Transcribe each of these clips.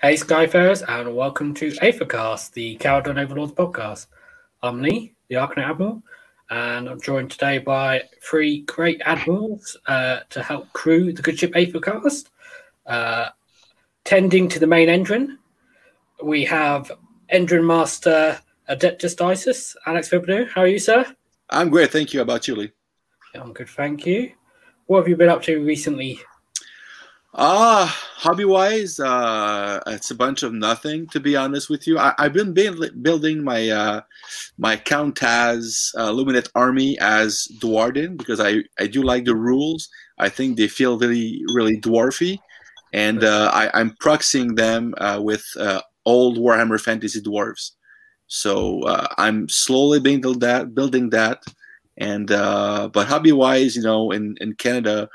Hey, Skyfarers, and welcome to Aethercast, the Kharadron Overlords podcast. I'm Lee, the Arkanaut Admiral, and I'm joined today by three great admirals uh, to help crew the good ship Aethercast. Uh, tending to the main engine, we have Engine Master Adeptus Isis, Alex Fibnu. How are you, sir? I'm great, thank you. How about you, Lee? I'm good, thank you. What have you been up to recently? Ah, uh, hobby wise, uh, it's a bunch of nothing. To be honest with you, I, have been build, building my uh, my Countess uh, Lumineth army as Duardin because I I do like the rules. I think they feel really really dwarfy, and uh, I, I'm proxying them uh, with uh, old Warhammer Fantasy dwarves. So uh, I'm slowly building that, building that, and uh, but hobby wise, you know, in in Canada,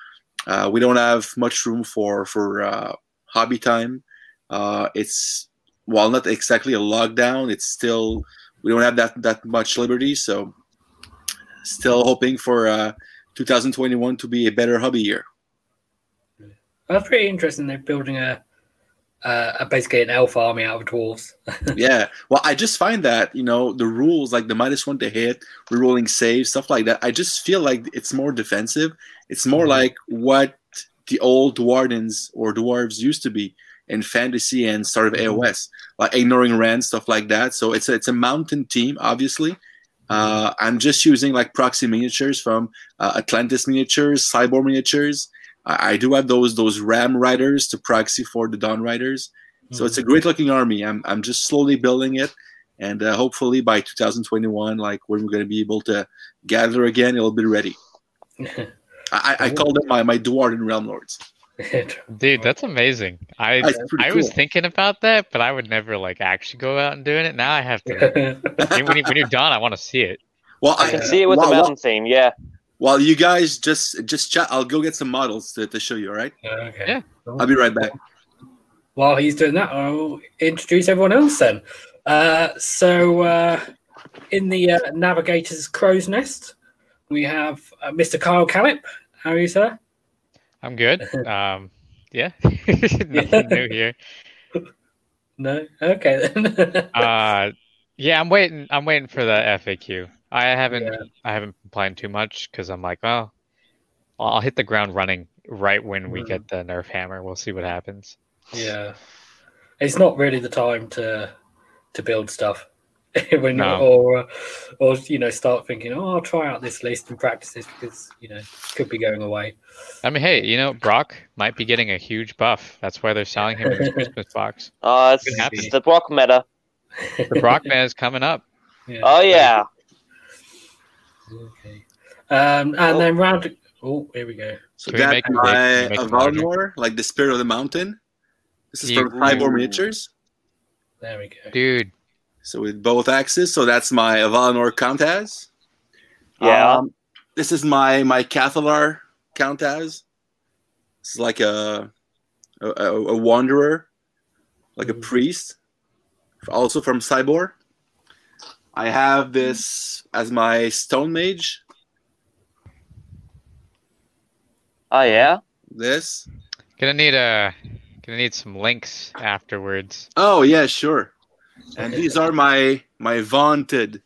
uh, we don't have much room for for uh, hobby time. Uh, it's while not exactly a lockdown, it's still we don't have that that much liberty. So still hoping for uh, 2021 to be a better hobby year. That's pretty interesting. They're building a uh, basically an elf army out of dwarves. yeah. Well, I just find that, you know, the rules like the minus one to hit, rerolling saves, stuff like that, I just feel like it's more defensive. It's more mm-hmm. like what the old Wardens or dwarves used to be in fantasy and sort of mm-hmm. AOS, like ignoring rand, stuff like that. So it's a, it's a mountain team, obviously. Uh, mm-hmm. I'm just using like proxy miniatures from uh, Atlantis miniatures, Cyborg miniatures, I, I, do have those those Ram riders to proxy for the Dawn riders. So it's a mm-hmm. great looking army. I'm I'm just slowly building it, and uh, hopefully by 2021, like when we're going to be able to gather again, it'll be ready. I, I call them my my Duardin Realm Lords. Dude, that's amazing. I I cool. was thinking about that, but I would never like actually go out and doing it. Now I have to. when, you, when you're done, I want to see it. Well, I, I can see it with well, the mountain well, theme. Yeah. While you guys just just chat, I'll go get some models to, to show you. All right? Okay. Yeah. I'll be right back. While he's doing that, I'll introduce everyone else then. Uh, so, uh, in the uh, Navigator's Crow's Nest, we have uh, Mr. Kyle Callip. How are you, sir? I'm good. Um, yeah, nothing new here. No, okay then. uh, yeah, I'm waiting. I'm waiting for the FAQ. I haven't yeah. I haven't been playing too much because I'm like, well, I'll hit the ground running right when we mm. get the nerf hammer. We'll see what happens. Yeah, it's not really the time to to build stuff when no. or or you know start thinking, oh, I'll try out this list and practice this because you know could be going away. I mean, hey, you know, Brock might be getting a huge buff. That's why they're selling him in this Christmas box. Oh, uh, it's, it's the Brock meta. The Brock meta is coming up. Yeah. Oh yeah. Okay. Um, and oh. then round. Oh, here we go. So that my Avalenor, like the spirit of the mountain. This is from Cyborg Miniatures. There we go, dude. So with both axes, so that's my Avalenor Countess. Yeah. Um, this is my my Cathallar Countess. This is like a a, a wanderer, like a priest, also from Cyborg. I have this as my stone mage. Oh yeah. This. Gonna need a. Gonna need some links afterwards. Oh yeah, sure. And these are my my vaunted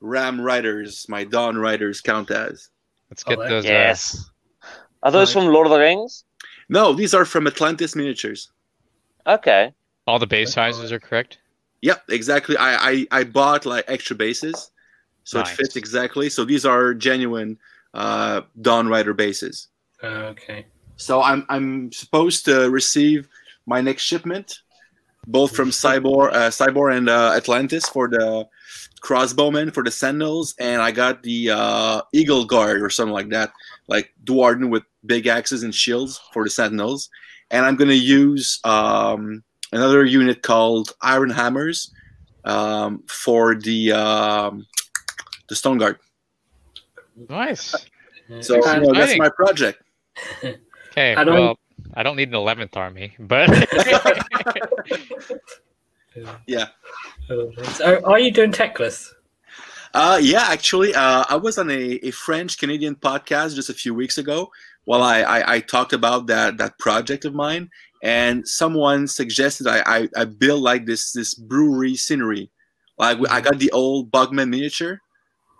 Ram Riders, my Dawn Riders count as. Let's get oh, those. Uh, yes. Uh, are those from Lord of the Rings? No, these are from Atlantis Miniatures. Okay. All the base sizes are correct. Yep, exactly. I I, I bought like extra bases, so nice. it fits exactly. So these are genuine uh, Dawn Rider bases. Okay. So I'm I'm supposed to receive my next shipment, both from Cyborg, uh, Cyborg and uh, Atlantis for the crossbowmen for the Sentinels, and I got the uh, Eagle Guard or something like that, like Duardin with big axes and shields for the Sentinels, and I'm gonna use um, another unit called Iron Hammers um, for the um, the Stone Guard. Nice. So you know, that's my project. Okay. I well, I don't need an eleventh army, but yeah. So, are you doing Teclis? Uh, yeah, actually, uh, I was on a, a French Canadian podcast just a few weeks ago while I, I, I, talked about that that project of mine, and someone suggested I, I, I build like this this brewery scenery. Like I got the old Bugman miniature,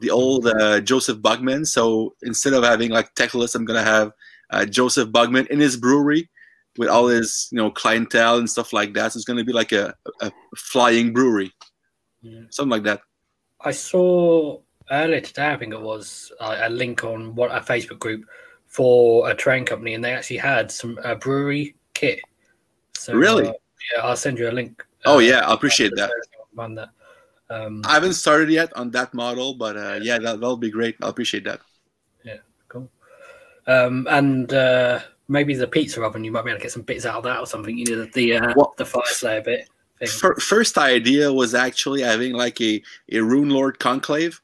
the old uh, Josef Bugman. So instead of having like Teclis, I'm gonna have uh, Josef Bugman in his brewery with all his you know clientele and stuff like that. So it's gonna be like a, a flying brewery, Yeah. something like that. I saw earlier today, I think it was uh, a link on what a Facebook group for a train company, and they actually had some uh, brewery kit. So, Really? uh, yeah, I'll send you a link. Oh uh, yeah, I appreciate that. On that. Um, I haven't started yet on that model, but uh, yeah, that, that'll be great. I appreciate that. Yeah, cool. Um, and uh, maybe the pizza oven, you might be able to get some bits out of that or something. You know, the the, uh, Well- the fire slayer bit. Thing. Fir- first idea was actually having like a, a Rune Lord conclave.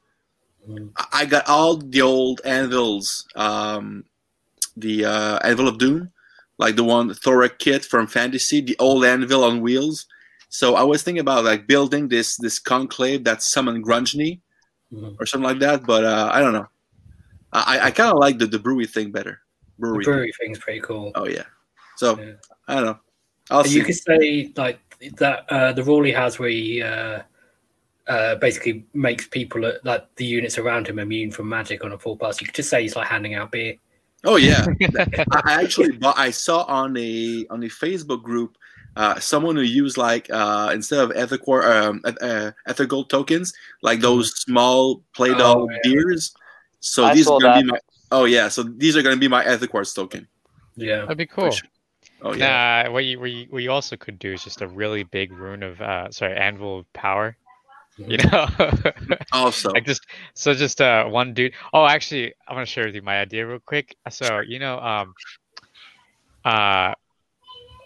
Mm. I- I got all the old anvils, um, the uh, Anvil of Doom, like the one Thorek kit from Fantasy, the old anvil on wheels. So I was thinking about like building this this conclave that summoned Grungni Mhm. or something like that, but uh, I don't know. I, I kind of like the, the brewery thing better. The Brewery. brewery thing's pretty cool. Oh yeah. So Yeah. I don't know. I'll see. You could say like that uh, the rule he has where he uh, uh, basically makes people like the units around him immune from magic on a full pass. You could just say he's like handing out beer. Oh yeah, I I actually bought, I saw on a on a Facebook group uh, someone who used like uh, instead of ethical um, uh, ethical tokens like those small play doh Oh, beers. So I these are gonna that. be my oh yeah. So these are gonna be my aetherquartz token. Yeah, That'd be cool. sure. Oh yeah. Nah, what you, what you what you also could do is just a really big rune of uh sorry anvil of power. You know, Also, like just so just uh one dude. Oh, actually, I'm gonna share with you my idea real quick. So you know, um, uh,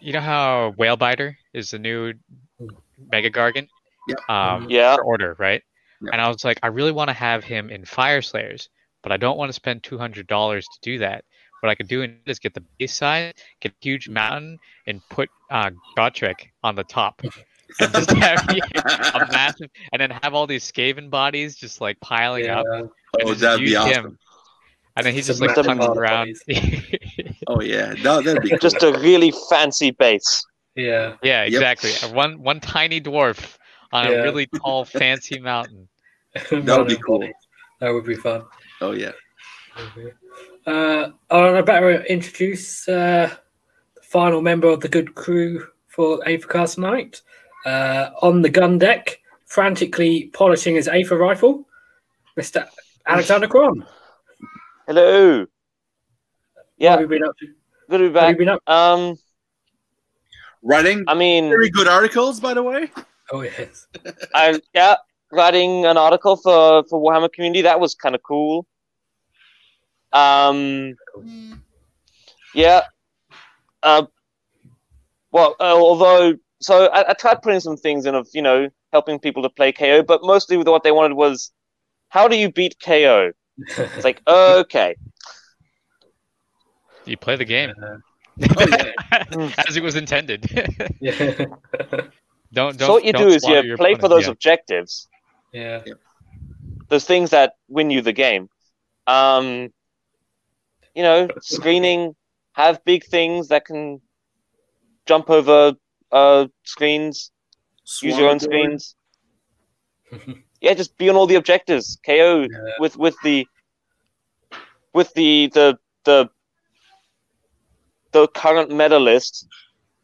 you know how Whalebiter is the new Mega Gargant. Yep. Um, Yeah. for order, right? Yep. And I was like, I really want to have him in Fire Slayers, but I don't want to spend two hundred dollars to do that. What I could do is get the base side, get a huge mountain, and put uh, Gotrek on the top, and just have a massive, and then have all these Skaven bodies just like piling yeah. up. oh that'd be awesome. him. And then he just like massive around. Oh yeah, that, that'd be cool. Just a really fancy base. yeah. yeah, exactly. A One one tiny dwarf on Yeah. a really tall, fancy mountain. That would be cool. That would be fun. Oh yeah. Uh, I better introduce uh, the final member of the good crew for Aethercast tonight. Uh, on the gun deck, frantically polishing his Aether rifle, Mr. Alexander Cron. Hello. What Yeah, have you been up to? good to be What have you back. been up? Um, Writing I mean, very good articles, by the way. Oh yes. I yeah, writing an article for for Warhammer Community that was kind of cool. Um, yeah. Uh, well, uh, although so I, I tried putting some things in of you know helping people to play KO, but mostly what they wanted was how do you beat KO? It's like okay, You play the game Uh, Oh, yeah. as it was intended. yeah. don't don't. so what you don't do is you your play for those Yeah. objectives. yeah. those things that win you the game. Um, you know, screening, have big things that can jump over uh, screens, use your own Swarm screens. Yeah, just be on all the objectives. KO Yeah. with with the with the the the the current meta list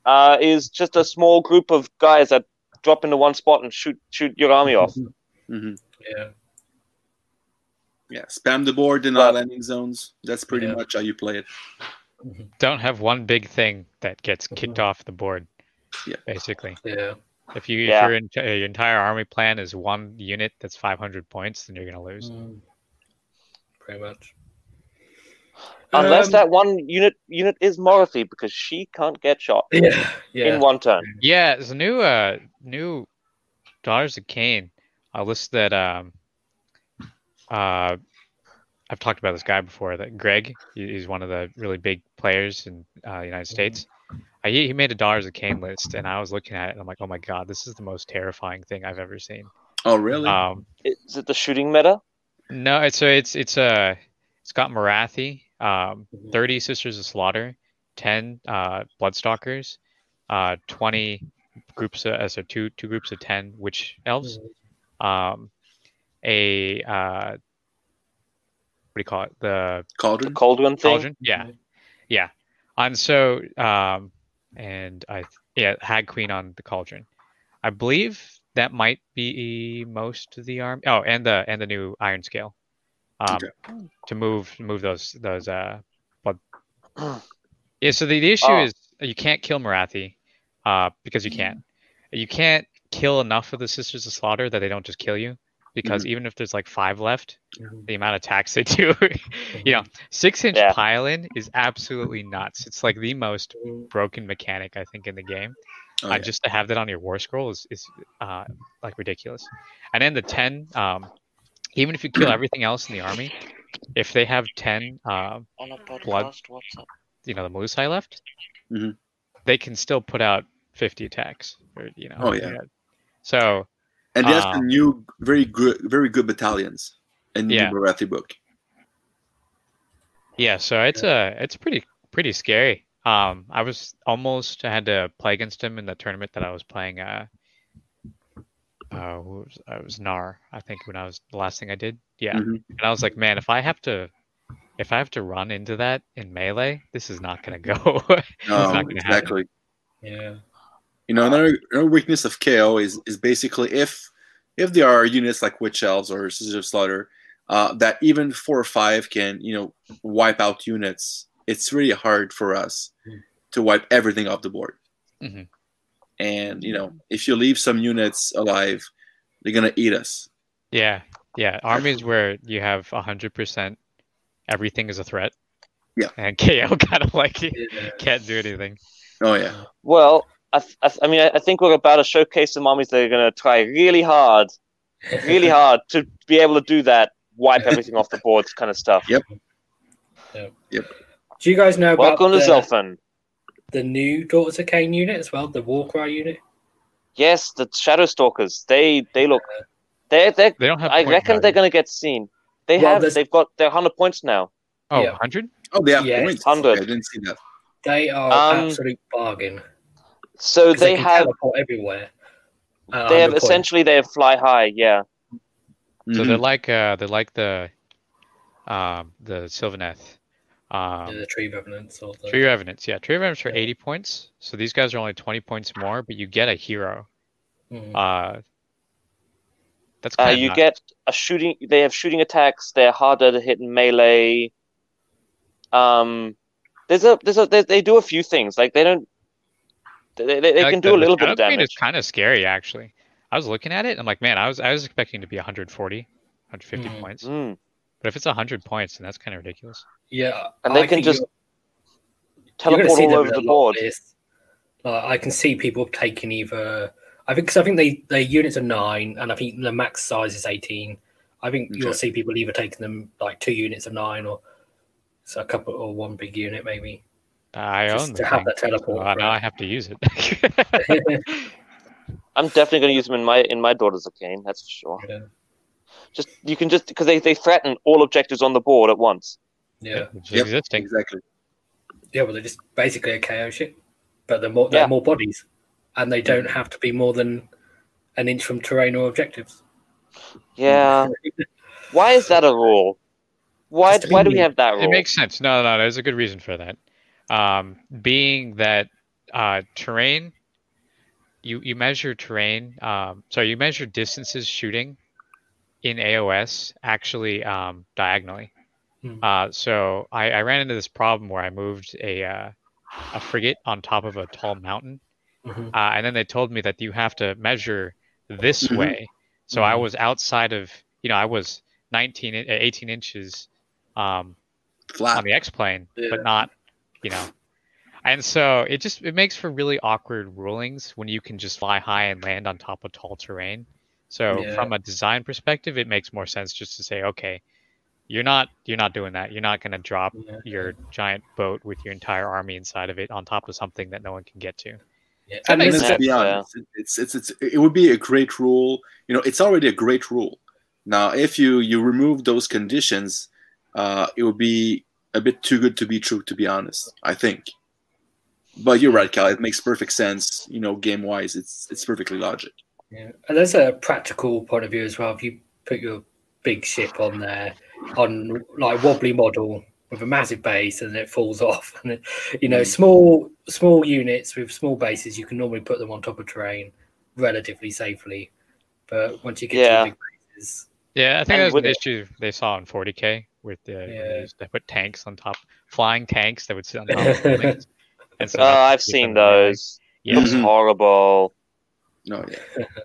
uh, is just a small group of guys that drop into one spot and shoot shoot your army off. hmm Yeah. Yeah, spam the board in all But- landing zones. That's pretty Yeah. much how you play it. Don't have one big thing that gets kicked off the board. Yeah. Basically, Yeah. if you Yeah. if your, ent- your entire army plan is one unit that's 500 points, then you're gonna lose. Mm. Pretty much. Unless Um, that one unit unit is Morathi because she can't get shot Yeah. Yeah. in one turn. Yeah, there's a new uh new Daughters of Khaine. A list that um uh I've talked about this guy before. That Greg, he- he's one of the really big players in uh, the United States. Uh, he, he made a Daughters of Khaine list, and I was looking at it, and I'm like, oh my god, this is the most terrifying thing I've ever seen. Oh, really? Um, Is it the shooting meta? no, it's so it's it's uh it's got Morathi, um, Mhm. 30 Sisters of Slaughter, 10 uh, Bloodstalkers, uh, 20 groups of, so two two groups of 10 witch elves, um, a uh, what do you call it? The cauldron, The Cauldron. cauldron thing. cauldron. Yeah, yeah. And so, um, and I yeah, hag queen on the cauldron. I believe that might be most of the arm. Oh, and the and the new iron scale. Um, Okay. to move move those those uh, but yeah. So the, the issue Oh. is you can't kill Morathi, uh, because you can't. You can't kill enough of the Sisters of Slaughter that they don't just kill you. Because even if there's like five left, Mhm. the amount of attacks they do, you know, six inch Yeah. pile in is absolutely nuts. It's like the most Mhm. broken mechanic I think in the game. Oh, uh, yeah. just to have that on your war scroll is, is uh, like ridiculous. And then the 10, um, even if you kill everything else in the army, if they have 10, uh, On a podcast, Blood. what's up? you know, the Melusai left, Mhm. they can still put out 50 attacks. Or, you know, Oh, yeah. So, and they have some um, new, very good, very good battalions in the Yeah. Morathi book. yeah, so it's a it's pretty pretty scary. Um, I was almost I had to play against him in the tournament that I was playing. Uh, uh, who was, uh, it was Nar, I think, when I was the last thing I did. Yeah, Mhm. and I was like, man, if I have to, if I have to run into that in melee, this is not gonna go. it's No, not gonna happen. exactly. Yeah. You know, another, another weakness of KO is is basically if if there are units like Witch Elves or Scissor of Slaughter uh, that even four or five can you know wipe out units, it's really hard for us Hmm. to wipe everything off the board. Mhm. And you know, if you leave some units alive, they're gonna eat us. Yeah, yeah. Armies where you have hundred percent, everything is a threat. Yeah. And KO kind of like Yeah. can't do anything. Oh yeah, Well, I, th- I, th- I mean, I, I think we're about to showcase some armies that are going to try really hard, really hard to be able to do that, wipe everything off the board, kind of stuff. Yep. Yep. Do you guys know about Welcome to the, Zilfin. the new Daughters of Khaine unit as well? The Warcry unit? Yes, the Shadow Stalkers. They they look. They they. They don't have. I point reckon they're going to get seen. They Well, have. there's- They've got. They're hundred points now. Oh, Yeah. 100? oh they have Yeah, points. 100. Okay, I didn't see that. They are Um, absolute bargain. So 'Cause they can have. teleport everywhere. at They have 100 essentially. They have fly high. Yeah. So Mhm. they're like uh they're like the um the Sylvaneth. Yeah, Um the Tree Revenants or the. Tree Revenants, yeah. Tree Revenants are Yeah. 80 points. So these guys are only 20 points more, but you get a hero. Mhm. Uh that's Uh, kind you get a shooting. They have shooting attacks. They're harder to hit in melee. Um, there's a there's a they, they do a few things. Like they don't. They, they, they can do a little bit of damage. It's kind of scary actually. I was looking at it. I'm like, man, I was I was expecting to be 140, 150 Mhm. points. Mm. But if it's 100 points, then that's kind of ridiculous. Yeah. And they I can just you're- you're Teleport all over the board. of. Like, I can see people taking either. I think 'cause I think they their units are nine, and I think the max size is eighteen. I think you'll see people either taking them like two units of nine, or so a couple or one big unit maybe. I Just own to the have thing. that teleport so now. I have to use it. I'm definitely going to use them in my in my Daughters of Khaine. That's for sure. yeah. Just you can just because they, they threaten all objectives on the board at once. Yeah, Which Yep. existing. Exactly. yeah. Well, they're just basically a KO ship, but they're more they're Yeah. more bodies, and they don't have to be more than an inch from terrain or objectives. Yeah. Why is that a rule? Why why do we have that rule? It makes sense. No, No, no, there's a good reason for that. Um, being that uh, terrain, you you measure terrain. Um, sorry, you measure distances shooting in AOS actually um, diagonally. Hmm. Uh, so I, I ran into this problem where I moved a uh, a frigate on top of a tall mountain, Mhm. uh, and then they told me that you have to measure this Mhm. way. So I Mhm. was outside of, you know, I was 19, uh, 18 inches um, on the X plane, Yeah. but not, you know. And so it just it makes for really awkward rulings when you can just fly high and land on top of tall terrain. So Yeah. from a design perspective, it makes more sense just to say, okay, you're not you're not doing that. You're not going to drop Yeah. your giant boat with your entire army inside of it on top of something that no one can get to. Yeah. That And makes it's- let's be sense, honest, it's, it's it's it would be a great rule. You know, it's already a great rule. Now, if you you remove those conditions, uh, it would be a bit too good to be true. To be honest, I think. but you're right, Cal. It makes perfect sense. You know, game wise, it's it's perfectly logic. Yeah, and there's a practical point of view as well. If you put your big ship on there on like wobbly model with a massive base and it falls off, and it, you know, Mm. small small units with small bases, you can normally put them on top of terrain relatively safely. But once you get Yeah. to big bases, Yeah, I think And that was an it- issue they saw in 40k with the Yeah. they put tanks on top, flying tanks that would sit on top of buildings. And so Oh, I've seen those. Yeah, Looks Mhm. horrible. No, yeah.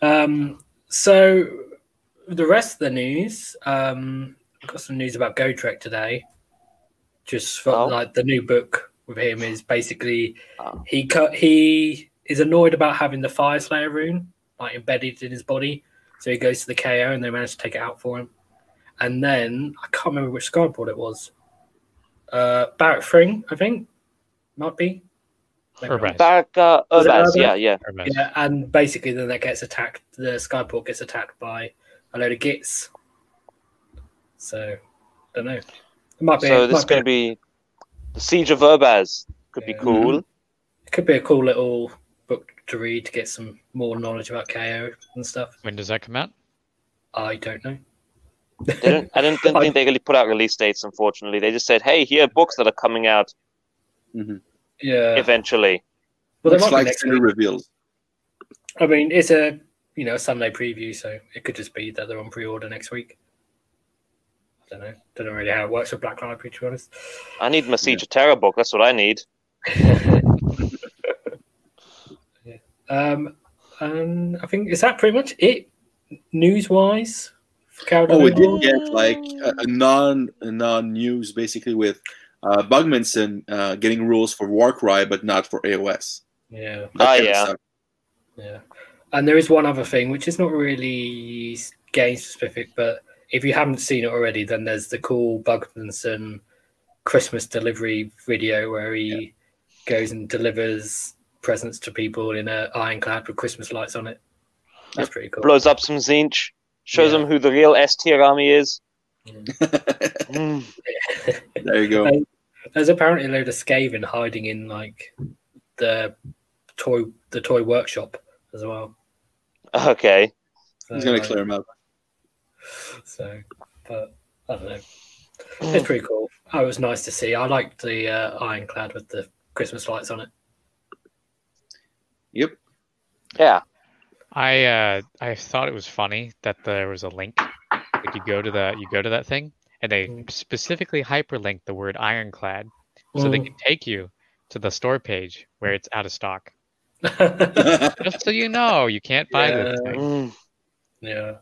Um, so the rest of the news, um, I've got some news about Gotrek today. Just for, Oh. like the new book with him is basically Oh. he cut he is annoyed about having the Fire Slayer rune like embedded in his body, so he goes to the KO and they manage to take it out for him. And then I can't remember which skyboard it was. Uh, Barak-Thryng, I think, might be. Maybe not. Uh, Urbaz, Urbaz? yeah, yeah. Urbaz. Yeah, and basically then that gets attacked. The skyport gets attacked by a load of gits. So, I don't know. It might be. So it this is might going to be the Siege of Urbaz. Could be Yeah. cool. It could be a cool little book to read to get some more knowledge about KO and stuff. When does that come out? I don't know. They don't, I didn't, don't I- think they really put out release dates. Unfortunately, they just said, "Hey, here are books that are coming out Yeah. eventually." well, there Looks might be like next Cinder reveals. I mean, it's a you know a Sunday preview, so it could just be that they're on pre-order next week. I don't know. Don't know really how it works with Black Library, to be honest. I need my Siege of Terra book. That's what I need. yeah. Um, and I think is that pretty much it news wise. Oh, we did get like a, a non a non news basically with uh, Bugmanson uh, getting rules for Warcry, but not for AOS. Yeah, That Ah, yeah. yeah. And there is one other thing which is not really game specific, but if you haven't seen it already, then there's the cool Bugmanson Christmas delivery video where he goes and delivers presents to people in a ironclad with Christmas lights on it. That's pretty cool. Blows up some Tzeentch. Shows Yeah. them who the real S tier army is. Mm. Mm. there you go. Hey. There's apparently a load of Skaven hiding in like the toy the toy workshop as well. Okay. He's gonna So, clear him up. So, but I don't know. It's pretty cool. Oh, it was nice to see. I liked the uh, ironclad with the Christmas lights on it. Yep. Yeah. I uh, I thought it was funny that there was a link. Like you go to the you go to that thing, and they Mm. specifically hyperlink the word ironclad, so they Mm. can take you to the store page where it's out of stock. Just so you know, you can't buy this Yeah. thing. Mm.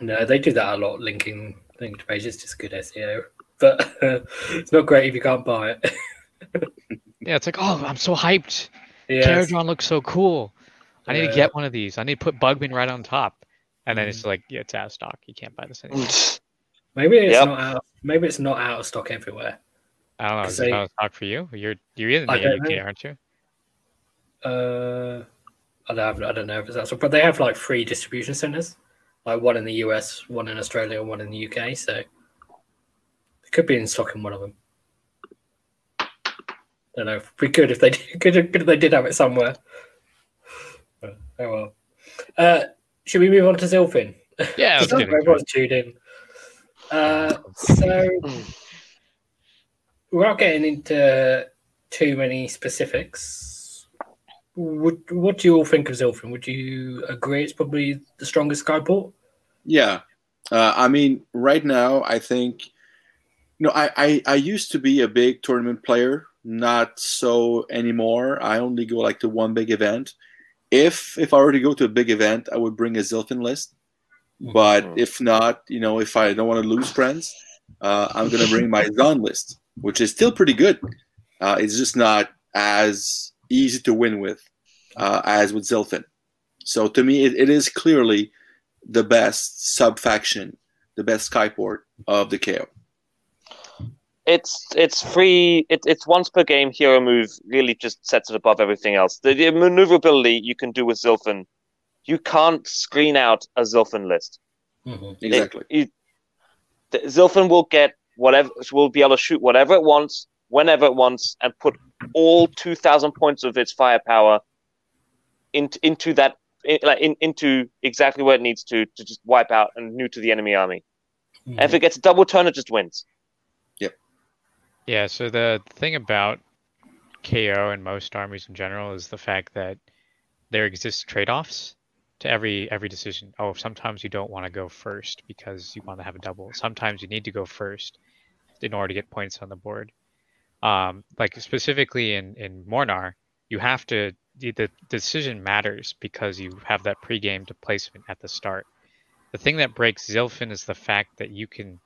No, they do that a lot, linking link to pages. Just good SEO, but it's not great if you can't buy it. Yeah, it's like, oh, I'm so hyped. yeah, Kharadron looks so cool. I need Yeah. to get one of these. I need to put Bugman right on top. And then Mm. it's like, yeah, it's out of stock. You can't buy this anymore. maybe it's Yep. not out. Maybe it's not out of stock everywhere. I don't know. Because Is it they- out of stock for you? You're you're in the UK, know. aren't you? Uh, I don't, I don't know if it's that, but they have like three distribution centers, like one in the US, one in Australia, and one in the UK. So it could be in stock in one of them. I don't know. We could if they did, could, could if they did have it somewhere. But, oh well. Uh, should we move on to Zilfin? Yeah, let's get into Everyone's tuned in. Uh, so, without getting into too many specifics, would, what do you all think of Zilfin? Would you agree it's probably the strongest Skyport? Yeah. Uh, I mean, right now, I think, you know, I, I, I used to be a big tournament player, not so anymore. I only go like to one big event. If if I were to go to a big event, I would bring a Zilfin list. But Mhm. if not, you know, if I don't want to lose friends, uh, I'm going to bring my Zon list, which is still pretty good. Uh, it's just not as easy to win with uh, as with Zilfin. So to me, it, it is clearly the best sub faction, the best Skyport of the KO. It's it's free. It, it's once per game hero move. Really, just sets it above everything else. The, the maneuverability you can do with Zilfin, you can't screen out a Zilfin list. Mhm. Exactly. It, you, Zilfin will get whatever. Will be able to shoot whatever it wants whenever it wants and put all 2,000 points of its firepower into into that in, like in, into exactly where it needs to to just wipe out and new to the enemy army. Mm-hmm. And if it gets a double turn, it just wins. Yeah. So the thing about KO and most armies in general is the fact that there exists trade-offs to every every decision. Oh, sometimes you don't want to go first because you want to have a double. Sometimes you need to go first in order to get points on the board. Um, like specifically in in Mornar, you have to the, the decision matters because you have that pregame to placement at the start. The thing that breaks Zilfin is the fact that you can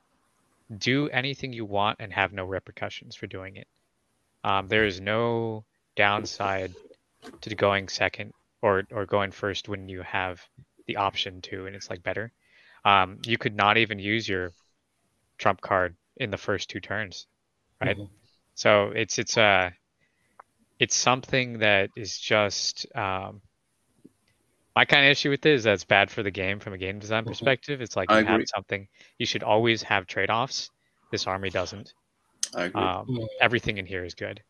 do anything you want and have no repercussions for doing it. Um, there is no downside to going second or or going first when you have the option to, and it's like better. Um, you could not even use your trump card in the first two turns, right? Mm-hmm. So it's it's a uh, it's something that is just um, my kind of issue with it is that's bad for the game from a game design mm-hmm. perspective. It's like I you agree. have something you should always have trade offs. This army doesn't. I agree. Um, everything in here is good.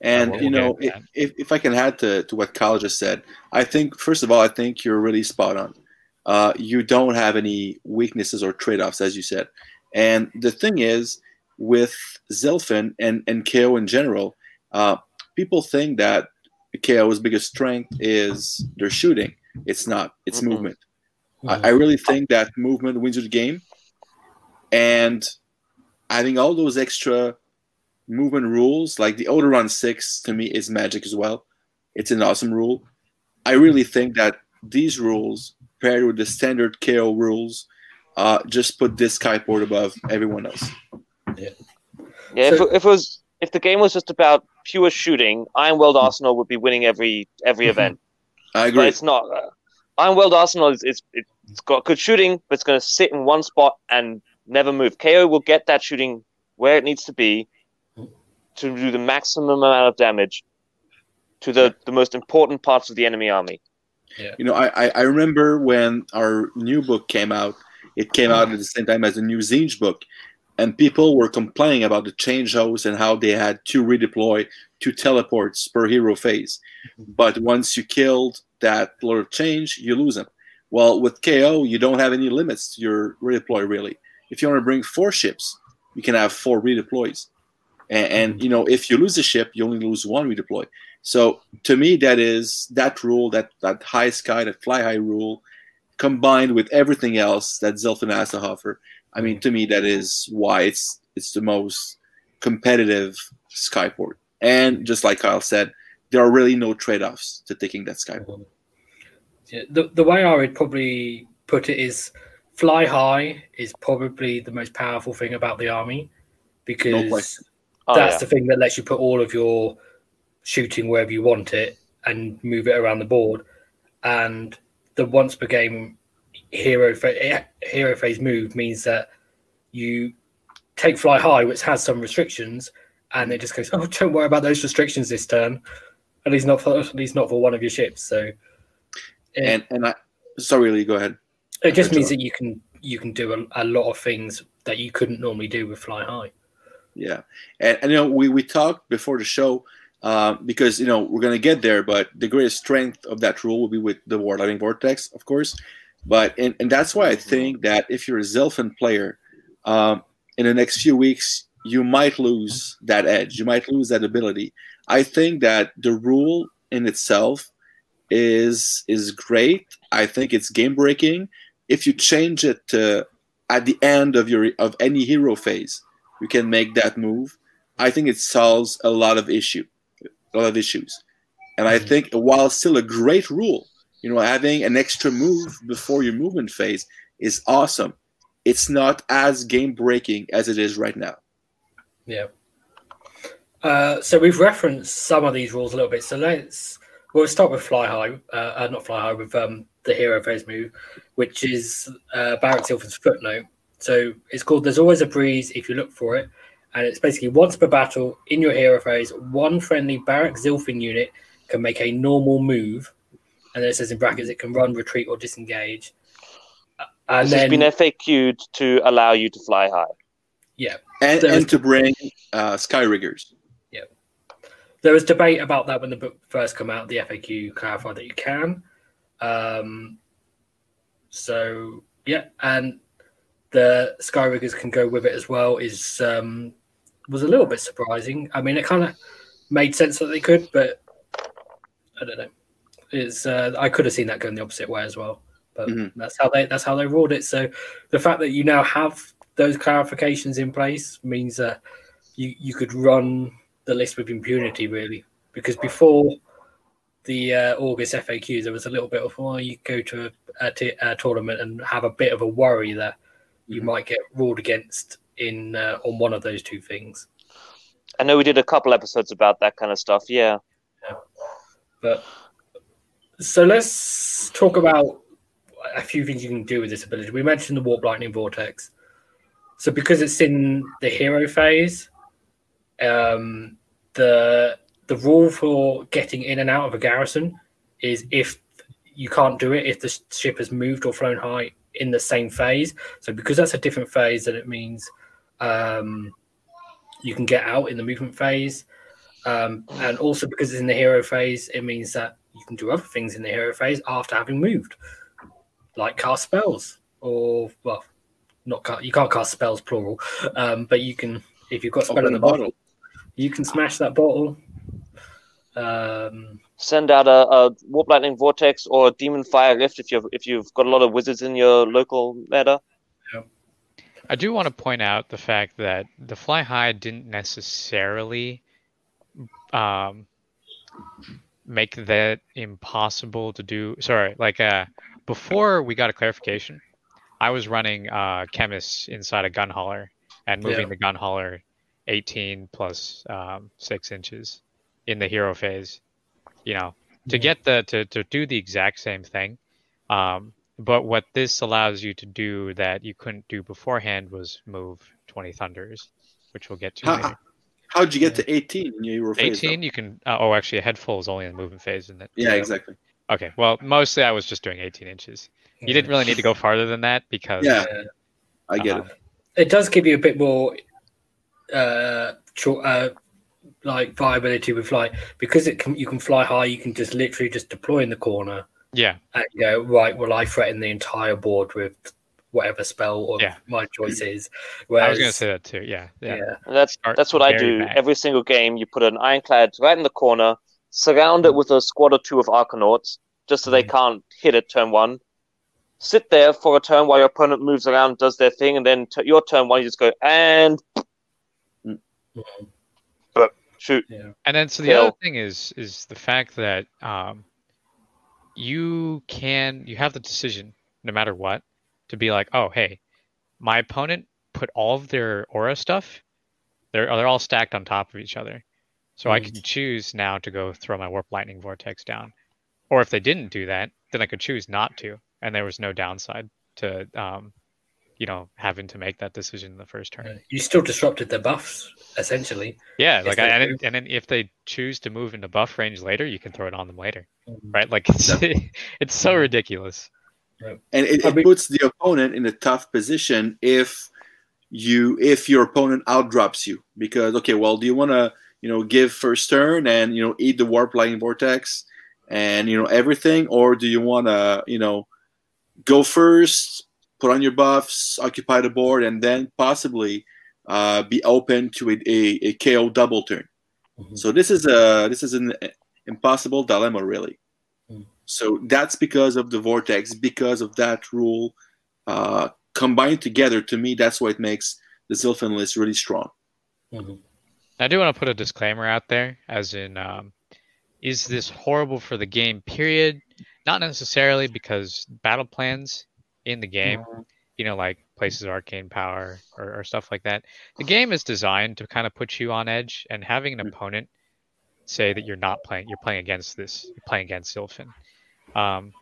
And we'll, you know, if, if I can add to, to what Kyle just said, I think first of all, I think you're really spot on. Uh, you don't have any weaknesses or trade offs, as you said. And the thing is, with Zilfin and, and KO in general, uh, people think that KO's biggest strength is their shooting. It's not, it's mm-hmm. movement. Mm-hmm. I, I, really think that movement wins you the game. And I think all those extra movement rules, like the Auto Run 6, to me is magic as well. It's an awesome rule. I really think that these rules, paired with the standard KO rules, uh, just put this skyboard above everyone else. Yeah. Yeah. So, if, if it was if the game was just about pure shooting, Ironweld Arsenal would be winning every every mm-hmm. event. I agree. But it's not. Uh, Ironweld Arsenal is, is it's got good shooting, but it's going to sit in one spot and never move. KO will get that shooting where it needs to be to do the maximum amount of damage to the, the most important parts of the enemy army. Yeah. You know, I, I remember when our new book came out, it came out at the same time as the new Tzeentch book, and people were complaining about the change house and how they had to redeploy two teleports per hero phase. Mm-hmm. But once you killed that Lord of Change, you lose them. Well, with KO, you don't have any limits to your redeploy, really. If you want to bring four ships, you can have four redeploys. And, and mm-hmm. you know, if you lose a ship, you only lose one redeploy. So to me, that is that rule, that that high sky, that fly high rule, combined with everything else that Zilfin has to offer I mean, to me, that is why it's it's the most competitive skyport. And just like Kyle said, there are really no trade-offs to taking that skyport. Yeah, the the way I would probably put it is, fly high is probably the most powerful thing about the army, because no oh, that's yeah. the thing that lets you put all of your shooting wherever you want it and move it around the board. And the once per game hero hero phase move means that you take fly high, which has some restrictions, and it just goes, "Oh, don't worry about those restrictions this turn." At least not for at least not for one of your ships. So, it, and and I sorry, Lee, go ahead. It just means that you can you can do a, a, lot of things that you couldn't normally do with fly high. Yeah, and, and you know we we talked before the show. Uh, because you know we're gonna get there, but the greatest strength of that rule will be with the Warp Lightning Vortex, of course. But and, and that's why I think that if you're a Zilfin player, um, in the next few weeks you might lose that edge. You might lose that ability. I think that the rule in itself is is great. I think it's game breaking. If you change it to at the end of your of any hero phase, you can make that move. I think it solves a lot of issue, a lot of issues. And I mm-hmm. think while still a great rule, you know, having an extra move before your movement phase is awesome. It's not as game breaking as it is right now. Yeah. Uh, so we've referenced some of these rules a little bit. So let's we'll start with fly high, uh, uh, not fly high, with um, the hero phase move, which is uh, Barak-Zilfin's footnote. So it's called "There's always a breeze if you look for it," and it's basically once per battle in your hero phase, one friendly Barrack Zilfin unit can make a normal move and then it says in brackets it can run, retreat, or disengage. Uh, and this then, has been FAQ'd to allow you to fly high. Yeah. and, and to bring uh, Skyriggers. Yeah, there was debate about that when the book first came out. The FAQ clarified that you can. Um, so yeah, and the sky riggers can go with it as well. Is um, was a little bit surprising. I mean, it kind of made sense that they could, but I don't know. It's uh, I could have seen that going the opposite way as well, but mm-hmm. that's how they that's how they ruled it. So the fact that you now have those clarifications in place means that you you could run the list with impunity, really, because before the uh, August FAQ, there was a little bit of, well, you go to a, a, t- a tournament and have a bit of a worry that you mm-hmm. might get ruled against in uh, on one of those two things. I know we did a couple episodes about that kind of stuff. Yeah. yeah. But so let's talk about a few things you can do with this ability. We mentioned the warp lightning vortex. So because it's in the hero phase, um, the the rule for getting in and out of a garrison is if you can't do it if the ship has moved or flown high in the same phase. So because that's a different phase, then it means um, you can get out in the movement phase. Um, and also because it's in the hero phase, it means that you can do other things in the hero phase after having moved, like cast spells or well, not cast, you can't cast spells plural, um, but you can if you've got spell in the bottle, you can smash that bottle. Um, Send out a, a warp lightning vortex or a demon fire lift if you've if you've got a lot of wizards in your local meta. I do want to point out the fact that the fly high didn't necessarily um, make that impossible to do. Sorry, like uh, before we got a clarification, I was running uh, chemists inside a gun hauler and moving yeah. the gun hauler 18 plus um, six inches in the hero phase. You know, to get the to to do the exact same thing. Um, but what this allows you to do that you couldn't do beforehand was move 20 thunders, which we'll get to later. How'd you get to 18 in your phase? 18, you can. Uh, oh, actually, a head full is only in the movement phase, isn't it? Yeah, exactly. Okay, well, mostly I was just doing 18 inches. You didn't really need to go farther than that because. Yeah, I get uh, it. It does give you a bit more, uh, uh, like viability with fly because it can. You can fly high. You can just literally just deploy in the corner yeah. And go, right, well, I threaten the entire board with whatever spell or yeah. my choice is. Whereas, I was going to say that too. Yeah. Yeah. yeah. That's that's what I do bad. every single game. You put an ironclad right in the corner, surround it with a squad or two of Arkanauts, just so they mm-hmm. can't hit it turn one. Sit there for a turn while your opponent moves around, does their thing, and then t- your turn one, you just go and. Mm-hmm. But shoot. Yeah. And then so the Kill. other thing is is the fact that um, you can you have the decision no matter what to be like, oh hey, my opponent put all of their aura stuff, they're they're all stacked on top of each other. So mm. I can choose now to go throw my warp lightning vortex down. Or if they didn't do that, then I could choose not to, and there was no downside to um, you know having to make that decision in the first turn. You still disrupted their buffs essentially. Yeah, like I, and, and then if they choose to move into buff range later, you can throw it on them later, mm-hmm. right? Like it's it's so ridiculous. And it, it puts the opponent in a tough position if you if your opponent outdrops you because okay, well, do you want to you know give first turn and you know eat the warp lightning vortex and you know everything, or do you want to you know go first, put on your buffs, occupy the board, and then possibly uh, be open to a, a, a KO double turn. Mm-hmm. So this is a this is an impossible dilemma, really. So that's because of the vortex, because of that rule uh, combined together. To me, that's what makes the Zilfin list really strong. Mm-hmm. I do want to put a disclaimer out there, as in, um, is this horrible for the game? Period. Not necessarily because battle plans in the game, mm-hmm. you know, like places arcane power or, or stuff like that. The game is designed to kind of put you on edge, and having an opponent say that you're not playing, you're playing against this, you're playing against Zilfin. Um,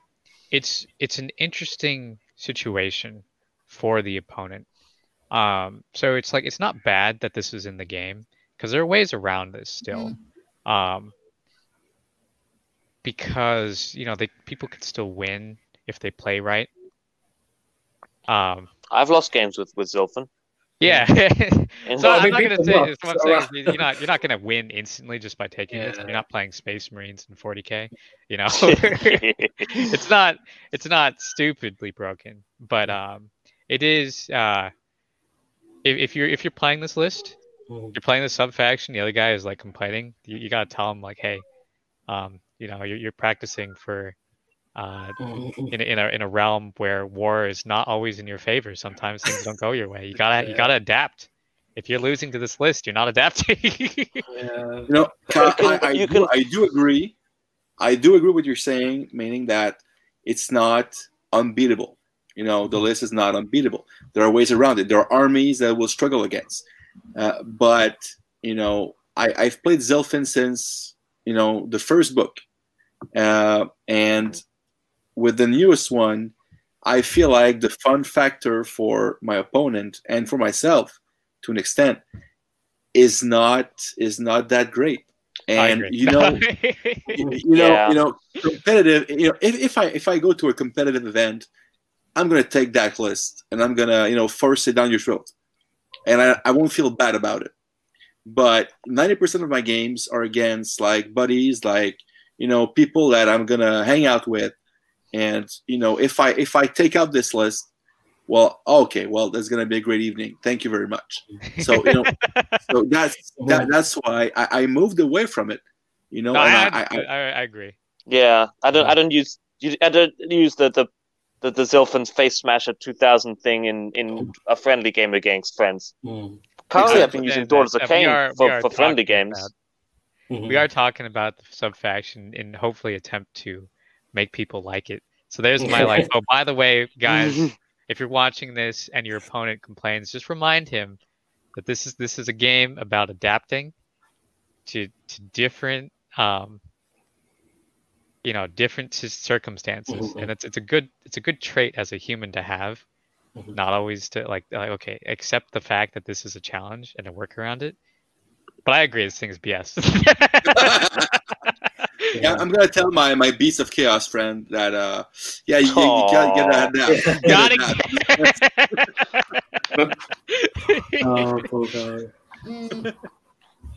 it's it's an interesting situation for the opponent. Um, so it's like it's not bad that this is in the game because there are ways around this still. Mm. Um, because you know they people can still win if they play right. Um, I've lost games with with Zilfin. Yeah. So I'm not gonna say must, is I'm so, saying is you're not you're not gonna win instantly just by taking this. Yeah. You're not playing Space Marines in 40k. You know, it's not it's not stupidly broken, but um, it is. Uh, if, if you're if you're playing this list, Mhm. you're playing the sub faction. The other guy is like complaining. You, you gotta tell him like, hey, um, you know, you're, you're practicing for. Uh, in a, in a in a realm where war is not always in your favor. Sometimes things don't go your way. You gotta you gotta adapt. If you're losing to this list, you're not adapting. Yeah. You know, I, I, I you do, can- I do agree. I do agree with what you're saying, meaning that it's not unbeatable. You know, the list is not unbeatable. There are ways around it. There are armies that will struggle against. Uh, but you know, I, I've played Zilfin since you know the first book, uh, and with the newest one, I feel like the fun factor for my opponent and for myself, to an extent, is not is not that great. And you know, you know, Yeah. you know, competitive. You know, if, if I if I go to a competitive event, I'm gonna take that list and I'm gonna you know force it down your throat, and I, I won't feel bad about it. But 90% of my games are against like buddies, like you know people that I'm gonna hang out with, and you know if I if I take out this list, well, okay, well that's gonna be a great evening. Thank you very much. So you know, so that's that, that's why I, I moved away from it. You know, No, and I, I, I, I, I agree. yeah, I don't I don't use you- I don't use the the the, the Zilfin's face smasher 2000 thing in in a friendly game against friends. Mhm. Currently, I I've been using understand Daughters that, of Khaine for, for friendly games. about- Mhm. We are talking about the sub faction and hopefully attempt to make people like it. So there's my like. Oh, by the way, guys, if you're watching this and your opponent complains, just remind him that this is this is a game about adapting to to different um you know different c- circumstances Mhm. and it's it's a good it's a good trait as a human to have Mhm. not always to like like okay accept the fact that this is a challenge and to work around it but i agree this thing is bs Yeah, I'm gonna tell my my beast of chaos friend that uh yeah you, you, you gotta get that down. got Get it down. Oh, poor guy.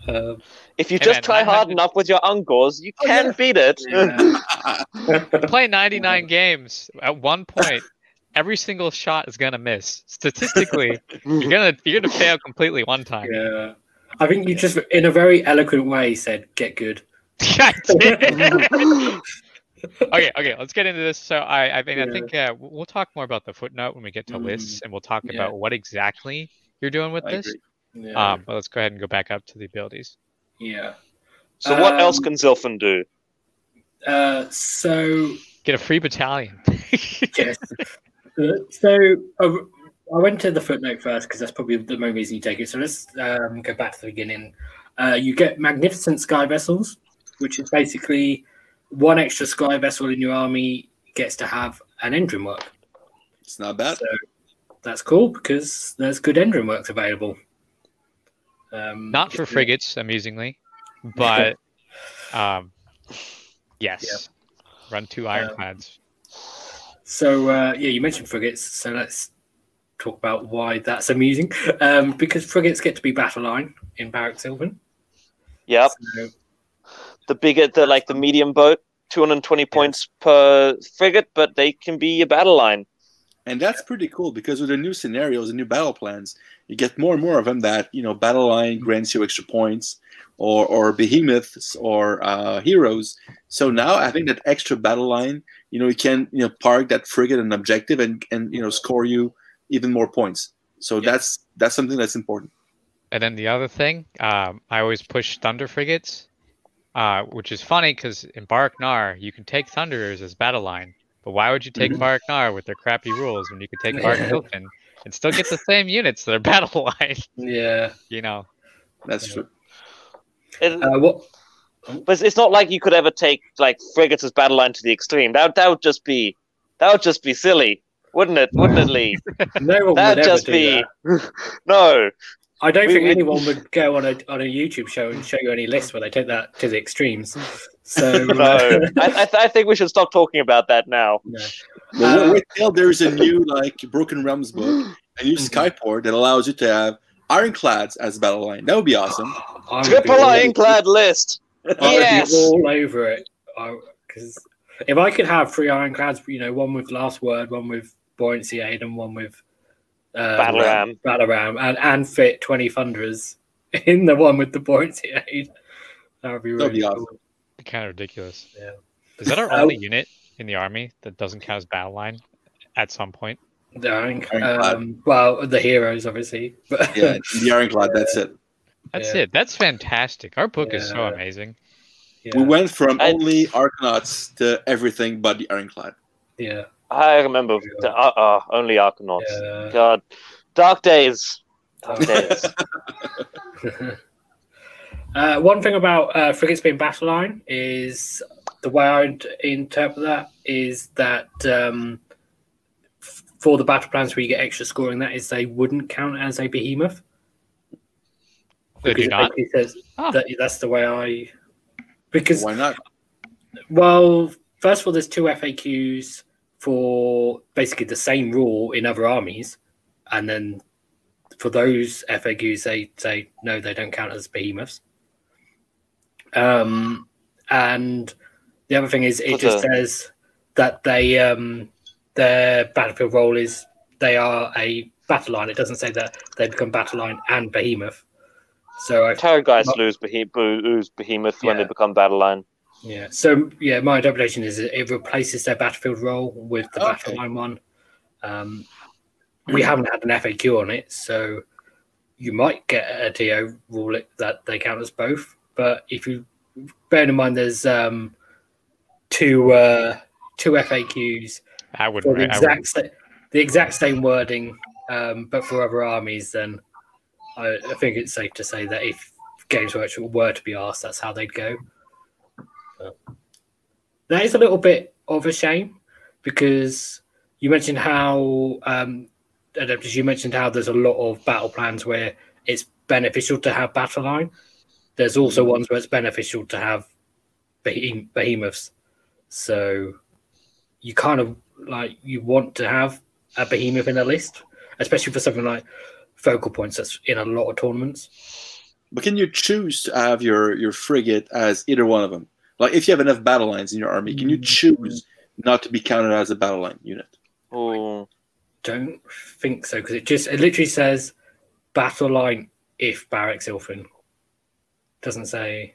Um, If you Hey, just man, try hard enough with your uncles, you Oh, can yeah. beat it. yeah. play 99 games at one point every single shot is gonna miss statistically you're gonna you're gonna fail completely one time yeah. I think you just, in a very eloquent way, said, "Get good." I did. okay okay let's get into this so i i mean i think uh, we'll we'll talk more about the footnote when we get to Mm. lists and we'll talk Yeah. about what exactly you're doing with I this. Yeah. um but let's go ahead and go back up to the abilities yeah. So what else Um, can Zilfin do? Uh, so get a free battalion yes. So uh, I went to the footnote first because that's probably the main reason you take it. So let's um, go back to the beginning. Uh, you get magnificent sky vessels, which is basically one extra sky vessel in your army gets to have an engine work. It's not bad. So that's cool because there's good engine works available. Um, not for frigates amusingly but um yes run two ironclads So uh, yeah, you mentioned frigates. So let's talk about why that's amusing. Um, because frigates get to be battle line in Barak-Zilfin. Yep, So, the bigger, the like the medium boat, 220 points per frigate, but they can be a battle line. And that's pretty cool because with the new scenarios and new battle plans, you get more and more of them that, you know, Battle Line grants you extra points or, or behemoths or uh, heroes. So now I think that extra battle line, you know, you can, you know, park that frigate and objective and, and, you know, score you even more points. So Yeah. that's, that's something that's important. And then the other thing, um, I always push Thunder frigates, uh, which is funny because in Barak Nar, you can take Thunderers as battle line. But why would you take Mhm. Baraknar with their crappy rules when you could take Barak Zilfin and still get the same units that are battle line? yeah. You know, That's Yeah. true. It- Uh, what? but it's not like you could ever take like frigates as battle line to the extreme. That that would just be that would just be silly, wouldn't it? Wouldn't it, Lee? No one would That'd ever just do be that. no. I don't we- think we- anyone would go on a on a YouTube show and show you any lists where they take that to the extremes. So No, I, I, th- I think we should stop talking about that now. no. Well, Uh, wait till there's a new like Broken Realms book, a use Mhm. Skyport that allows you to have ironclads as battle line. That would be awesome. I would Triple ironclad list. I would Yes. be all over it. Because if I could have three ironclads, you know, one with last word, one with buoyancy aid, and one with uh, Battle ram. battle ram, and, and fit twenty thunderers in the one with the buoyancy aid, that would be really be cool. Kind of ridiculous. Yeah. Is that our Uh, only unit in the army that doesn't count as battle line at some point? The ironc- Ironclad. um, well, the heroes obviously, but Yeah, the ironclad. That's it. That's Yeah. it. That's fantastic. Our book is so amazing. yeah, We went from I- only Arkanauts to everything but the ironclad. yeah, I remember the, uh, uh, only Arkanauts. yeah. God, dark days. Dark days. Uh, one thing about uh, frigates being battle line is the way I interpret that is that um, for the battle plans where you get extra scoring, that is they wouldn't count as a behemoth. They do Because not. basically says Oh. that, that's the way I. Because Why not? well, first of all, there's two FAQs for basically the same rule in other armies, and then for those FAQs, they say no, they don't count as behemoths. Um, and the other thing is, it What's just that? says that they um, their battlefield role is they are a battle line. It doesn't say that they become battle line and behemoth. So I Terror guys Not- lose, behe- lose behemoth when they become battle line. Yeah. So yeah, my interpretation is it it replaces their battlefield role with the Okay. battle line one. Um, we haven't had an FAQ on it, so you might get a DO rule that they count as both. But if you bear in mind, there's um, two uh, two FAQs I would. for the I would exact sa- the exact same wording, um, but for other armies, then I, I think it's safe to say that if Games Workshop were to be asked, that's how they'd go. That is a little bit of a shame because you mentioned how um, Adeptus, you mentioned how there's a lot of battle plans where it's beneficial to have battle line. There's also ones where it's beneficial to have behem- behemoths. So you kind of like you want to have a behemoth in a list, especially for something like focal points that's in a lot of tournaments. But can you choose to have your your frigate as either one of them? Like if you have enough battle lines in your army, can you mm. choose not to be counted as a battle line unit? Ooh. Don't think so because it just it literally says battle line if Barak-Zilfin. Doesn't say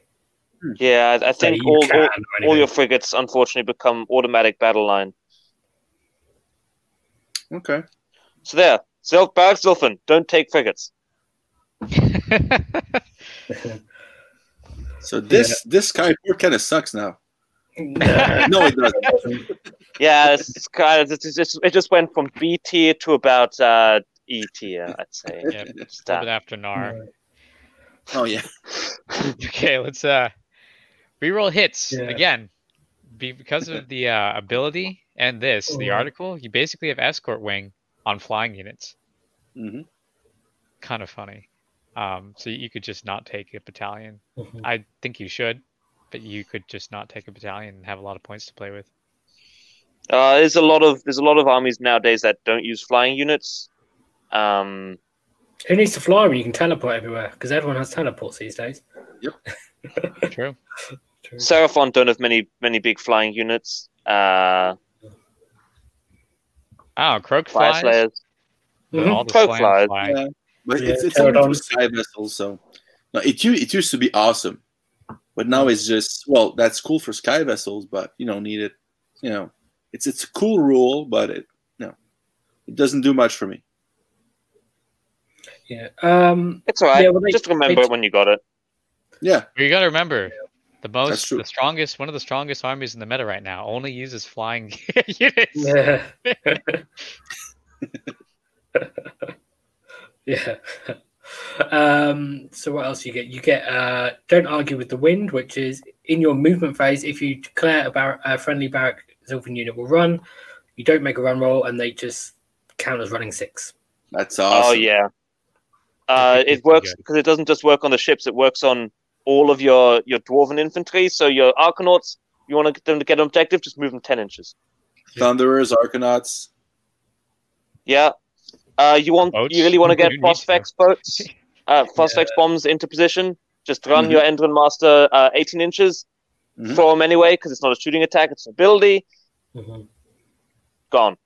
hmm. Yeah, I, I think all, all, all your frigates unfortunately become automatic battle line. Okay. So there, Self Barak-Zilfin, don't take frigates. So this this guy kind of sucks now. No, it doesn't. Yeah, it's, it's kind of it's just it just went from B tier to about uh, E tier, I'd say. yeah, a Just little bit after Nar. Oh yeah. okay, let's uh reroll hits Yeah. again. Be, because of the uh, ability and this, the Mhm. article, you basically have escort wing on flying units. Mm-hmm. Kind of funny. Um, so you could just not take a battalion. Mhm. I think you should, but you could just not take a battalion and have a lot of points to play with. Uh, there's a lot of there's a lot of armies nowadays that don't use flying units. Um, Who needs to fly when you can teleport everywhere? Because everyone has teleports these days. Yep. True. True. Seraphon don't have many many big flying units. Uh, Oh, Kroak Fire flies. Slayers. Mhm. All the Kroak flies. fly. Yeah. But Yeah, it's it's only for Terradons. sky vessels, so no, it it used to be awesome, but now it's just well, that's cool for sky vessels, but you don't need it. You know, it's it's a cool rule, but it no, it doesn't do much for me. Yeah. Um, It's alright. Yeah, well, they- Just remember it when you got it. Yeah, you got to remember, the most, the strongest, one of the strongest armies in the meta right now only uses flying units. yeah. yeah. Um, so what else you get? You get uh, don't argue with the wind, which is in your movement phase. If you declare a, bar- a friendly barrack Zilfin unit will run, you don't make a run roll, and they just count as running six. that's awesome. Oh yeah. Uh, it works because it doesn't just work on the ships; it works on all of your your dwarven infantry. So your Arkanauts, you want to get them to get an objective, just move them ten inches. Thunderers, Arkanauts. Yeah, Uh, you want Boats? you really want to get You. Phosphex boats, uh, Phosphex bombs into position. Just run Mhm. your Endrinmaster uh, 18 inches, Mhm. throw them anyway because it's not a shooting attack; it's an ability. Mhm. Gone.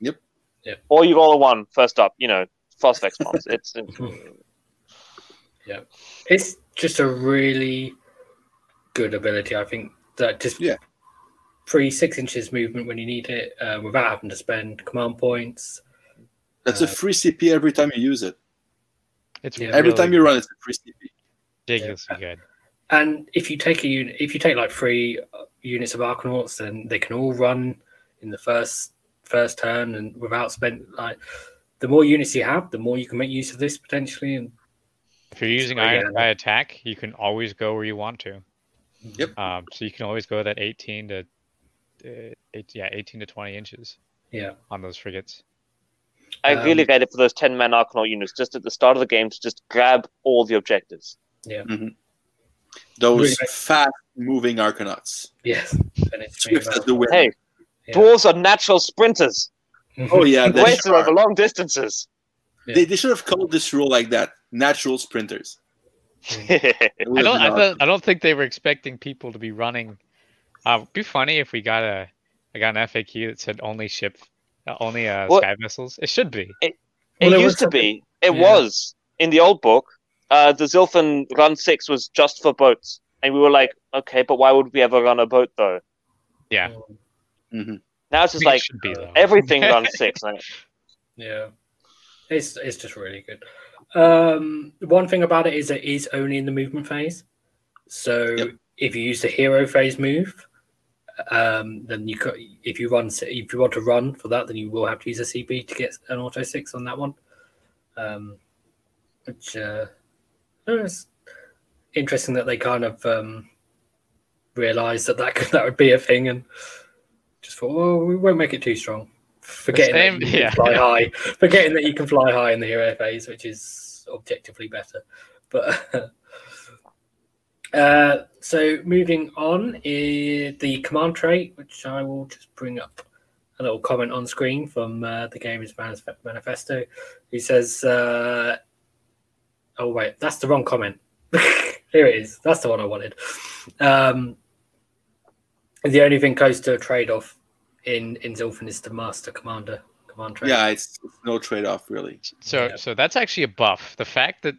Yep. Yep. Or you roll a one first up. You know, Phosphex bombs. it's, it's It's just a really good ability. I think that just Yeah. free six inches movement when you need it uh, without having to spend command points. That's a Uh, free CP every time you use it. It's Yeah. Every time you run, it's a free CP. ridiculously good. And if you take a unit, if you take like three uh, units of Arkanauts, then they can all run in the first first turn and without spend like the more units you have, the more you can make use of this potentially. And If you're using Oh, Iron yeah. Sky Attack, you can always go where you want to. Yep. Um, so you can always go that 18 to, uh, eight, yeah, 18 to 20 inches yeah, on those frigates. I Um, really get it for those 10 man Arkanaut units just at the start of the game to just grab all the objectives. Yeah. Those Really nice. fast moving Arkanauts. yes. And it's Swift as the wind. Hey, Yeah. dwarves are natural sprinters. Oh yeah, they, Racer sure over are. long distances. they, they should have called this rule like that. Natural sprinters. I don't, I don't, I don't think they were expecting people to be running. Uh, it'd be funny if we got a, I got an FAQ that said only ship, only uh, What? sky vessels. It should be. It Well, there used to be. It yeah. was in the old book. Uh, the Zilfin Run Six was just for boats, and we were like, okay, but why would we ever run a boat though? Yeah. Mhm. Now it's just think it like be everything runs six. Like, Yeah, it's it's just really good. Um, one thing about it is it is only in the movement phase. So Yep. if you use the hero phase move, um, then you could, if you run if you want to run for that, then you will have to use a CP to get an auto six on that one. Um, which uh, it's interesting that they kind of um, realized that that could, that would be a thing and just thought, well, we won't make it too strong. Forgetting same- that you yeah. can fly high, forgetting that you can fly high in the hero phase, which is objectively better. But uh, so moving on is the command trait, which I will just bring up a little comment on screen from uh, the Gamers Manifesto, who says, uh, "Oh wait, that's the wrong comment. Here it is. That's the one I wanted." Um, the only thing close to a trade-off in in Zilfin is the Master Commander command trait. Yeah, it's, it's no trade off really. So, Yeah. so that's actually a buff. The fact that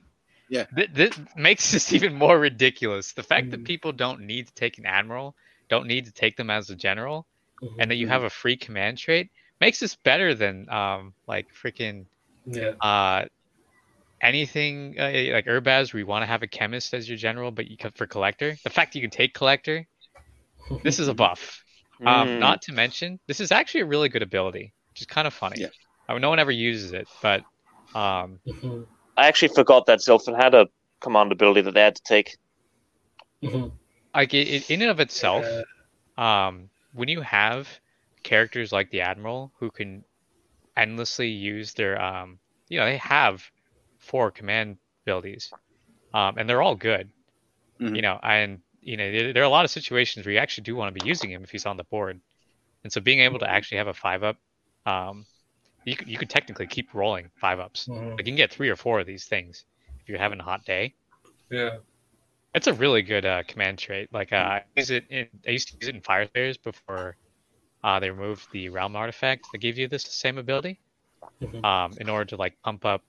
Yeah. th- this makes this even more ridiculous. The fact that Mhm. people don't need to take an admiral, don't need to take them as a general, Mhm. and that you have a free command trait makes this better than um like freaking yeah. uh anything uh, like Urbaz where you want to have a chemist as your general, but you can for collector. The fact that you can take collector, this is a buff. Um, mm, not to mention, this is actually a really good ability, which is kind of funny. Yeah. Uh, no one ever uses it, but um, Mhm. I actually forgot that Zilfin had a command ability that they had to take. Mhm. like it, it, in and of itself, Uh, um, when you have characters like the admiral who can endlessly use their, um, you know, they have four command abilities, um, and they're all good. Mhm. You know, and you know there, there are a lot of situations where you actually do want to be using him if he's on the board, and so being able to actually have a five up, um, you could, you could technically keep rolling five ups. mhm. Like you can get three or four of these things if you're having a hot day. Yeah. It's a really good uh, command trait. Like uh, I use it in, I used to use it in Fyreslayers before uh, they removed the Realm artifact that gave you this same ability. Mhm. Um, in order to like pump up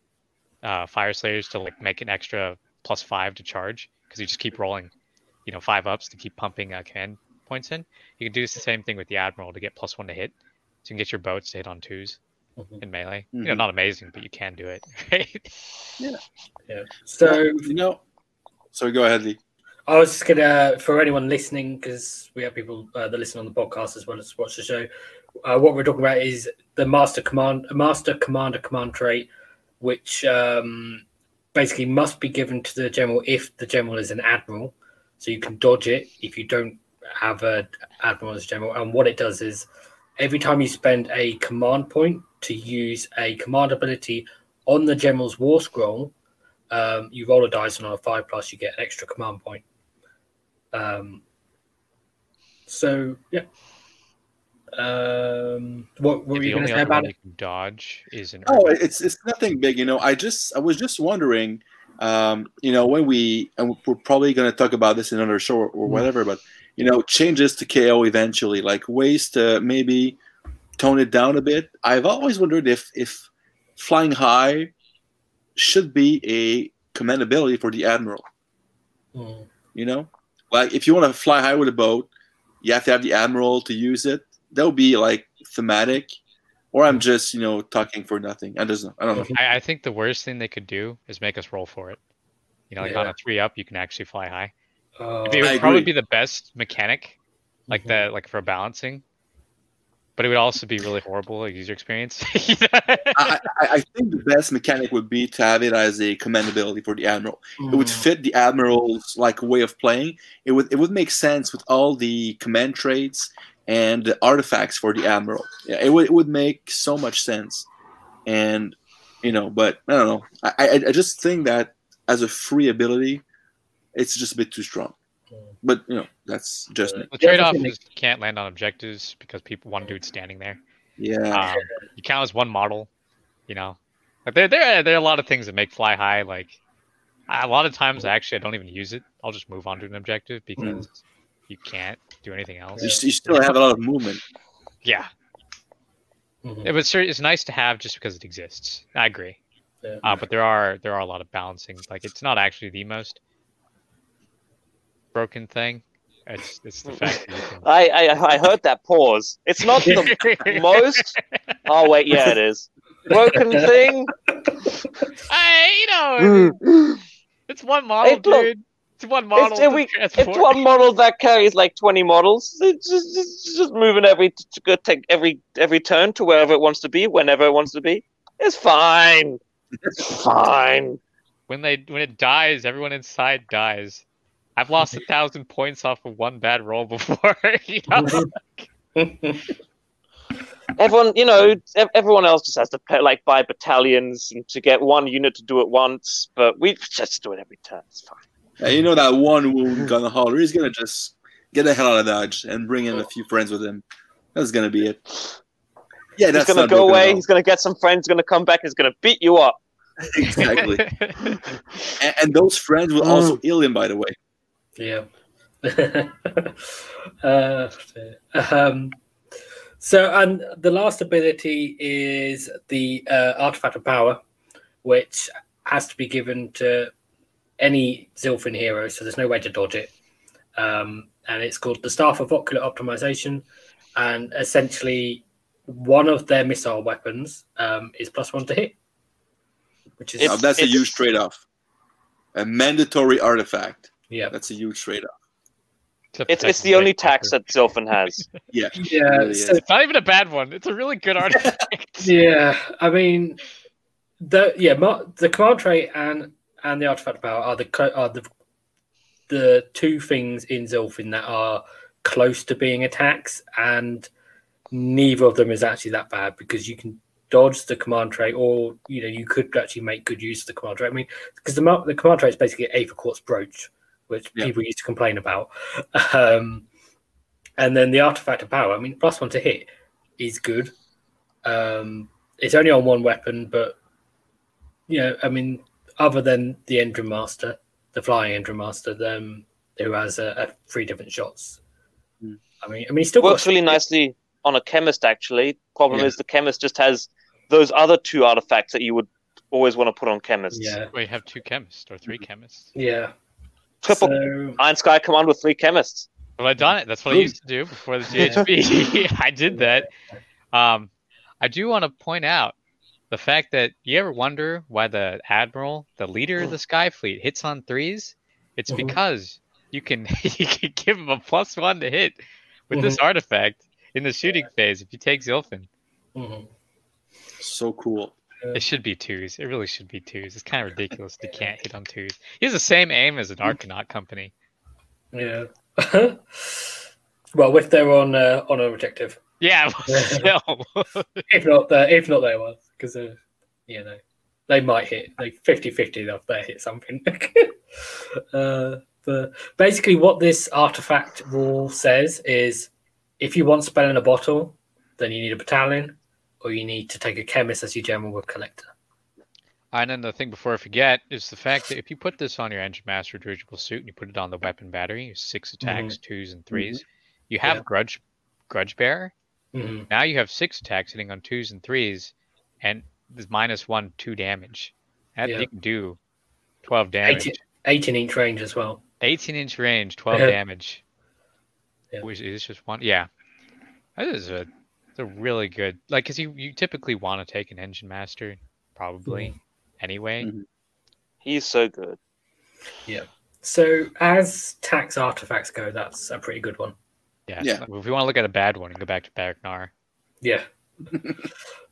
uh, Fyreslayers to like make an extra plus five to charge because you just keep rolling, you know, five ups to keep pumping uh, command points in. You can do the same thing with the Admiral to get plus one to hit. So you can get your boats to hit on twos Mhm. in melee. You know, Mhm. not amazing, but you can do it, right? Yeah. So you know, sorry, go ahead, Lee. I was just gonna, for anyone listening, because we have people uh, that listen on the podcast as well as watch the show. Uh, what we're talking about is the master command, master commander command trait, which um, basically must be given to the general if the general is an admiral. So you can dodge it if you don't have a admiral as general. And what it does is every time you spend a command point to use a command ability on the general's war scroll, um, you roll a dice and on a five plus, you get an extra command point. Um, so yeah, Um, what were you going to say about it? dodge is an Oh, urban. it's it's nothing big, you know. I just I was just wondering, um, you know, when we and we're probably going to talk about this in another show or, or Mm. whatever, but you know, changes to KO eventually, like ways to maybe tone it down a bit. I've always wondered if if flying high should be a commendability for the admiral. Mm. You know, like if you want to fly high with a boat, you have to have the admiral to use it. That would be like thematic. Or I'm just, you know, talking for nothing. I just, I don't know. I, I think the worst thing they could do is make us roll for it. You know, like on a three up, you can actually fly high. Oh, it would I probably agree. be the best mechanic, like Mhm. the like for balancing. But it would also be really horrible like user experience. I, I, I think the best mechanic would be to have it as a commendability for the admiral. It would Mm. fit the admiral's like way of playing. It would it would make sense with all the command traits and the artifacts for the admiral. Yeah, it would it would make so much sense. And you know, but I don't know. I I, I just think that as a free ability, it's just a bit too strong. Mm. But you know, that's just me. the trade off definitely. is you can't land on objectives because people one dude standing there. Yeah. Um, you count as one model, you know. Like there, there, there are a lot of things that make fly high. Like a lot of times, actually, I don't even use it. I'll just move on to an objective because you can't do anything else. You, you still have a lot of movement. Yeah, Mhm. it was. It's nice to have just because it exists. I agree. Yeah. Uh, but there are there are a lot of balancing. Like it's not actually the most broken thing. It's it's the fact can. I, I I heard that pause. It's not the most. Oh wait, yeah, it is. Broken thing. I, you know, hmm. it's one model, Hey, look, dude. It's one model. It's, we, it's one model that carries like twenty models. It's just, it's just moving every to go take every every turn to wherever it wants to be, whenever it wants to be. It's fine. It's fine. when they when it dies, everyone inside dies. I've lost a thousand points off of one bad roll before. you know? Everyone, you know, everyone else just has to pay, like buy battalions and to get one unit to do it once. But we just do it every turn. It's fine. Yeah, you know that one wound gonna holler. He's gonna just get the hell out of Dodge and bring in a few friends with him. That's gonna be it. Yeah, He's that's gonna go away. at all. He's gonna get some friends. Gonna come back. He's gonna beat you up. exactly. and, and those friends will also mm. heal him, by the way. Yeah. uh, um, so, and the last ability is the uh, artifact of power, which has to be given to any Zilfin hero, so there's no way to dodge it. Um, and it's called the Staff of Ocular Optimization, and essentially, one of their missile weapons um, is plus one to hit, which is It's- Now, that's a huge trade-off. A mandatory artifact. Yeah, That's a huge trade-off. To It's it's the only tax that Zilfin has. Yeah. yeah. really so- It's not even a bad one. It's a really good artifact. Yeah, I mean, the yeah, mar- the command trait and and the artifact power are the co- are the the two things in Zilfin that are close to being attacks, and neither of them is actually that bad because you can dodge the command trait, or you know you could actually make good use of the command trait. I mean, because the the command trait is basically aetherquartz brooch, which Yeah. people used to complain about, um, and then the artifact of power. I mean, plus one to hit is good. Um, it's only on one weapon, but you know, I mean, other than the Endrin Master, the Flying Endrin Master, them who has a, a three different shots. Hmm. I mean, I mean, he still Works got really nicely on a chemist. Actually, problem Yeah. is the chemist just has those other two artifacts that you would always want to put on chemists. Yeah, We have two chemists or three chemists. yeah. Triple So, Iron Sky Command with three chemists. Well, I done it. That's what I used to do before the GHB. I did that. Um, I do want to point out the fact that you ever wonder why the admiral, the leader of the Sky Fleet, hits on threes. It's Mhm. because you can you can give him a plus one to hit with this artifact in the shooting phase. If you take Zilfin, mhm. So cool. It should be twos. It really should be twos. It's kind of ridiculous. They can't hit on twos. He has the same aim as an Arkanaut company. yeah. well, if they're on uh, on an objective, Yeah, if not, uh, if not, they was because uh, you know they might hit like 50-50 they'll they hit something. uh, but basically, what this artifact rule says is, if you want spell in a bottle, then you need a battalion, or you need to take a chemist as your general with collector. And then the thing before I forget is the fact that if you put this on your engine master dirigible suit and you put it on the weapon battery, six attacks, twos and 3s you have Yeah. grudge grudge bearer. hmm Now you have six attacks hitting on twos and threes, and there's minus one two damage. That Yeah. can do twelve damage. 18, 18 inch range as well. 18 inch range, 12 damage. Yeah. Which is just one. Yeah. That is a, it's a really good, like, because you, you typically want to take an engine master, probably, Mm-hmm. anyway. Mhm. He's so good. Yeah. So as tax artifacts go, that's a pretty good one. Yeah. Yeah. so if you want to look at a bad one, you go back to Baraknar. Yeah.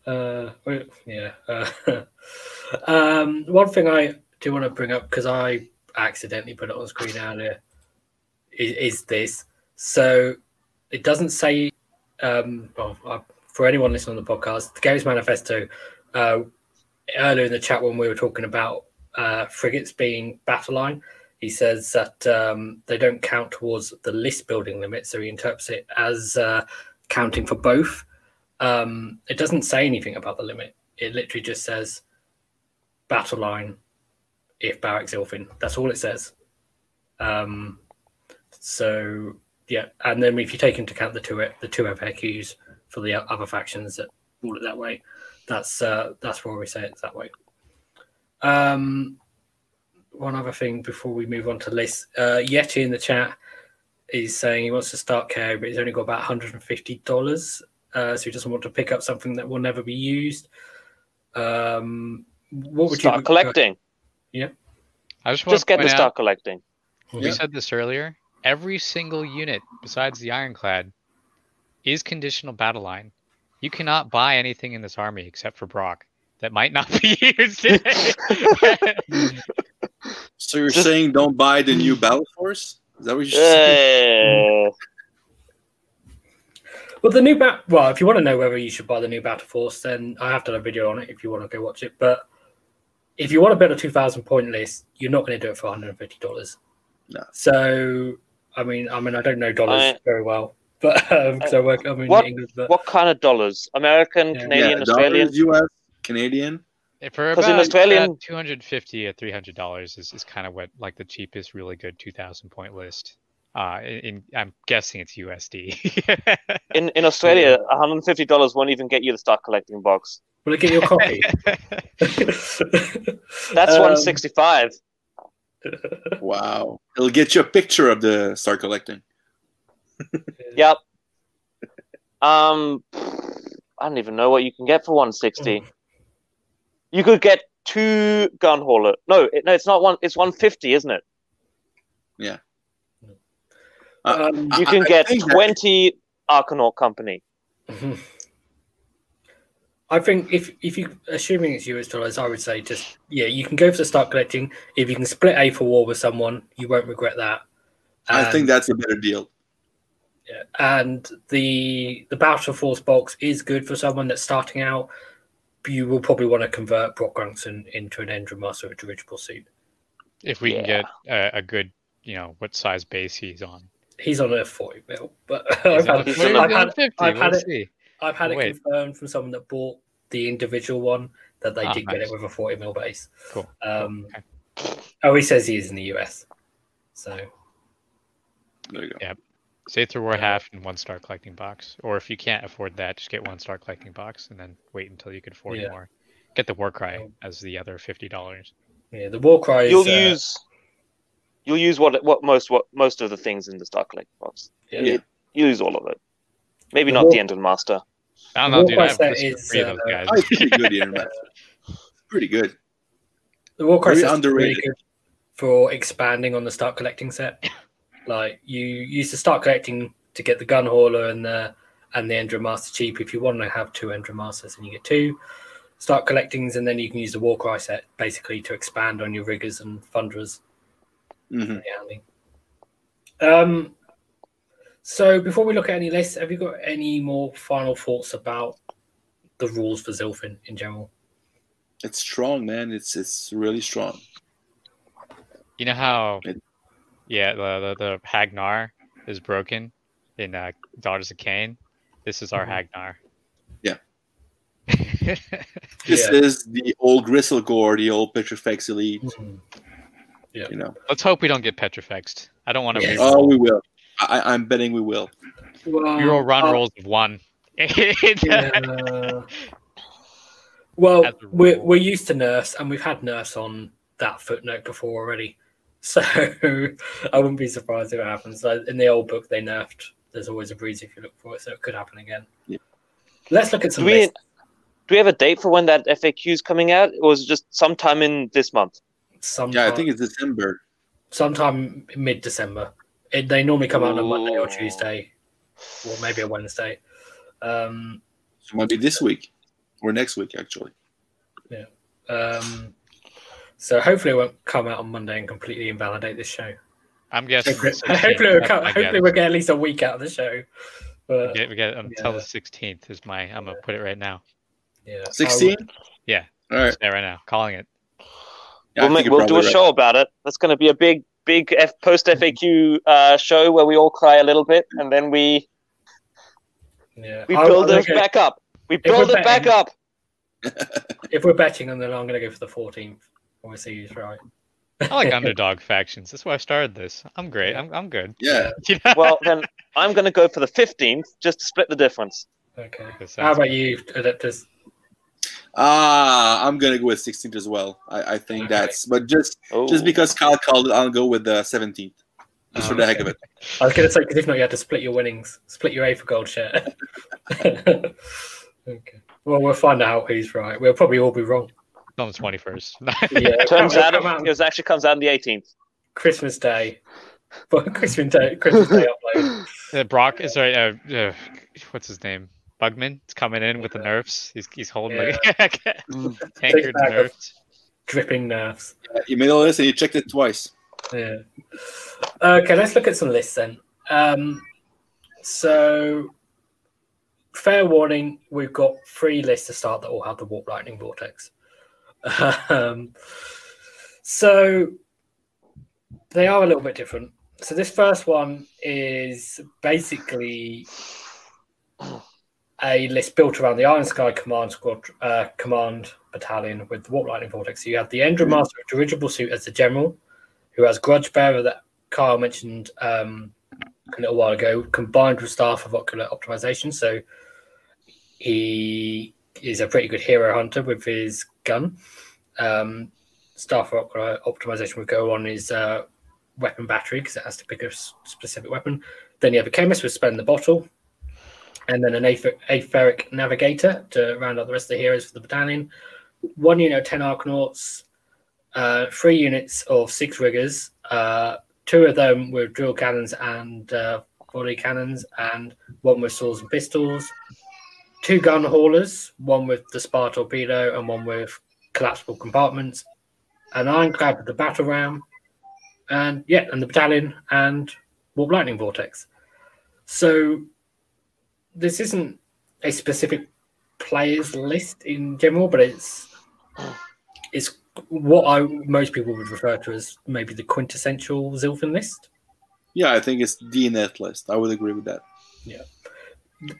uh, yeah. Uh, um, one thing I do want to bring up because I accidentally put it on screen earlier is, is this. So it doesn't say. Um, well, for anyone listening on the podcast, the Games Manifesto. Uh, earlier in the chat when we were talking about uh, frigates being battle line, he says that um, they don't count towards the list building limit, so he interprets it as uh, counting for both. Um, it doesn't say anything about the limit. It literally just says battle line if Barak-Zilfin. That's all it says. Um, so yeah, and then if you take into account the two the two FAQs for the other factions that rule it that way, that's uh, that's why we say it that way. Um, one other thing before we move on to lists, uh, Yeti in the chat is saying he wants to start care, but he's only got about 150 dollars, uh, so he doesn't want to pick up something that will never be used. Um, what would Start you collecting. Yeah, I just want Just get to to point out, start collecting. we Yeah. said this earlier, every single unit besides the Ironclad is conditional battle line. You cannot buy anything in this army except for Brokk that might not be used today. So you're saying don't buy the new Battle Force? Is that what you're saying? Uh, Well, the new bat. Well, if you want to know whether you should buy the new Battle Force, then I have done a video on it. If you want to go watch it, but if you want to build a two thousand point list, you're not going to do it for one hundred and fifty dollars. No. So, I mean, I mean, I don't know dollars I- very well, but because I work, I mean, in What- England. But what kind of dollars? American, Yeah. Canadian, yeah, Australian? dollars, US, Canadian. For 'Cause in about Australian- two hundred fifty or three hundred dollars is, is kind of what like the cheapest really good two thousand point list. Uh, in, in I'm guessing it's USD. In in Australia, $150 won't even get you the stock collecting box. will it get your copy? That's Um, 165. Wow. It'll get you a picture of the Star Collecting. Yep. Um, I don't even know what you can get for 160. You could get two gun hauler. No, it, no, it's not one. It's 150, isn't it? Yeah. Um, You can I get think that- 20 Arkanaut Company. I think if if you assuming it's US dollars, I would say just yeah, you can go for the start collecting. If you can split A for war with someone, you won't regret that. I think that's a better deal. Yeah, and the the Battle Force box is good for someone that's starting out. You will probably want to convert Brokk Grungsson into an Endrinmaster a dirigible suit. if we can get a, a good, you know, what size base he's on. He's on a 40 mil, but I've had, a he's 40, on a- I've had, I've had it- I've had it Wait. confirmed from someone that bought the individual one that they Ah, did get it with a 40 mil base. Cool. Um, Okay. Oh, he says he is in the US. So There you go. Yeah. Say through war Yeah. half and one star collecting box. Or if you can't afford that, just get one star collecting box and then wait until you can afford Yeah. more. Get the war cry as the other fifty dollars. yeah, the war cry is. You'll uh, use you'll use what what most what most of the things in the star collecting box. Yeah. You, you use all of it. Maybe The not war- the Engine Master. I don't The know, dude. I have set is, three of those uh, guys. It's pretty good here, man. Pretty good. The war cry Very set's really underrated. good for expanding on the start collecting set. Like you used to start collecting to get the gun hauler and the and the Endrinmaster cheap. If you want to have two Endrinmasters, and you get two start collectings, and then you can use the war cry set basically to expand on your riggers and thunderers. hmm Um, so before we look at any lists, have you got any more final thoughts about the rules for Zilfin in general? It's strong, man. It's it's really strong. You know how, It- yeah, the, the the Hagg Nar is broken in uh, Daughters of Khaine. This is our Mhm. Hagg Nar. Yeah. this Yeah. is the old Gristlegore, the old Petrifex Elite. Mhm. You know. Let's hope we don't get petrifexed. I don't want to. Yes. Oh, we will. I, I'm betting we will. Well, Euro run uh, rolls of one. yeah. Well, we're, we're used to Nurse, and we've had Nurse on that footnote before already. So I wouldn't be surprised if it happens. Like, In the old book, they nerfed. There's always a breeze if you look for it, so it could happen again. Yeah. Let's look at Do some we do we have a date for when that FAQ is coming out, or is it just sometime in this month? Sometime, Yeah, I think it's December. sometime mid December. It, they normally come out on a Monday or Tuesday, or maybe a Wednesday. Um, So it might be this week or next week, actually. um, so hopefully it won't come out on Monday and completely invalidate this show. I'm guessing. Hopefully, hopefully, we'll, come, my hopefully we'll get at least a week out of the show. But We get, we get until Yeah. the 16th is my. I'm gonna put it right now. yeah, 16? Yeah. All right. Say right now, calling it. Yeah, we'll make, we'll do a right. show about it. That's going to be a big, big F- post FAQ uh, show where we all cry a little bit, and then we yeah. we build it go- back up. We build it back up. If we're betting, and then I'm going to go for the 14th. We'll see who's right. I like underdog factions. That's why I started this. I'm great. I'm I'm good. Yeah. You know? Well, then I'm going to go for the 15th just to split the difference. Okay. How about good. you, Adeptus? Ah, I'm gonna go with 16th as well. I, I think Okay. that's, but just Oh. just because Kyle called it, I'll go with the 17th, just for the heck of it. I was going to say because if not, you had to split your winnings, split your aethergold share. okay. Well, we'll find out who's right. We'll probably all be wrong. on the 21st. Yeah. turns it'll out come it was actually comes out on the 18th. Christmas Day. But Christmas Day, Christmas Day upload. Uh, Brokk is sorry. Uh, uh, what's his name? Bugman. Is coming in with the nerfs. He's he's holding like tankard bag of- nerfs. Dripping nerves. You made all this and you checked it twice. Yeah. Okay, let's look at some lists then. Um, so, fair warning, we've got three lists to start that all have the Warp Lightning Vortex. Um, so, they are a little bit different. So, this first one is basically a list built around the Iron Sky Command Squad, uh, Command Battalion with the Warp Lightning Vortex. So, you have the Endrinmaster of Dirigible Suit as the general who has Grudge Bearer that Kyle mentioned um, a little while ago, combined with Staff of Ocular Optimization. So he is a pretty good hero hunter with his gun. Um, Staff of Ocular Optimization would go on his uh, weapon battery because it has to pick a specific weapon. Then you have a chemist with Spend the Bottle. And then an Aether- Aetheric Navigator to round out the rest of the heroes for the battalion. One unit of 10 Arkanauts, uh, three units of six riggers, uh, two of them with drill cannons and uh, volley cannons, and one with swords and pistols. Two gun haulers, one with the spar torpedo and one with collapsible compartments. An ironclad with the battle ram, and yeah, and the battalion and warp lightning vortex. So this isn't a specific players list in general, but it's it's what I most people would refer to as maybe the quintessential Zilfin list. Yeah, I think it's the net list. I would agree with that. Yeah,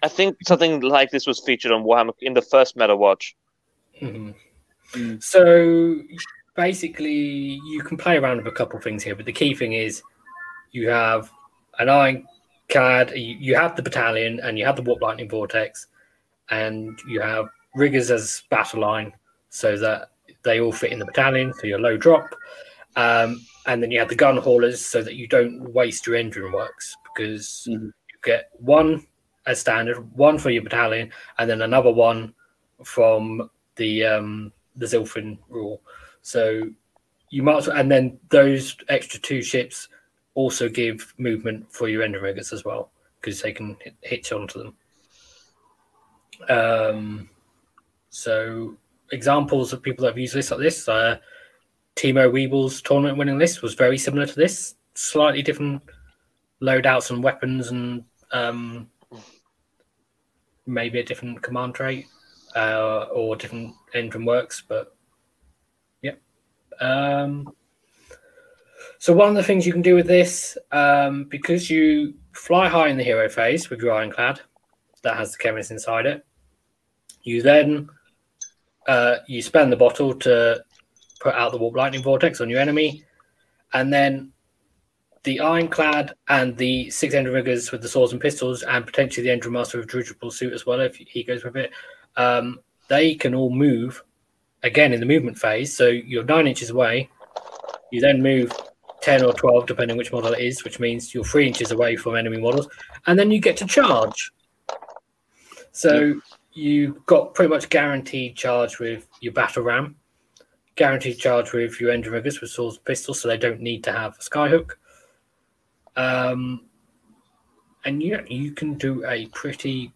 I think something like this was featured on Warhammer in the first Meta Watch. Mhm. Mm. So basically, you can play around with a couple of things here, but the key thing is you have an you, you have the battalion, and you have the warp lightning vortex, and you have riggers as battle line, so that they all fit in the battalion, so you're low drop. Um, and then you have the gun haulers, so that you don't waste your engine works because Mhm. you get one as standard, one for your battalion, and then another one from the um, the Zilfin rule. So you might, as well, and then those extra two ships also give movement for your Endrinriggers as well because they can hit, hitch onto them. Um, so examples of people that have used lists like this, uh, Timo Weeble's tournament winning list was very similar to this, slightly different loadouts and weapons and um, maybe a different command trait uh, or different engine works, but yeah. Um, so one of the things you can do with this, um, because you fly high in the hero phase with your ironclad, that has the chemist inside it. You then uh, you spend the bottle to put out the warp lightning vortex on your enemy, and then the ironclad and the six Endrinriggers with the swords and pistols, and potentially the Endrinmaster with Dirigible suit as well, if he goes with it, um, they can all move again in the movement phase. So you're nine inches away. You then move 10 or 12, depending which model it is, which means you're three inches away from enemy models. And then you get to charge. So yep. you got pretty much guaranteed charge with your battle ram, guaranteed charge with your Endrinriggers with swords and pistols, so they don't need to have a skyhook. Um, and yeah, you can do a pretty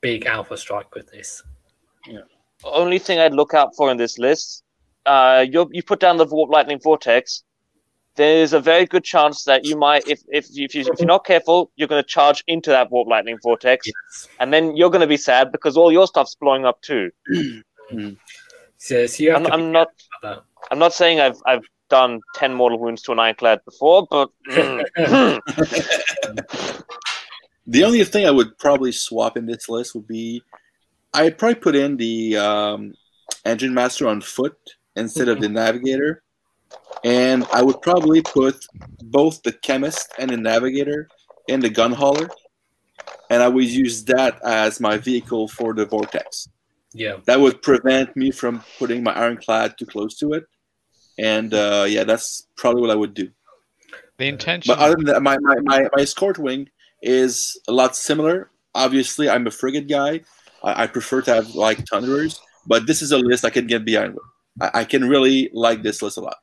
big alpha strike with this. Yeah. Only thing I'd look out for in this list, uh, you you put down the warp lightning vortex. There's a very good chance that you might, if if if, you, if you're not careful, you're going to charge into that warp lightning vortex, yes. and then you're going to be sad because all your stuff's blowing up too. mm. so, so I'm, I'm not. I'm not saying I've I've done 10 mortal wounds to an ironclad before, but. the only thing I would probably swap in this list would be I'd probably put in the um, master on foot instead of the mm-hmm. navigator. And I would probably put both the chemist and the navigator in the gun hauler. And I would use that as my vehicle for the vortex. Yeah. That would prevent me from putting my ironclad too close to it and uh, yeah, that's probably what I would do. The intention. But other than that, my, my, my, my escort wing is a lot similar. Obviously, I'm a frigate guy. I, I prefer to have like thunderers, but this is a list I can get behind with. I, I can really like this list a lot.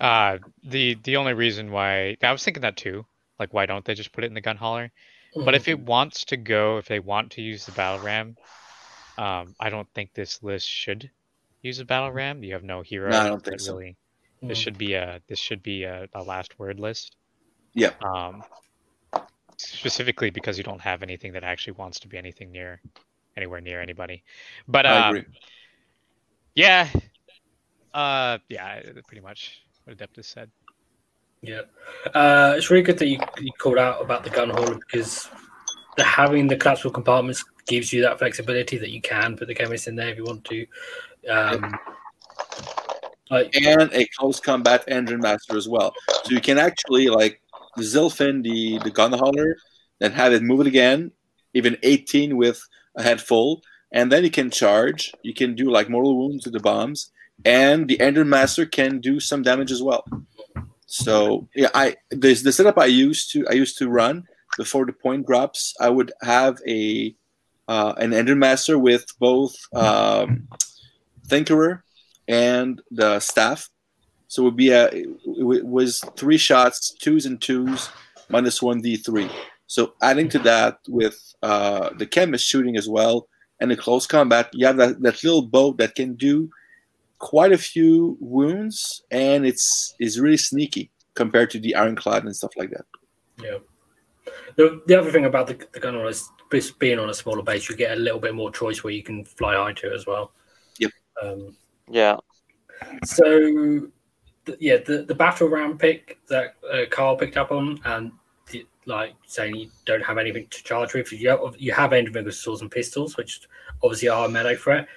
Uh the the only reason why I was thinking that too. Like, why don't they just put it in the gun hauler? Mm-hmm. But if it wants to go, if they want to use the battle ram, um, I don't think this list should use a battle ram? You have no hero. No, I don't think so. Really, this should be a this should be a, a last word list. Yeah. Um, specifically because you don't have anything that actually wants to be anything near anywhere near anybody. But I um. Yeah. Uh, yeah, pretty much what Adeptus said. Yeah, uh, it's really good that you, you called out about the gun hauler because the, having the collapsible compartments gives you that flexibility that you can put the chemist in there if you want to. Um, like, and a close combat engine master as well. So you can actually like Zilfin the the gun hauler, then have it move it again, even 18 with a head full, and then you can charge. You can do like mortal wounds with the bombs, and the Endrinmaster can do some damage as well. So yeah, I there's the setup I used to I used to run before the point drops. I would have a uh, an master with both um, Tinkerer and the staff. So it would be a it was three shots, twos and twos, minus one d three. So adding to that with uh, the chemist shooting as well and the close combat, you have that, that little boat that can do quite a few wounds and it's is really sneaky compared to the ironclad and stuff like that. Yeah. The, the other thing about the, the gun is being on a smaller base, you get a little bit more choice where you can fly high to as well. Um, yeah. So, yeah, the, the battle ram pick that uh, Carl picked up on, and the, like saying you don't have anything to charge with, you have, you have Endrinriggers swords and pistols, which obviously are a melee threat.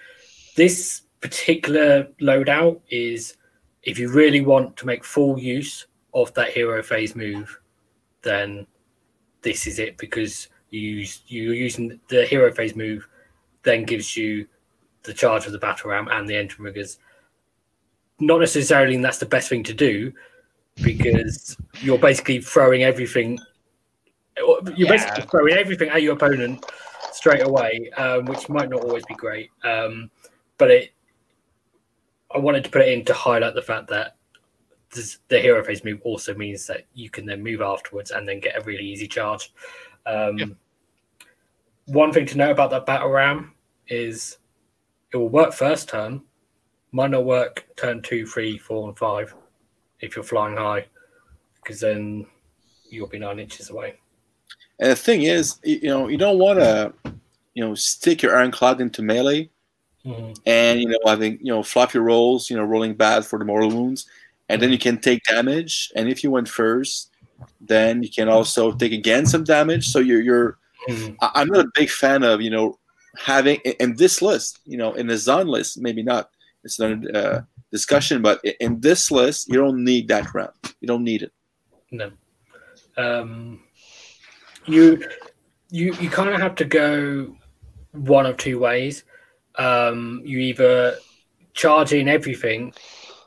This particular loadout is if you really want to make full use of that hero phase move, then this is it because you use, you're using the hero phase move, then gives you the charge of the battle ram and the Endrinriggers. Not necessarily that's the best thing to do because you're basically throwing everything. You're yeah. basically throwing everything at your opponent straight away, um, which might not always be great. Um, but it, I wanted to put it in to highlight the fact that this, the hero phase move also means that you can then move afterwards and then get a really easy charge. Um, yeah. One thing to note about that battle ram is it will work first turn, might not work turn two, three, four, and five if you're flying high, because then you'll be nine inches away. And the thing is, you know, you don't want to, you know, stick your ironclad into melee, mm-hmm. and you know, I think you know, flop your rolls, you know, rolling bad for the mortal wounds, and mm-hmm. then you can take damage. And if you went first, then you can also take again some damage. So you're, you're. Mm-hmm. I'm not a big fan of you know having in this list, you know, in the Zon list, maybe not. It's not a uh, discussion, but in this list, you don't need that ramp. You don't need it. No. Um, you you you kind of have to go one of two ways. Um, you either charge in everything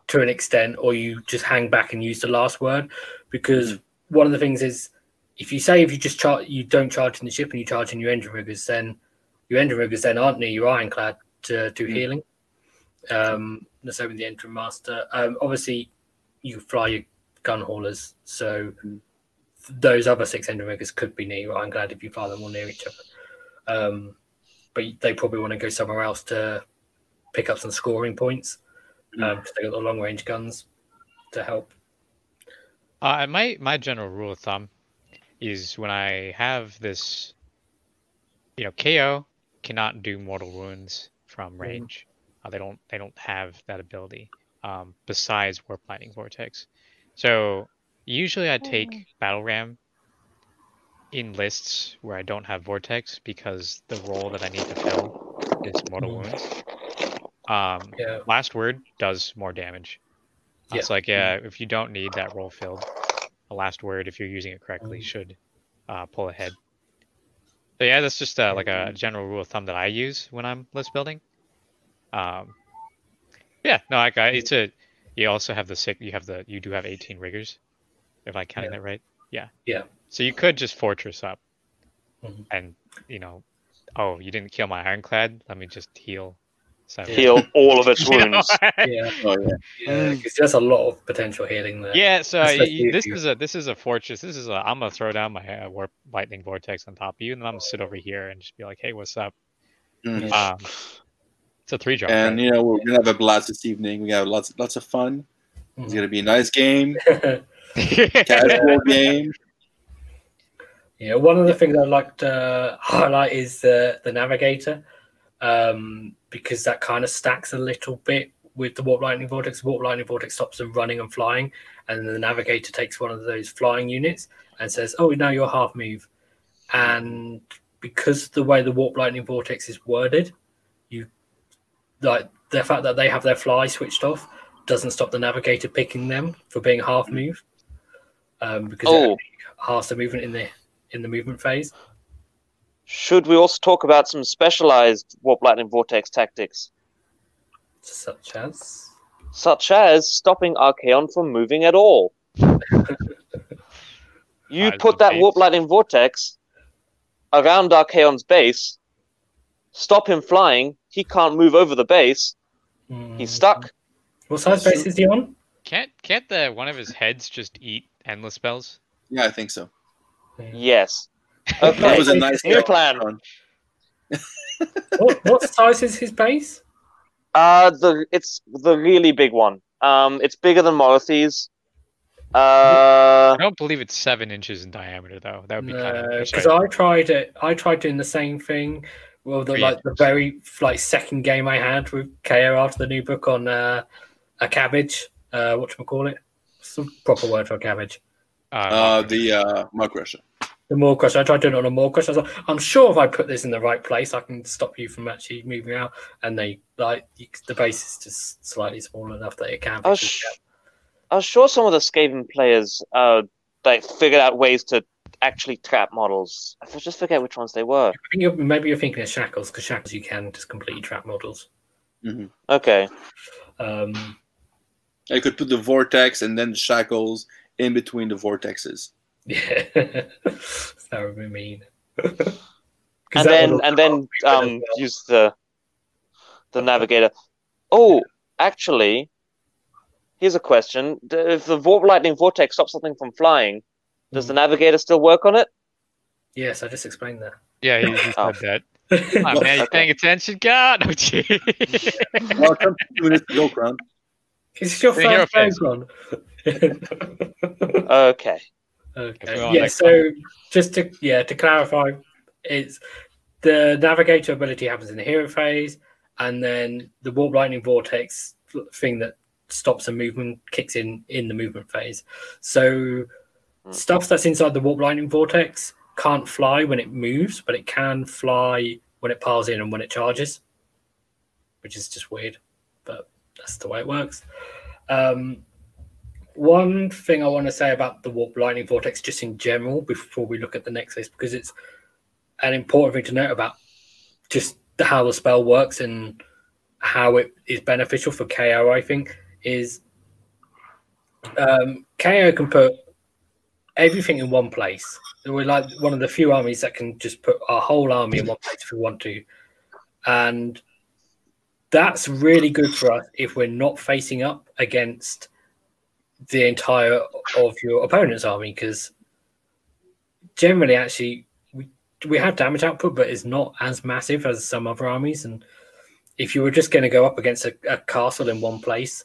to an extent, or you just hang back and use the last word. Because mm. one of the things is, if you say if you just charge, you don't charge in the ship and you charge in your engine riggers, then your engine riggers then aren't near your ironclad to do mm. healing. Um, the same with the engine master. Um, obviously, you fly your gun haulers, so mm. those other six engine riggers could be near your ironclad if you fly them all near each other. Um, but they probably want to go somewhere else to pick up some scoring points because um, they got the long range guns to help. Uh, my my general rule of thumb is when I have this, you know, KO cannot do mortal wounds from mm-hmm. range. Mm. Uh, they don't they don't have that ability um, besides warp lightning vortex. So usually I take mm. battle ram in lists where I don't have vortex because the role that I need to fill is mortal mm. wounds. Um, yeah. Last word does more damage. Yeah. It's like yeah, if you don't need that role filled, a last word, if you're using it correctly, mm. should uh, pull ahead. So yeah, that's just uh, like a general rule of thumb that I use when I'm list building. Um, yeah, no, like I, it's a. You also have the sick. You have the. You do have 18 riggers, if I'm counting yeah. that right. Yeah. Yeah. So you could just fortress up, mm-hmm. and you know, oh, you didn't kill my ironclad. Let me just heal so heal all of its wounds. yeah, oh, yeah, yeah. there's a lot of potential healing there. Yeah, so this is a this is a fortress. This is a I'm gonna throw down my uh, warp lightning vortex on top of you, and then I'm gonna sit over here and just be like, hey, what's up? Mm-hmm. Um, it's a three drop. And right? you know we're gonna have a blast this evening. We got lots lots of fun. Mm-hmm. It's gonna be a nice game, casual game. Yeah, one of the things I'd like to highlight is uh, the navigator um, because that kind of stacks a little bit with the warp lightning vortex. The warp lightning vortex stops them running and flying, and then the navigator takes one of those flying units and says, "Oh, now you're half move." And because the way the warp lightning vortex is worded, you like the fact that they have their fly switched off doesn't stop the navigator picking them for being half move, um, because oh. it halves the movement in the in the movement phase. Should we also talk about some specialized warp lightning vortex tactics? Such as? Such as stopping Archaon from moving at all. you put that warp lightning vortex around Archaon's base, stop him flying, he can't move over the base, mm. he's stuck. What size base is he on? Can't can't the one of his heads just eat endless spells? Yeah, I think so. Yes. Okay. that was a nice new plan. what, what size is his base? Uh the it's the really big one. Um, it's bigger than Morathi's. Uh, I don't believe it's seven inches in diameter, though. That would be no, kind of because I tried it. I tried doing the same thing. Well, the like the very like second game I had with KO after the new book on uh, a cabbage. Uh, what do we call it? What's the proper word for a cabbage? Uh, uh the uh, mud crusher the more question. I tried doing it on a more question. I was like, I'm sure if I put this in the right place, I can stop you from actually moving out. And they like the base is just slightly small enough that it can. I was, sh- I was sure some of the Skaven players uh like figured out ways to actually trap models. I just forget which ones they were. I think you're, maybe you're thinking of shackles because shackles you can just completely trap models. Mm-hmm. Okay. Um, I could put the vortex and then the shackles in between the vortexes. Yeah, that would be mean. and then and then um, well. use the the navigator. Oh, actually, here's a question: If the warp lightning vortex stops something from flying, does the hmm. navigator still work on it? Yes, I just explained that. Yeah, he, he oh. said that. oh, man, you paying attention? God, oh, gee. Welcome to two minutes to go, Crown. Is your first phone, okay. Okay. Yeah. So just to yeah to clarify, it's the navigator ability happens in the hero phase, and then the warp lightning vortex thing that stops a movement kicks in in the movement phase. So hmm. stuff that's inside the warp lightning vortex can't fly when it moves, but it can fly when it piles in and when it charges, which is just weird, but that's the way it works. Um, one thing I want to say about the warp lightning vortex, just in general, before we look at the next list, because it's an important thing to note about just how the spell works and how it is beneficial for KO. I think is um, KO can put everything in one place. We're like one of the few armies that can just put our whole army in one place if we want to, and that's really good for us if we're not facing up against the entire of your opponent's army because generally actually we we have damage output but it's not as massive as some other armies. And if you were just going to go up against a, a, castle in one place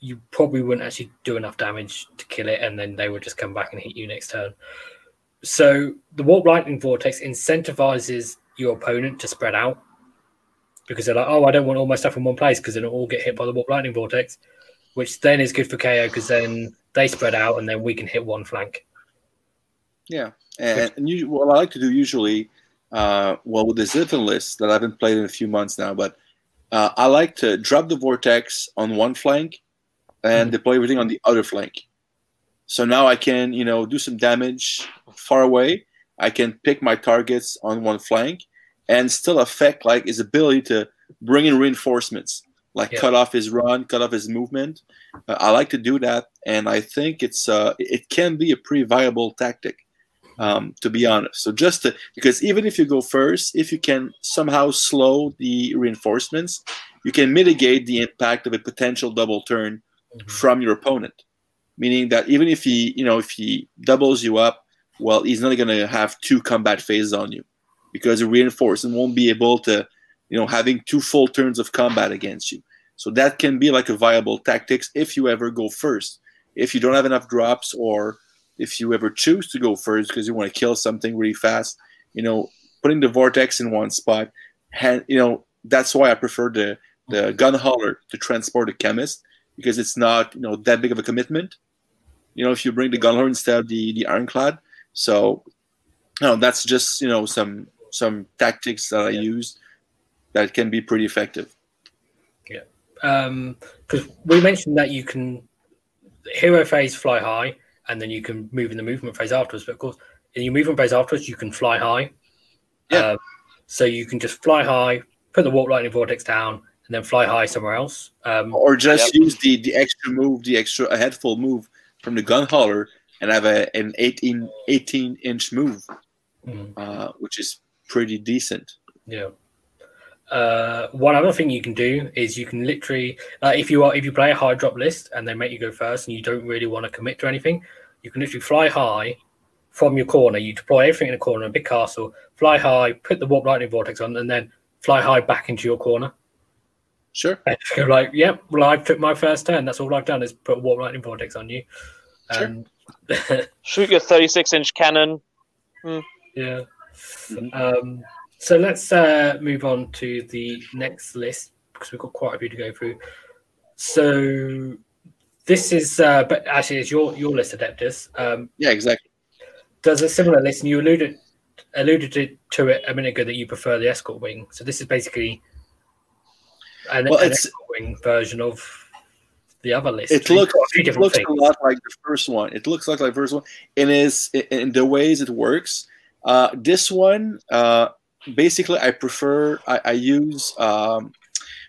you probably wouldn't actually do enough damage to kill it and then they would just come back and hit you next turn. So the warp lightning vortex incentivizes your opponent to spread out because they're like oh i don't want all my stuff in one place because then it'll all get hit by the warp lightning vortex which then is good for KO because then they spread out and then we can hit one flank. Yeah, and, and you, what I like to do usually, uh, well, with the Zilfin list that I haven't played in a few months now, but uh, I like to drop the vortex on one flank and mm-hmm. deploy everything on the other flank. So now I can, you know, do some damage far away. I can pick my targets on one flank and still affect like his ability to bring in reinforcements like yeah. cut off his run, cut off his movement. Uh, I like to do that, and I think it's uh, it can be a pretty viable tactic, um, to be honest. So just to, because even if you go first, if you can somehow slow the reinforcements, you can mitigate the impact of a potential double turn mm-hmm. from your opponent. Meaning that even if he, you know, if he doubles you up, well, he's not going to have two combat phases on you because the reinforcement won't be able to you know, having two full turns of combat against you. So that can be like a viable tactics if you ever go first. If you don't have enough drops or if you ever choose to go first because you want to kill something really fast, you know, putting the vortex in one spot, and you know, that's why I prefer the the mm-hmm. gun hauler to transport a chemist because it's not you know that big of a commitment. You know, if you bring the gun hauler instead of the the ironclad, so you know, that's just you know some some tactics that I yeah. use that can be pretty effective. Yeah, because um, we mentioned that you can hero phase fly high, and then you can move in the movement phase afterwards. But of course, in your movement phase afterwards, you can fly high. Yeah. Um, so you can just fly high, put the warp lightning vortex down, and then fly high somewhere else. Um, or just yep. use the the extra move, the extra a head full move from the gun hauler, and have a an 18, 18 inch move, mm-hmm. uh, which is pretty decent. Yeah uh, one other thing you can do is you can literally, uh, if you are if you play a high drop list and they make you go first and you don't really want to commit to anything, you can literally fly high from your corner. You deploy everything in a corner, a big castle, fly high, put the warp lightning vortex on, and then fly high back into your corner. Sure. And you're like, yep, yeah, well, I took my first turn. That's all I've done is put warp lightning vortex on you. Sure. Shoot your 36 inch cannon. Hmm. Yeah. Mm-hmm. Um, so let's uh, move on to the next list because we've got quite a few to go through. So this is, uh, but actually, it's your your list, Adeptus. Um, yeah, exactly. Does a similar list, and you alluded alluded to it a minute ago that you prefer the escort wing. So this is basically an, well, an escort wing version of the other list. It looks, it looks a lot like the first one. It looks like the first one. It is in the ways it works. Uh, this one, uh, basically I prefer I, I use um,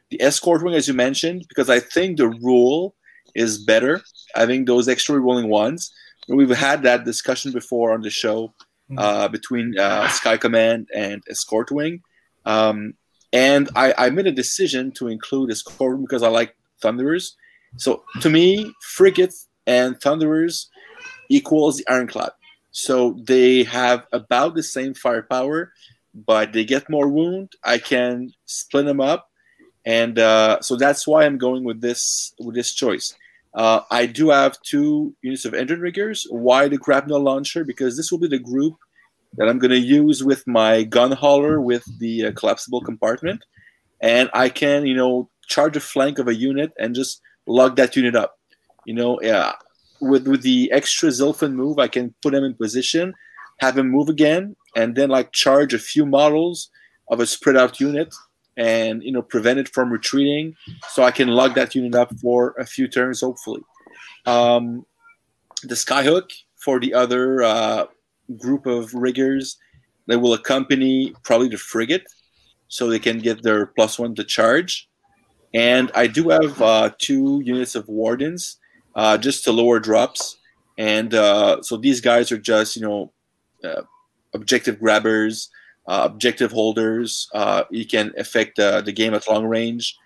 the escort wing as you mentioned because I think the rule is better having those extra rolling ones. We've had that discussion before on the show hmm. uh, between uh, Sky Command and Escort Wing, um, and I, I, made a decision to include Escort Wing because I like Thunderers. So to me, frigates and Thunderers equals the Ironclad. So they have about the same firepower, but they get more wound. I can split them up, and uh, so that's why I'm going with this with this choice. Uh, I do have two units of engine riggers. Why the grapnel launcher? Because this will be the group that I'm going to use with my gun hauler with the uh, collapsible compartment, and I can you know charge a flank of a unit and just lug that unit up. You know, yeah. With with the extra Zilfin move, I can put them in position, have him move again, and then like charge a few models of a spread out unit and you know prevent it from retreating so i can lug that unit up for a few turns hopefully. Um, the skyhook for the other uh, group of riggers they will accompany probably the frigate so they can get their plus one to charge. And i do have uh, two units of wardens uh, just to lower drops. And uh, so these guys are just you know uh, objective grabbers uh, objective holders. Uh, you can affect the game at long range.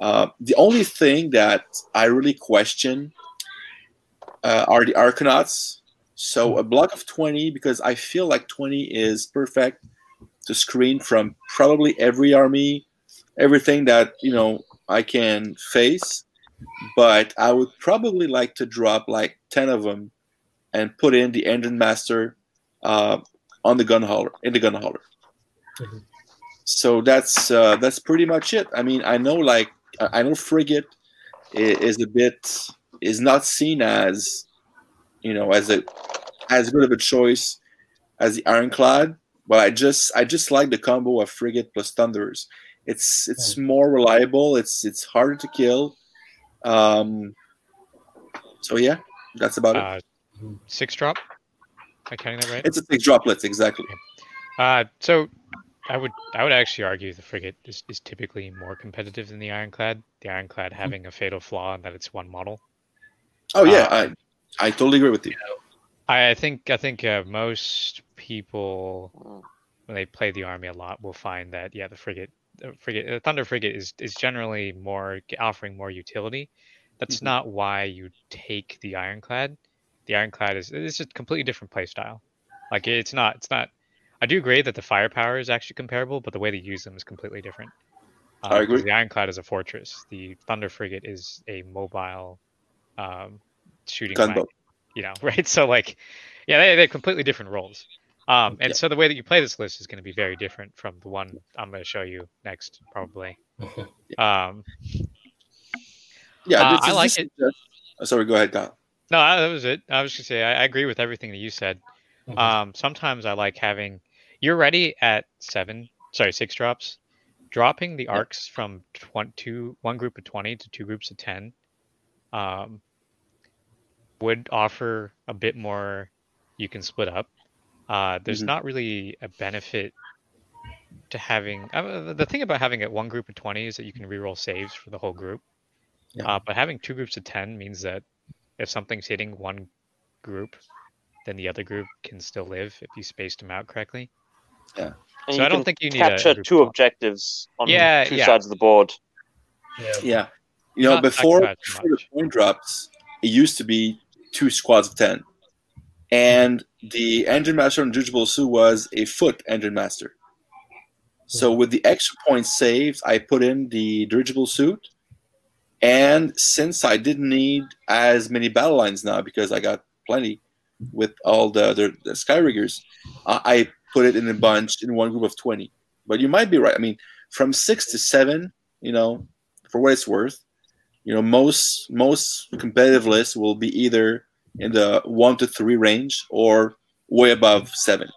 Uh, the only thing that I really question are the Arkanauts. So a block of 20, because I feel like 20 is perfect to screen from probably every army, everything that, you know, I can face. But I would probably like to drop like 10 of them and put in the engine master uh, on the gun hauler, in the gun hauler. Mm-hmm. So that's uh, that's pretty much it. I mean, I know like I know frigate is a bit is not seen as you know as a as good of a choice as the ironclad, but I just I just like the combo of frigate plus thunders. It's it's mm. more reliable. It's it's harder to kill. Um, so yeah, that's about uh, it. Six drop. Am I counting that right? It's a six droplets exactly. Uh, so I would I would actually argue the frigate is, is typically more competitive than the ironclad. The ironclad hmm. having a fatal flaw in that it's one model. Oh yeah, uh, I I totally agree with you. I think I think uh, most people when they play the army a lot will find that yeah the frigate the frigate the thunder frigate is is generally more offering more utility. That's mm-hmm. not why you take the ironclad. The ironclad is it's a completely different play style. Like it's not it's not I do agree that the firepower is actually comparable, but the way they use them is completely different. I um, agree. The Ironclad is a fortress. The Thunder Frigate is a mobile um, shooting gunboat. You know, right? So like, yeah, they, they have completely different roles. Um, and yeah. so the way that you play this list is going to be very different from the one I'm going to show you next, probably. yeah. Um, yeah, uh, I like it. Just... Oh, sorry, go ahead, Kyle. No, that was it. I was going to say I, I, agree with everything that you said. Um, sometimes I like having you're ready at seven, sorry, six drops. Dropping the arcs from tw- two, one group of 20 to two groups of 10 um, would offer a bit more you can split up. Uh, there's mm-hmm. not really a benefit to having uh, the thing about having it one group of 20 is that you can reroll saves for the whole group. Yeah. Uh, but having two groups of 10 means that if something's hitting one group, then the other group can still live if you spaced them out correctly. Yeah. And so I don't think you need capture a, two objectives on yeah, two yeah. sides of the board. Yeah. yeah. You know, Not before, before the point drops, it used to be two squads of ten, and the engine master on Dirigible Suit was a foot engine master. So with the extra points saved, I put in the dirigible suit, and since I didn't need as many battle lines now because I got plenty with all the other the sky riggers, uh, I put it in a bunch in one group of 20. But you might be right. I mean, from six to seven, you know, for what it's worth, you know, most most competitive lists will be either in the one to three range or way above seven.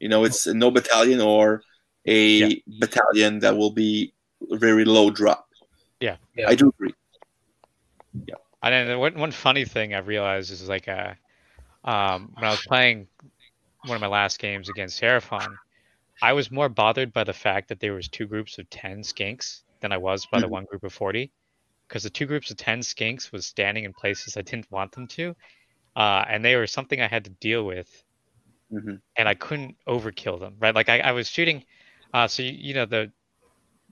You know, it's no battalion or a yeah. battalion that will be very low drop. Yeah, yeah. I do agree. Yeah. And then one, one funny thing I realized is like uh, um, when I was playing one of my last games against Seraphon, I was more bothered by the fact that there was two groups of 10 skinks than I was by mm-hmm. the one group of 40 because the two groups of 10 skinks was standing in places I didn't want them to. Uh, and they were something I had to deal with mm-hmm. and I couldn't overkill them, right? Like I, I was shooting. Uh, so, you, you, know, the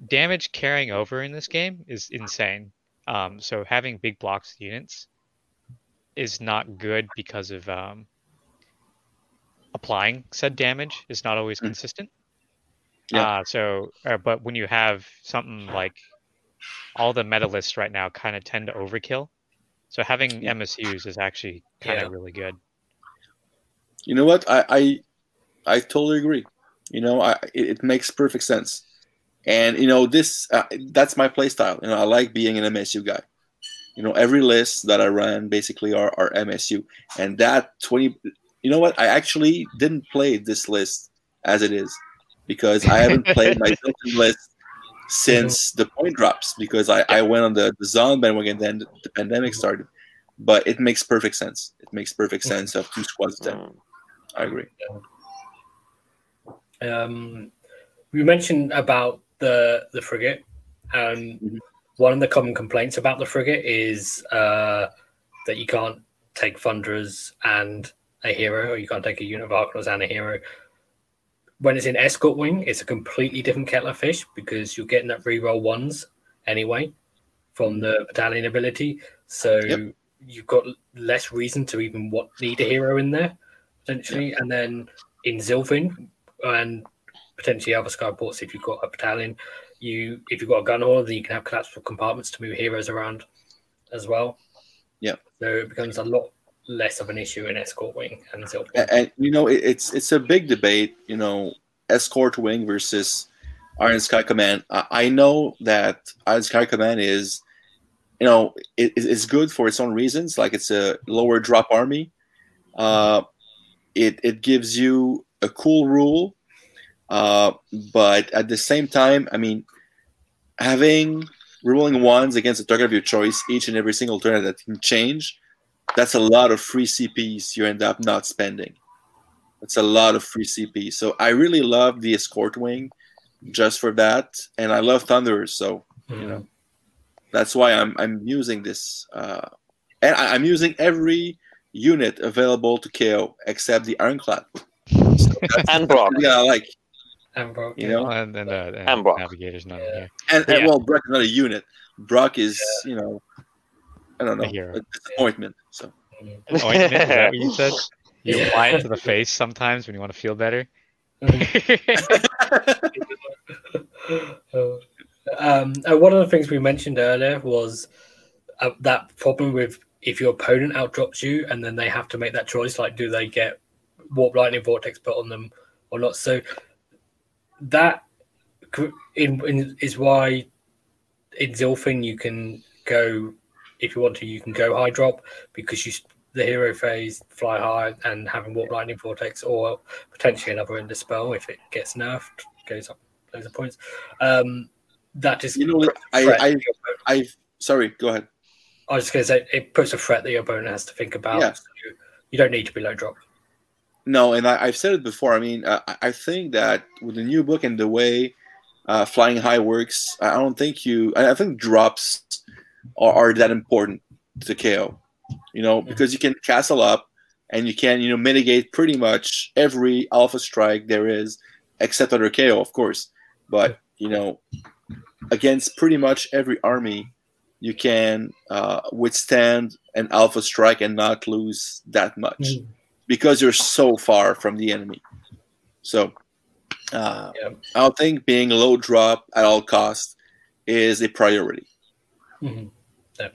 damage carrying over in this game is insane. Um, so having big blocks of units is not good because of um, applying said damage is not always mm. consistent. Yeah. Uh, so, uh, but when you have something like all the meta lists right now kind of tend to overkill. So having. MSUs is actually kind of yeah. really good. You know what? I, I, I totally agree. You know, I, it, it makes perfect sense. And you know, this uh, that's my playstyle. You know, I like being an MSU guy. You know, every list that I run basically are, are MSU, and that twenty you know what? I actually didn't play this list as it is. because I haven't played my Zilfin list since the point drops because I, I went on the, the Zon bandwagon then the, pandemic started. But it makes perfect sense. It makes perfect sense of two squads then. I agree. Um, we mentioned about the the frigate, and Mhm. one of the common complaints about the frigate is uh, that you can't take Thunderers and a hero, or you can't take a unit of Arkanauts and a hero. When it's in escort wing, it's a completely different kettle of fish because you're getting that reroll ones anyway from the battalion ability. So Yep. you've got less reason to even what need a hero in there potentially. And then in Zilfin and potentially other skyports, if you've got a battalion, you if you've got a gun hauler, then you can have collapsible compartments to move heroes around as well. Yeah. So it becomes a lot less of an issue in escort wing and Zilfin. And, and you know, it, it's it's a big debate. You know, escort wing versus Iron Sky Command. I, I know that Iron Sky Command is, you know, it, it's good for its own reasons. Like it's a lower drop army. Uh, it it gives you a cool rule, uh, but at the same time, I mean, having ruling ones against a target of your choice each and every single turn that can change that's a lot of free CPs you end up not spending. That's a lot of free CP. So I really love the escort wing just for that, and I love Thunderers. So you know, that's why I'm I'm using this, uh, and I, I'm using every unit available to KO except the Ironclad. So And Brokk. yeah, I like and you know, and then uh, and, And navigator's not Yeah. here. and, and Yeah. well, Brokk is not a unit. Brokk is you know, I don't know, A hero. a disappointment. So An ointment, is that what you said? You Yeah. apply it to the face sometimes when you want to feel better. um, and one of the things we mentioned earlier was uh, that problem with if your opponent outdrops you and then they have to make that choice, like do they get warp lightning vortex put on them or not? So that in, in, is why in Zilfin you can go if you want to, you can go high drop because you the hero phase fly high and having warp lightning vortex or potentially another ender spell if it gets nerfed goes up loads of points. Um, that just You know, I- I- to your opponent. I sorry, go ahead. I was just going to say it puts a threat that your opponent has to think about. Yeah. So you don't need to be low drop. No, and I, I've said it before. I mean, uh, I- I think that with the new book and the way uh, flying high works, I don't think you. I think drops are, are that important to KO. You know, because you can castle up and you can you know mitigate pretty much every alpha strike there is, except under KO, of course. But you know, against pretty much every army, you can uh, withstand an alpha strike and not lose that much because you're so far from the enemy. So uh, Yeah. I don't think being low drop at all costs is a priority. Mhm. Yeah.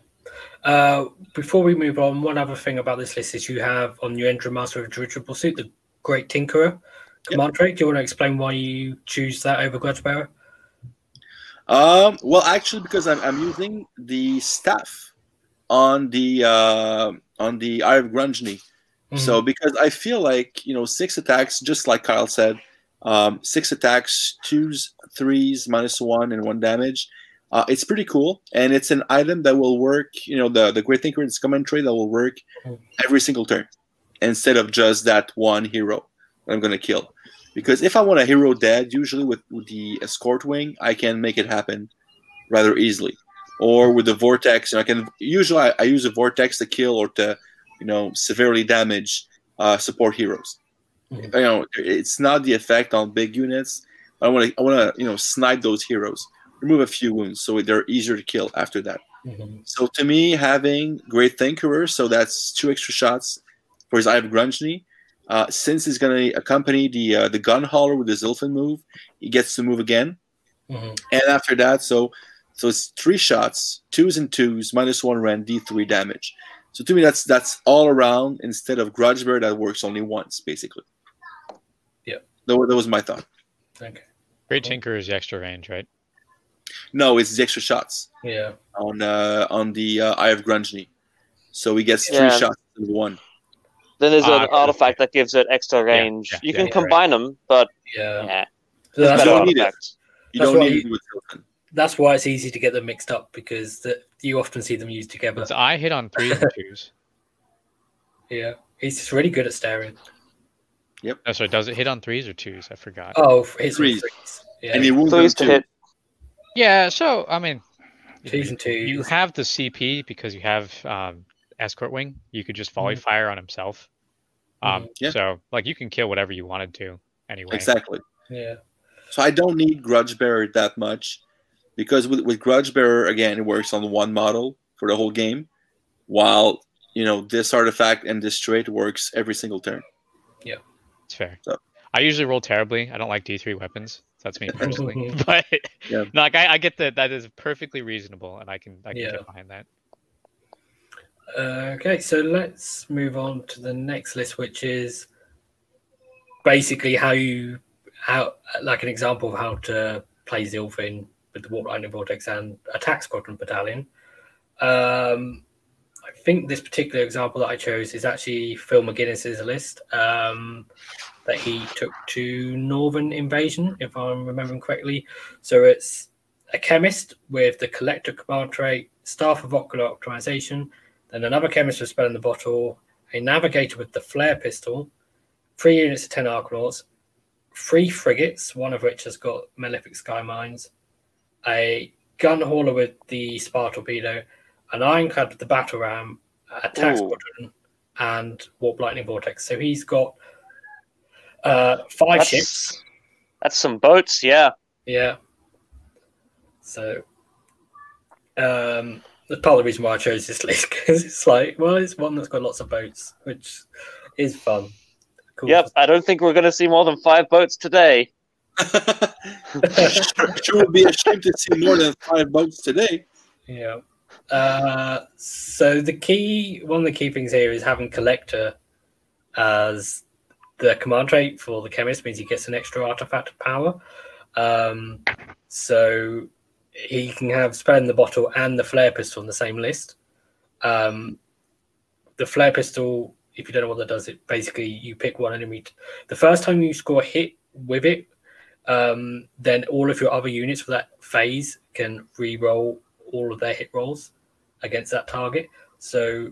Uh, before we move on, one other thing about this list is you have on your Endrinmaster of Dirigible Pursuit the Great Tinkerer command trait. Do you want to explain why you choose that over Grudge Bearer? Um, well, actually, because I'm, I'm using the staff on the uh, on the Eye of Grungni. So because I feel like you know six attacks, just like Kyle said, um, six attacks, twos, threes, minus one, and one damage. Uh, it's pretty cool, and it's an item that will work. You know, the the Great Tinkerer's command trait that will work Mhm. every single turn, instead of just that one hero that I'm gonna kill. Because if I want a hero dead, usually with, with the escort wing, I can make it happen rather easily. Or with the vortex, and I can usually I, I use a vortex to kill or to you know severely damage uh, support heroes. Mhm. You know, it's not the effect on big units. I want to I want to you know snipe those heroes, remove a few wounds, so they're easier to kill after that. Mhm. So to me, having Great Tinkerer, so that's two extra shots for his Eye of Grungni. Uh, since he's going to accompany the uh, the gun hauler with the Zilfin move, he gets to move again. Mhm. And after that, so so it's three shots, twos and twos, minus one rend, D three damage. So to me, that's that's all around instead of Grudge Bear that works only once, basically. Yeah. That, that was my thought. Okay. Great Tinker is the extra range, right? No, it's the extra shots Yeah. on uh, on the uh, Eye of Grungni. So he gets three Yeah. shots instead of one. Then there's Ah, an okay, artifact that gives it extra range. yeah, you yeah, can yeah. combine them, but Yeah. yeah. That's, better don't need it. You That's don't need you- it with Zilfin. That's why it's easy to get them mixed up because the, you often see them used together. Does I hit on threes and twos? Yeah, he's just really good at staring. Oh, sorry, does it hit on threes or twos? I forgot. Oh, his Threes. threes. Yeah, And he wounds So to hit. Yeah, so I mean, twos and twos. you have the CP because you have um, escort wing. You could just volley Mhm. fire on himself. Um, Mm-hmm. Yeah. So like you can kill whatever you wanted to anyway. Exactly. yeah, So I don't need Grudge Bearer that much because with, with Grudge Bearer again it works on one model for the whole game, while you know this artifact and this trait works every single turn. Yeah it's fair. So- I usually roll terribly. I don't like D three weapons. That's me personally. but Yeah. no, like I, I get that that is perfectly reasonable, and I can I can Yeah. get behind that. Uh, okay, so let's move on to the next list, which is basically how you how like an example of how to play Zilfin with the Warp Lightning Vortex and Attack Squadron Battalion. Um, I think this particular example that I chose is actually Phil McGuinness's list um, that he took to Northern Invasion, if I'm remembering correctly. So it's a chemist with the Collector Command trait, Staff of Ocular Optimization, then another chemist with Spell in the Bottle, a navigator with the flare pistol, three units of 10 Arkanauts, three frigates, one of which has got Malefic Sky Mines, a gun hauler with the Spar Torpedo, an Ironclad with the Battle Ram, Attack Ooh. Squadron, and Warp Lightning Vortex. So he's got uh, five That's, ships. that's some boats, yeah. Yeah. So, um, that's part of the reason why I chose this list because it's like, well, it's one that's got lots of boats, which is fun. Cool. Yep, I don't think we're going to see more than five boats today. Sure, would be ashamed to see more than five boats today. Yeah. Uh, so the key, one of the key things here is having collector as the command trait for the chemist means he gets an extra artifact of power. Um, so he can have spell in the bottle and the flare pistol on the same list. Um, the flare pistol, if you don't know what that does, it basically you pick one enemy. t- the first time you score a hit with it, um, then all of your other units for that phase can re-roll all of their hit rolls against that target. So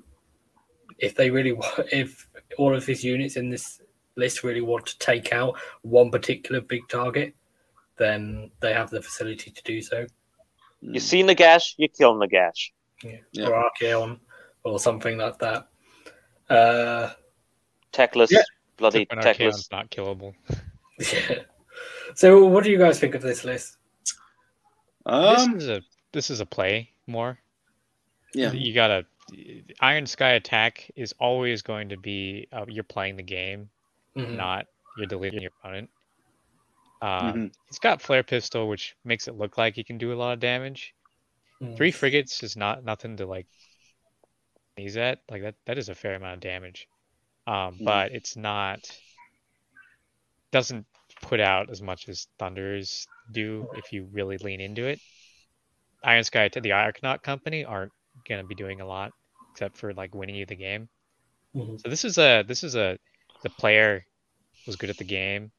if they really want, if all of his units in this list really want to take out one particular big target, then they have the facility to do so. You see Nagash, you kill Nagash. Yeah. Yeah. Or Archaon or something like that. Uh, Teclis, Yeah. bloody Teclis. Archaon's not killable. yeah. So what do you guys think of this list? Um, this is a this is a play more. yeah, You gotta Iron Sky attack is always going to be uh, you're playing the game, Mhm. not you're deleting your opponent. Uh, Mhm. He's got flare pistol, which makes it look like he can do a lot of damage. Mm. Three frigates is not nothing to like sneeze at. Like that that is a fair amount of damage. Um, Mhm. but it's not doesn't put out as much as Thunders do if you really lean into it. Iron Sky to the Arkanaut company aren't gonna be doing a lot except for like winning you the game. Mhm. So this is a this is a the player was good at the game,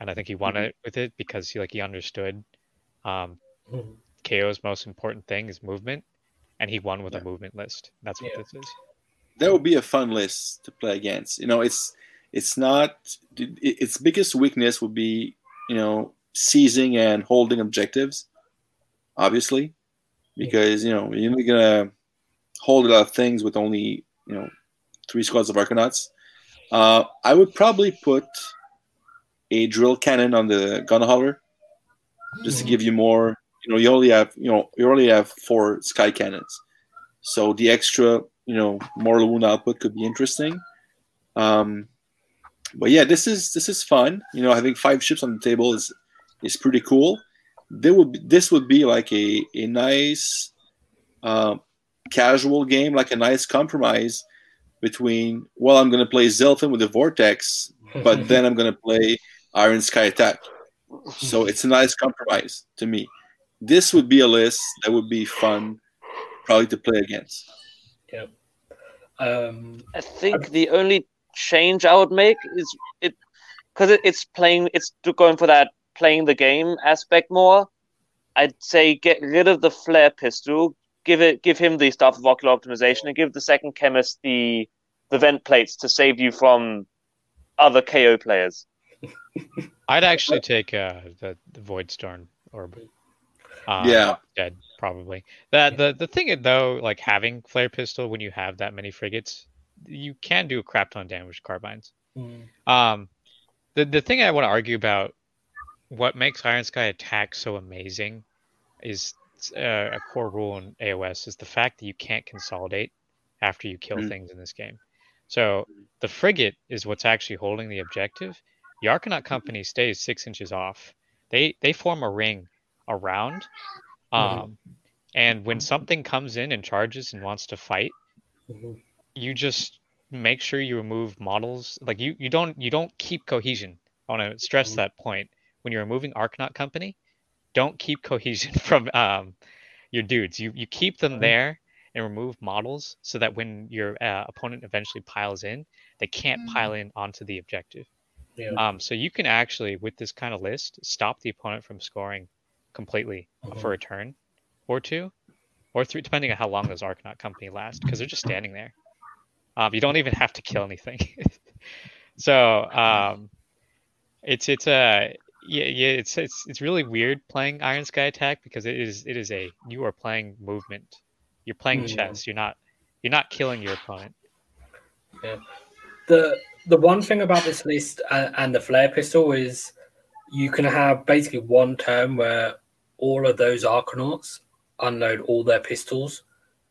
and I think he won Mhm. it with it because he like he understood um, Mhm. KO's most important thing is movement, and he won with Yeah. a movement list. That's what Yeah. this is. that would be a fun list to play against. You know, it's it's not its biggest weakness would be you know seizing and holding objectives, obviously, because you know you're only gonna hold a lot of things with only you know three squads of Arkanauts. Uh, I would probably put a drill cannon on the gun hauler just to Mhm. give you more. You know, you only have you know you only have four sky cannons, so the extra you know more wound output could be interesting. Um, but yeah, this is this is fun. You know, having five ships on the table is is pretty cool. There would be, this would be like a a nice uh, casual game, like a nice compromise between well, I'm going to play Zilfin with the Vortex, but then I'm going to play Iron Sky Attack. So it's a nice compromise to me. This would be a list that would be fun, probably to play against. um, I think the only change I would make is it because it, it's playing, it's going for that playing the game aspect more, I'd say get rid of the flare pistol, give it give him the stuff of ocular optimization, and give the second chemist the the vent plates to save you from other KO players. I'd actually take uh, the, the Void Storm Orb. Uh, yeah, dead probably. That the the thing though, like having flare pistol when you have that many frigates, you can do a crap ton of damage with carbines. Mm. Um, the the thing I want to argue about what makes Iron Sky attack so amazing is uh, a core rule in AOS is the fact that you can't consolidate after you kill mm. things in this game. So the frigate is what's actually holding the objective. The Arkanaut Company stays six inches off. They they form a ring around, mm-hmm. um, mm-hmm. and when something comes in and charges and wants to fight, mm-hmm. You just make sure you remove models. Like you you don't you don't keep cohesion. I want to stress mm-hmm. that point. When you're removing Arkanaut Company, don't keep cohesion from um, your dudes. You you keep them mm-hmm. there and remove models so that when your uh, opponent eventually piles in, they can't mm. pile in onto the objective. Yeah. Um, so you can actually, with this kind of list, stop the opponent from scoring completely mm-hmm. for a turn or two or three, depending on how long those Arkanaut company last, because they're just standing there. Um, you don't even have to kill anything. so um, it's it's a uh, yeah yeah it's it's it's really weird playing Iron Sky Attack because it is it is a you are playing movement you're playing mm. chess. You're not you're not killing your opponent. Yeah. The the one thing about this list and, and the flare pistol is you can have basically one turn where all of those Arkanauts unload all their pistols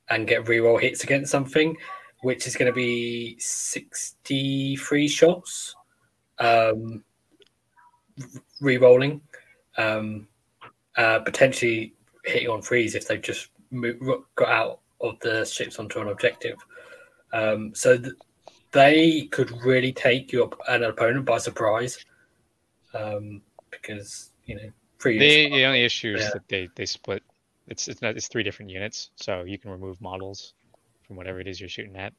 and get reroll hits against something, which is going to be 63 shots um, re-rolling, um, uh, potentially hitting on freeze if they've just got out of the ships onto an objective. Um, so th- they could really take your an opponent by surprise um, because you know. The, the only issue is yeah. that they, they split. It's it's not, it's three different units, so you can remove models from whatever it is you're shooting at.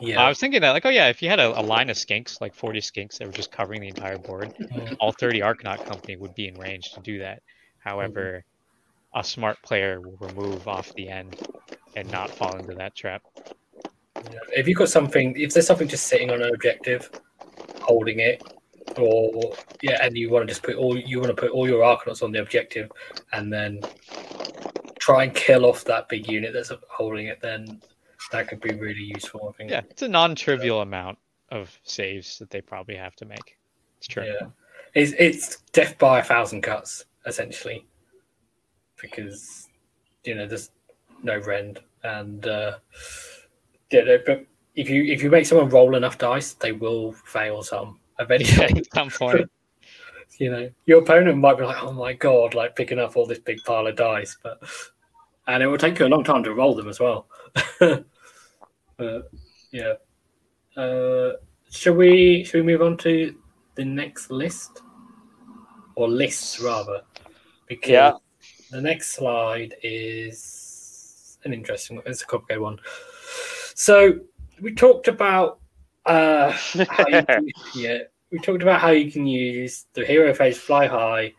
Yeah, uh, I was thinking that like, oh yeah, if you had a, a, line of skinks, like 40 skinks that were just covering the entire board, mm-hmm. all 30 Arkanaut company would be in range to do that. However, a smart player will remove off the end and not fall into that trap. Yeah. If you've got something, if there's something just sitting on an objective, holding it, or yeah, and you want to just put all you want to put all your Arkanauts on the objective, and then try and kill off that big unit that's holding it, then that could be really useful. I think. Yeah, it's a non-trivial amount of saves that they probably have to make. It's true. Yeah, it's it's death by a thousand cuts essentially because you know there's no rend and uh, yeah, but if you if you make someone roll enough dice, they will fail some eventually. Yeah, at some point. you know, your opponent might be like, "Oh my god!" Like picking up all this big pile of dice, but and it will take you a long time to roll them as well. but yeah, uh, shall we? Shall we move on to the next list or lists rather? Because yeah. The next slide is an interesting one. It's a complicated one. So we talked about uh, can, yeah, we talked about how you can use the hero phase fly high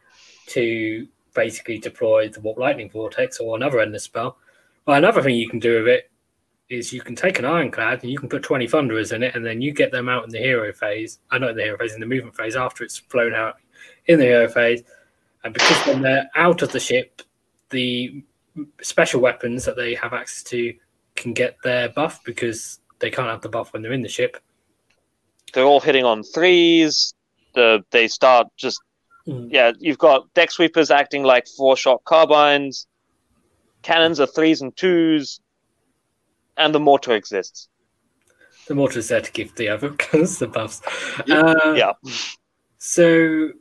to basically deploy the warp lightning vortex or another endless spell. Well, another thing you can do with it is you can take an ironclad and you can put 20 thunderers in it and then you get them out in the hero phase. I uh, know the hero phase in the movement phase after it's flown out in the hero phase and because when they're out of the ship, the special weapons that they have access to can get their buff because they can't have the buff when they're in the ship. They're all hitting on threes. The they start just mm. yeah. You've got deck sweepers acting like four shot carbines. Cannons are threes and twos, and the mortar exists. The mortar is there to give the other guns the buffs. Yeah. Uh, yeah. So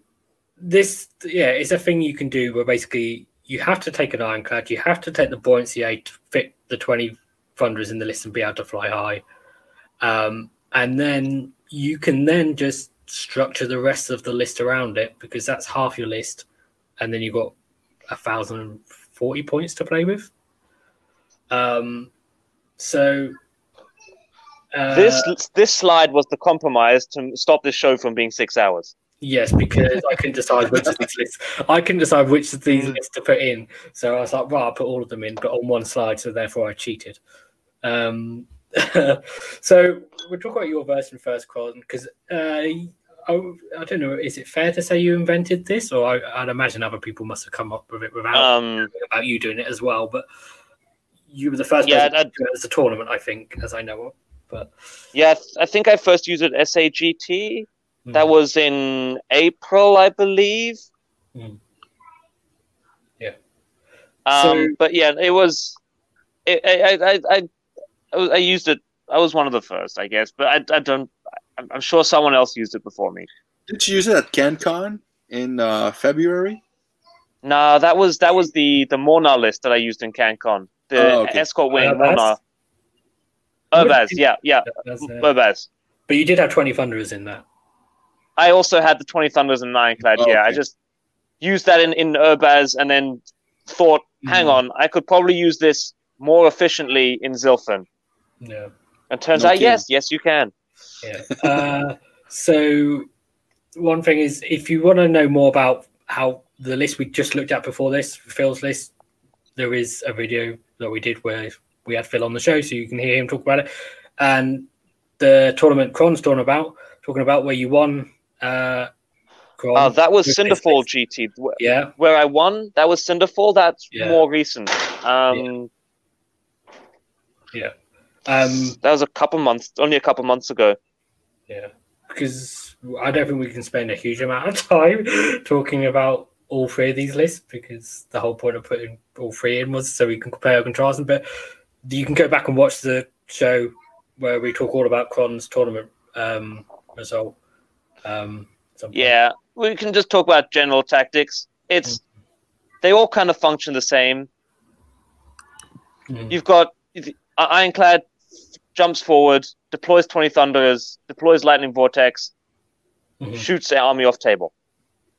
this yeah it's a thing you can do where basically you have to take an ironclad you have to take the buoyancy eight to fit the 20 thunderers in the list and be able to fly high um, and then you can then just structure the rest of the list around it because that's half your list and then you've got a thousand and forty points to play with um, so uh, this this slide was the compromise to stop this show from being six hours Yes, because I couldn't decide which of these lists. I couldn't decide which of these lists to put in. So I was like, well, I'll put all of them in, but on one slide. So therefore, I cheated. Um, so we'll talk about your version first, Cron, because uh, I, I, don't know. Is it fair to say you invented this, or I, would imagine other people must have come up with it without um, about you doing it as well? But you were the first yeah, person to do it as a tournament, I think, as I know of. But yeah, I think I first used it SAGT. Mm. That was in April, I believe. Mm. Yeah. Um, so, but yeah, it was. It, I, I, I, I used it. I was one of the first, I guess, but I, I don't. I'm sure someone else used it before me. Did you use it at CanCon in uh, February? No, that was that was the the Mhornar list that I used in CanCon. The oh, okay. escort wing uh, Mhornar. Urbaz, yeah, yeah, Urbaz. But you did have twenty thunderers in that. I also had the twenty thunders and ironclad. Oh, yeah, okay. I just used that in in Urbaz and then thought, hang mm. on, I could probably use this more efficiently in Zilfin. Yeah. And turns Not out, yes, yes, you can. Yeah. Uh, so one thing is, if you want to know more about how the list we just looked at before this, Phil's list, there is a video that we did where we had Phil on the show, so you can hear him talk about it. And the tournament Cron's talking about, talking about where you won. Uh, Cron, uh, that was Cinderfall GT. Yeah, where I won. That was Cinderfall. That's yeah. more recent. Um, yeah. yeah. Um, that was a couple months, only a couple months ago. Yeah, because I don't think we can spend a huge amount of time talking about all three of these lists because the whole point of putting all three in was so we can compare and contrast them. But you can go back and watch the show where we talk all about Cron's tournament um, result. Um, yeah, we can just talk about general tactics. It's mm-hmm. they all kind of function the same. Mm-hmm. You've got Ironclad jumps forward, deploys 20 Thunderers, deploys Lightning Vortex, mm-hmm. shoots the army off table.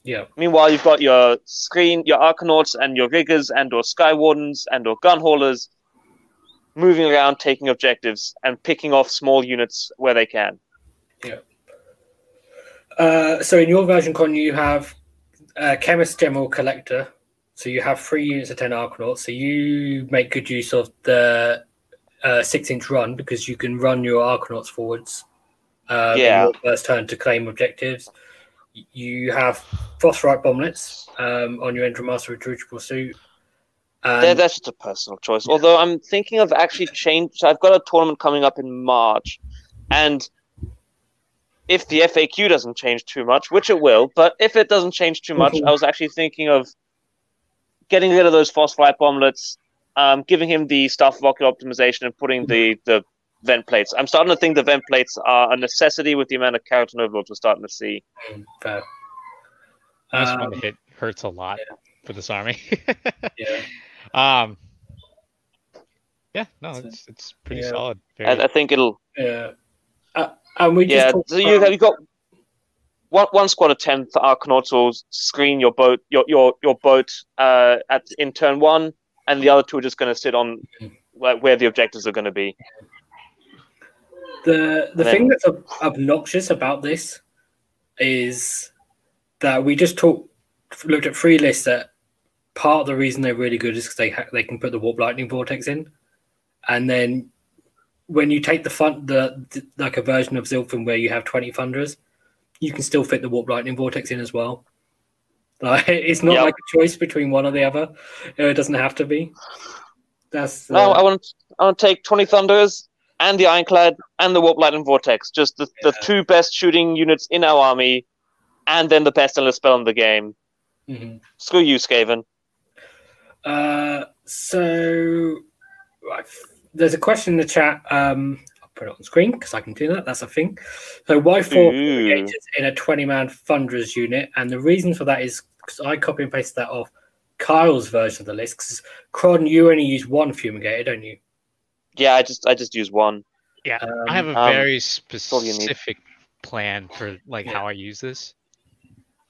Yeah. Meanwhile, you've got your screen, your Arkanauts and your Riggers and or Sky Wardens and or Gun Haulers moving around, taking objectives, and picking off small units where they can. Yeah. Uh, so in your version, Con, you have uh, Chemist General Collector. So you have three units of 10 Arkanauts. So you make good use of the uh, six inch run because you can run your Arkanauts forwards. Uh, yeah. first turn to claim objectives. You have Phosphorite bomblets um, on your Endrinmaster Dirigible suit. And... That's just a personal choice. Yeah. Although I'm thinking of actually change. So I've got a tournament coming up in March, and if the FAQ doesn't change too much, which it will, but if it doesn't change too much, mm-hmm. I was actually thinking of getting rid of those phosphorite bomblets, um, giving him the staff of ocular optimization, and putting the the vent plates. I'm starting to think the vent plates are a necessity with the amount of Kharadron Overlords we're starting to see. Fair. This um, one hit hurts a lot yeah. for this army. yeah. Um. Yeah, no, it's it's pretty yeah. solid. Very... I, I, think it'll. Yeah. Uh, and we yeah. so you have you got one, one squad of ten Arkanauts will screen your boat your your your boat uh at in turn one, and the other two are just going to sit on where, where the objectives are going to be. The the thing that's obnoxious about this is that we just talked looked at three lists that part of the reason they're really good is because they ha- they can put the warp lightning vortex in, and then when you take the fun the, the like a version of Zilfin where you have twenty thunderers, you can still fit the warp lightning vortex in as well. Like it's not yep. like a choice between one or the other. It doesn't have to be. That's uh... no. I want I want to take twenty thunderers and the ironclad and the warp lightning vortex, just the, yeah. the two best shooting units in our army, and then the best endless spell in the game. Mm-hmm. Screw you, Skaven. Uh, so there's a question in the chat. Um, I'll put it on screen because I can do that. That's a thing. So why four fumigators in a 20 man Thunderers unit? And the reason for that is because I copy and pasted that off Kyle's version of the list. Because Cron, you only use one fumigator, don't you? Yeah, I just I just use one. Yeah, um, I have a um, very specific plan for like yeah. how I use this.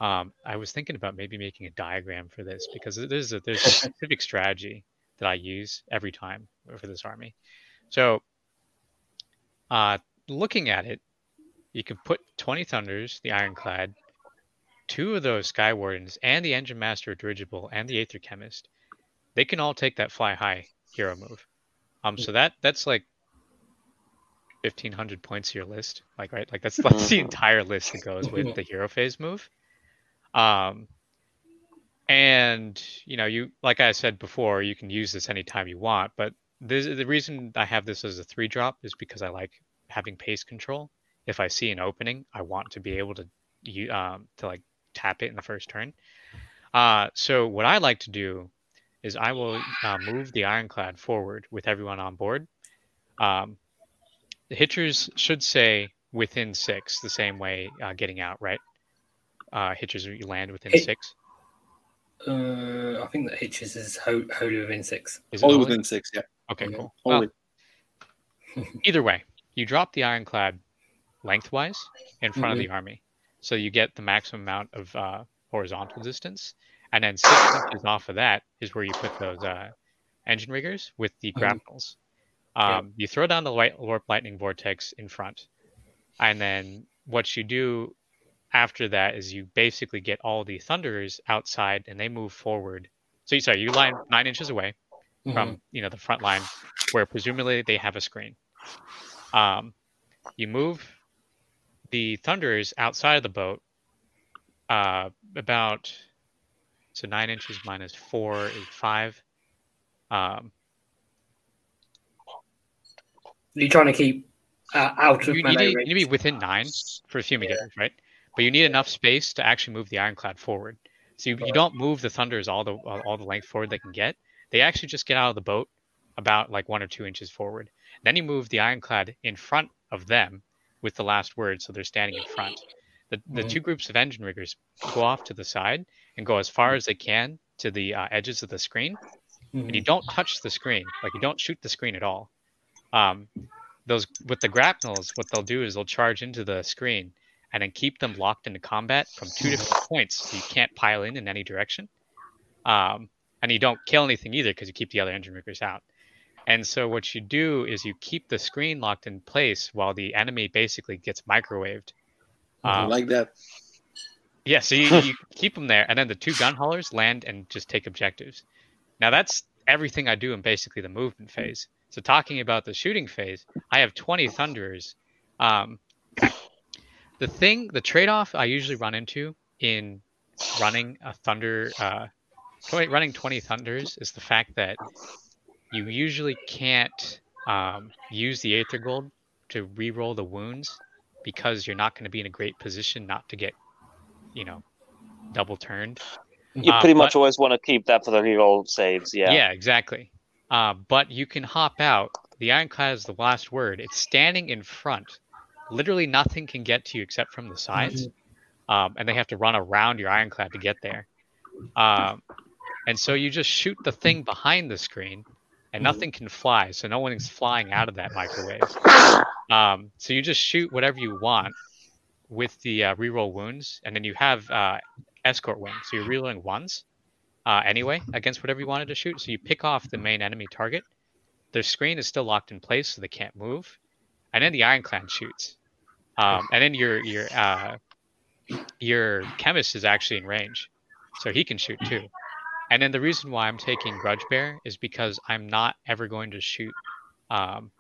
Um, I was thinking about maybe making a diagram for this because there's a there's a specific strategy that I use every time for this army. So, uh, looking at it, you can put 20 Thunders, the Ironclad, two of those Sky Wardens and the Endrinmaster Dirigible and the Aether Chemist, they can all take that fly high hero move. Um, so that that's like fifteen hundred points to your list, like right, like that's that's the entire list that goes with the hero phase move. Um, and you know, you like I said before, you can use this anytime you want, but this, the reason I have this as a three drop is because I like having pace control. If I see an opening, I want to be able to you um, to like tap it in the first turn. Uh, so what I like to do is I will uh, move the ironclad forward with everyone on board. Um, the hitchers should say within six, the same way uh, getting out, right? Uh, hitchers you land within Hit, six. Uh, I think that hitches is wholly within six. Is it within six? Yeah. Okay, yeah. cool. Well, either way, you drop the ironclad lengthwise in front mm-hmm. of the army, so you get the maximum amount of uh, horizontal distance, and then six inches off of that is where you put those uh, Endrinriggers with the mm-hmm. grapnels. Um. You throw down the light, warp lightning vortex in front, and then what you do after that is you basically get all the thunderers outside, and they move forward. So you sorry, you line nine inches away mm-hmm. from you know the front line, where presumably they have a screen. Um, you move the thunderers outside of the boat uh, about so nine inches minus four is five. Um, you're trying to keep uh, out of you need, to, you need to be within nine for fumigate, yeah. right? But you need enough space to actually move the ironclad forward. So you, you don't move the thunders all the all the length forward they can get. They actually just get out of the boat about like one or two inches forward. Then you move the ironclad in front of them with the last word, so they're standing in front. The, the mm-hmm. two groups of Endrinriggers go off to the side and go as far as they can to the uh, edges of the screen. Mm-hmm. And you mm-hmm. don't touch the screen, like you don't shoot the screen at all. Um, those with the grapnels, what they'll do is they'll charge into the screen and then keep them locked into combat from two different points, so you can't pile in in any direction. Um, and you don't kill anything either because you keep the other Endrinriggers out. And so what you do is you keep the screen locked in place while the enemy basically gets microwaved. Um, like that. Yeah, so you, you keep them there, and then the two gun haulers land and just take objectives. Now that's everything I do in basically the movement phase. So talking about the shooting phase, I have 20 thunderers. Um, the thing, the trade-off I usually run into in running a thunder, uh, running 20 thunders is the fact that you usually can't um, use the Aethergold to re-roll the wounds because you're not going to be in a great position not to get, you know, double turned. You uh, pretty much but, always want to keep that for the reroll saves, yeah. Yeah, exactly. Uh, but you can hop out. The Ironclad is the last word. It's standing in front. Literally nothing can get to you except from the sides. Mm-hmm. Um, and they have to run around your Ironclad to get there. Um, and so you just shoot the thing behind the screen and mm-hmm. nothing can fly, so no one's flying out of that microwave. Um, so you just shoot whatever you want with the uh, reroll wounds, and then you have uh, escort wounds, so you're rerolling ones uh, anyway against whatever you wanted to shoot. So you pick off the main enemy target. Their screen is still locked in place, so they can't move, and then the Ironclad shoots, um, and then your your uh, your chemist is actually in range, so he can shoot too. And then the reason why I'm taking Grudge Bear is because I'm not ever going to shoot. Um,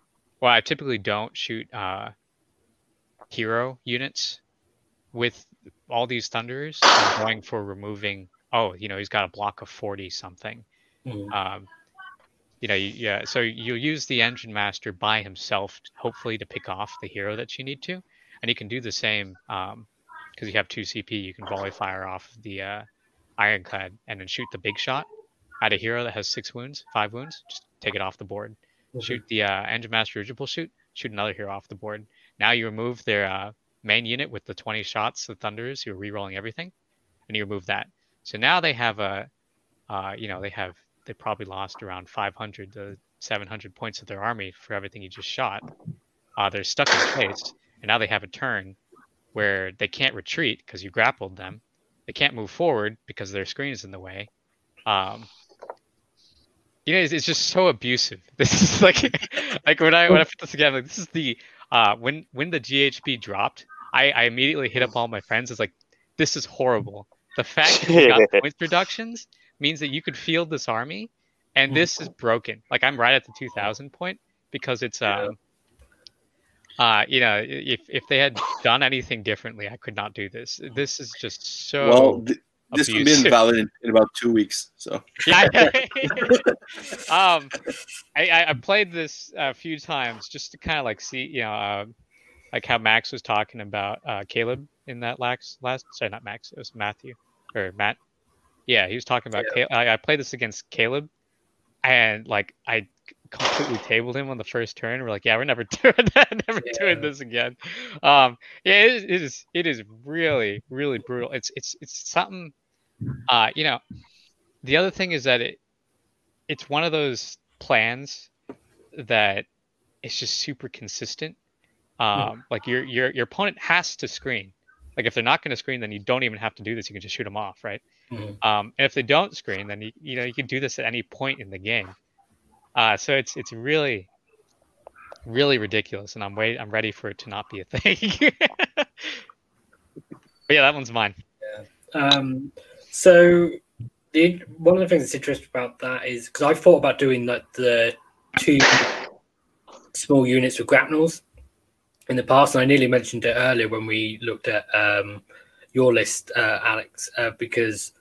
well, I typically don't shoot uh, hero units with all these thunders. I'm going for removing. Oh, you know, he's got a block of forty something. Mm. Um, you know, yeah. So you'll use the Endrinmaster by himself, hopefully to pick off the hero that you need to, and you can do the same because um, you have two CP. You can volley fire off the uh, ironclad and then shoot the big shot at a hero that has six wounds, five wounds, just take it off the board. Mm-hmm. Shoot the uh, Endrinmaster dirigible shoot, shoot another hero off the board. Now you remove their uh, main unit with the 20 shots, the thunders, you're rerolling everything, and you remove that. So now they have a, uh, you know, they have they probably lost around 500 to 700 points of their army for everything you just shot. Uh, they're stuck in place, and now they have a turn where they can't retreat because you grappled them, they can't move forward because their screen is in the way. Um, you know, it's, it's, just so abusive. This is like, like when I when I put this together, like, this is the uh, when when the GHB dropped, I, I immediately hit up all my friends. It's like, this is horrible. The fact that you got points reductions means that you could field this army, and this is broken. Like I'm right at the 2,000 point because it's um, uh, you know, if if they had done anything differently, I could not do this. This is just so. Well, th- this will be invalid in, in, about two weeks. So. Yeah. um, I, I played this a few times just to kind of like see, you know, uh, like how Max was talking about uh, Caleb in that last last. Sorry, not Max. It was Matthew or Matt. Yeah, he was talking about. Yeah. I, I played this against Caleb, and like I completely tabled him on the first turn. We're like, yeah, we're never doing that, never yeah. doing this again. Um, yeah, it is, it is, it is really, really brutal. It's, it's, it's something. Uh, you know, the other thing is that it, it's one of those plans that it's just super consistent. Um, mm. like your your your opponent has to screen. Like if they're not going to screen, then you don't even have to do this. You can just shoot them off, right? Mm. Um, and if they don't screen, then you you know you can do this at any point in the game. Uh, so it's it's really really ridiculous, and I'm wait I'm ready for it to not be a thing. but yeah, that one's mine. Yeah. Um, so the one of the things that's interesting about that is because I've thought about doing like the two small units with grapnels in the past, and I nearly mentioned it earlier when we looked at um, your list, uh, Alex, uh, because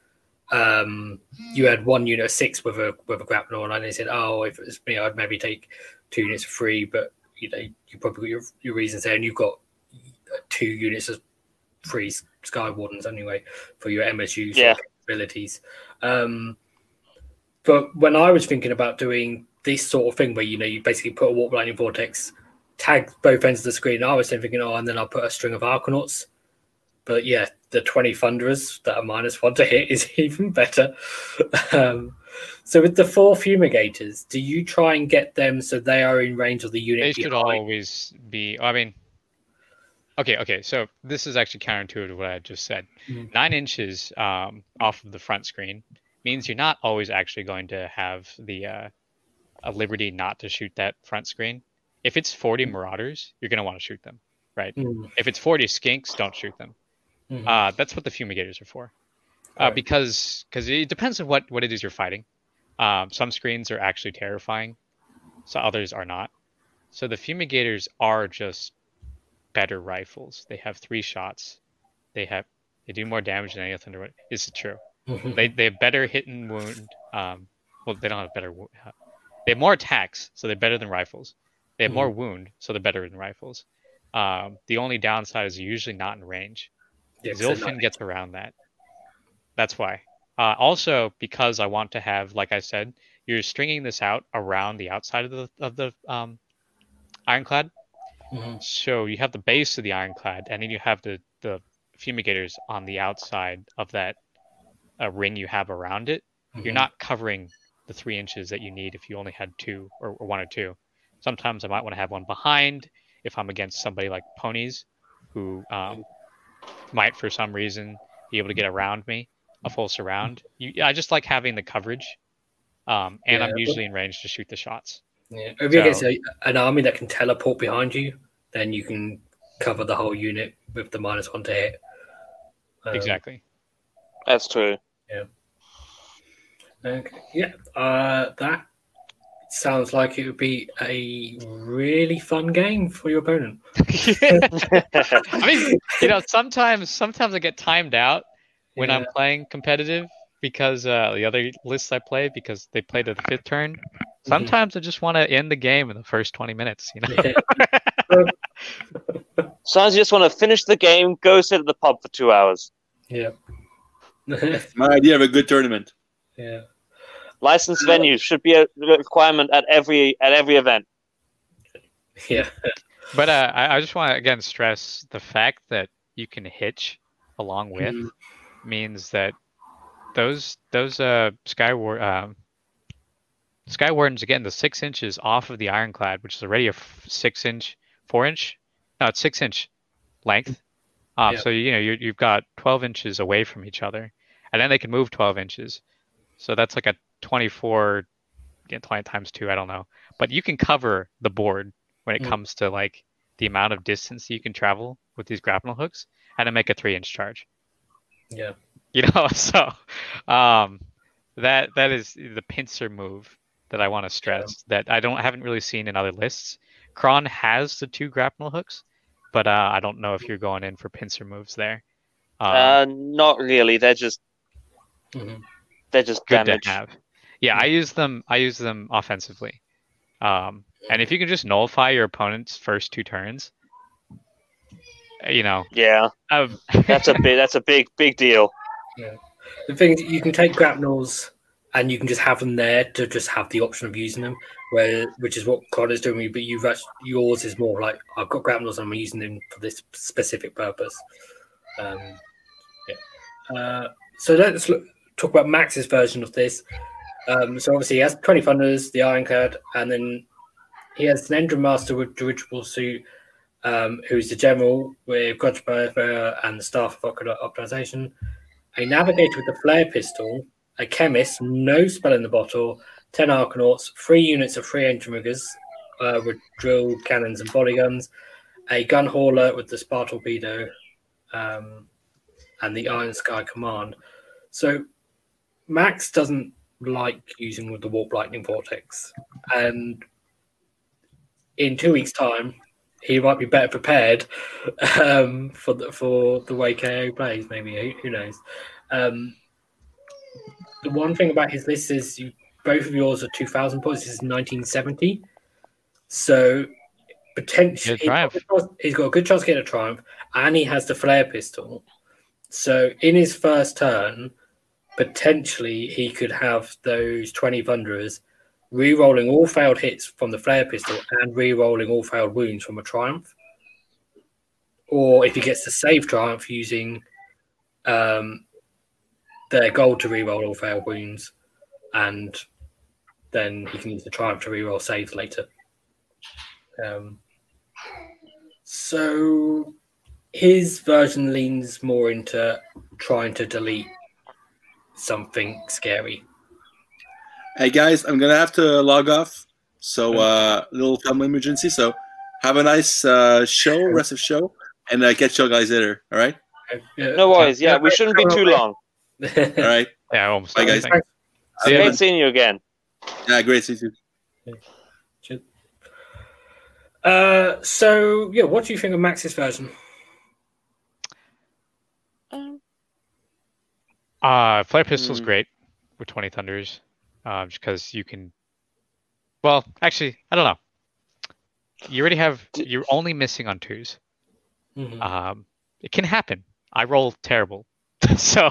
um, you had one unit of six with a with a grapnel, and they said, "Oh, if it's me, I'd maybe take two units free." But you know, you probably got your, your reasons there, and you've got two units of free Sky Wardens anyway for your MSU yeah. abilities. Um, but when I was thinking about doing this sort of thing, where you know you basically put a warp lightning vortex, tag both ends of the screen, I was thinking, oh, and then I'll put a string of Arkanauts. But yeah, the 20 Thunderers that are minus one to hit is even better. um, so with the four fumigators, do you try and get them so they are in range of the unit? They should behind? always be. I mean, okay, okay. So this is actually counterintuitive to what I just said. Mm-hmm. Nine inches um, off of the front screen means you're not always actually going to have the uh, a liberty not to shoot that front screen. If it's 40 mm. Marauders, you're going to want to shoot them, right? Mm-hmm. If it's 40 Skinks, don't shoot them. Mm-hmm. Uh, that's what the fumigators are for, uh, right. because because it depends on what what it is you're fighting. Um, some screens are actually terrifying, so others are not. So the fumigators are just better rifles. They have three shots. They have they do more damage than any. This is true. Mm-hmm. They they have better hit and wound. Um, well, they don't have better. They have more attacks, so they're better than rifles. They have mm-hmm. more wound, so they're better than rifles. Um, the only downside is usually not in range. Zilfin gets around that. That's why. Uh, also, because I want to have, like I said, you're stringing this out around the outside of the of the um, ironclad. Mm-hmm. So you have the base of the ironclad, and then you have the the fumigators on the outside of that uh, ring you have around it. Mm-hmm. You're not covering the three inches that you need if you only had two or, or one or two. Sometimes I might want to have one behind if I'm against somebody like ponies who um, might for some reason be able to get around me a full surround. You, I just like having the coverage, um, and yeah, I'm usually in range to shoot the shots. Yeah, if you get an army that can teleport behind you, then you can cover the whole unit with the minus one to hit. Um, exactly. That's true. Yeah. Okay. Yeah. Uh, that sounds like it would be a really fun game for your opponent. I mean, you know, sometimes sometimes I get timed out when yeah. I'm playing competitive because uh, the other lists I play because they play to the fifth turn. Mm-hmm. Sometimes mm-hmm. I just want to end the game in the first twenty minutes. You know. Yeah. Sometimes you just want to finish the game, go sit at the pub for two hours. Yeah. My idea of a good tournament. Yeah. Licensed venues should be a requirement at every at every event. Yeah. But uh, I, I, just want to again stress the fact that you can hitch along with mm. means that those those uh Skyward um, Sky Wardens again the six inches off of the ironclad, which is already a f- six inch, four inch, no, it's six inch length. Um, yeah. So you know you you've got twelve inches away from each other, and then they can move twelve inches. So that's like a 24 again 20 times 2 i don't know but you can cover the board when it mm. comes to like the amount of distance you can travel with these grapnel hooks and then make a three inch charge Yeah. You know, so um, that that is the pincer move that I want to stress that I don't haven't really seen in other lists. Kron has the two grapnel hooks, but uh, I don't know if you're going in for pincer moves there. Um, Uh, not really. They're just Mhm. they're just good damage. to have. Yeah, I use them. I use them offensively. Um, and if you can just nullify your opponent's first two turns, you know, Yeah, um, that's a big that's a big big deal. The thing is, you can take grapnels and you can just have them there to just have the option of using them, where which is what Con is doing. But you've actually, yours is more like I've got grapnels and I'm using them for this specific purpose. Um, yeah. Uh, so let's look, talk about Max's version of this. Um, so obviously he has 20 funders, the Ironclad, and then he has an Endrinmaster with dirigible suit, um, who's the general with Grudge and the Staff of Optimization a navigator with a flare pistol, a chemist, no spell in the bottle, 10 Arkanauts, three units of three Endrinriggers uh, with drill cannons and body guns, a gun hauler with the spar torpedo, um, and the Iron Sky Command. So Max doesn't like using with the Warp Lightning Vortex. And in two weeks' time, he might be better prepared um, for the for the way KO plays. Maybe who, knows? Um, the one thing about his list is you, both of yours are two thousand points. This is nineteen seventy, so potentially he's got, he's got a good chance to get a triumph, and he has the flare pistol. So in his first turn, potentially he could have those twenty thunderers re-rolling all failed hits from the flare pistol and re-rolling all failed wounds from a triumph. Or if he gets to save triumph using um, their gold to re-roll all failed wounds, and then he can use the triumph to re-roll saves later. Um, so his version leans more into trying to delete something scary. Hey guys, I'm gonna have to log off. So uh little family emergency. So have a nice uh show, rest of show, and uh, catch you guys later. All right. No worries. Yeah, we shouldn't be too long. All right. yeah, almost. Bye, guys. everything. See you, Great man. seeing you again. Yeah, great. See you. Uh, so yeah, what do you think of Max's version? Uh, flare pistol's Hmm. great with 20 thunders, um, just because you can. Well, actually, I don't know. You already have. You're only missing on twos. Mhm. Um, it can happen. I roll terrible, so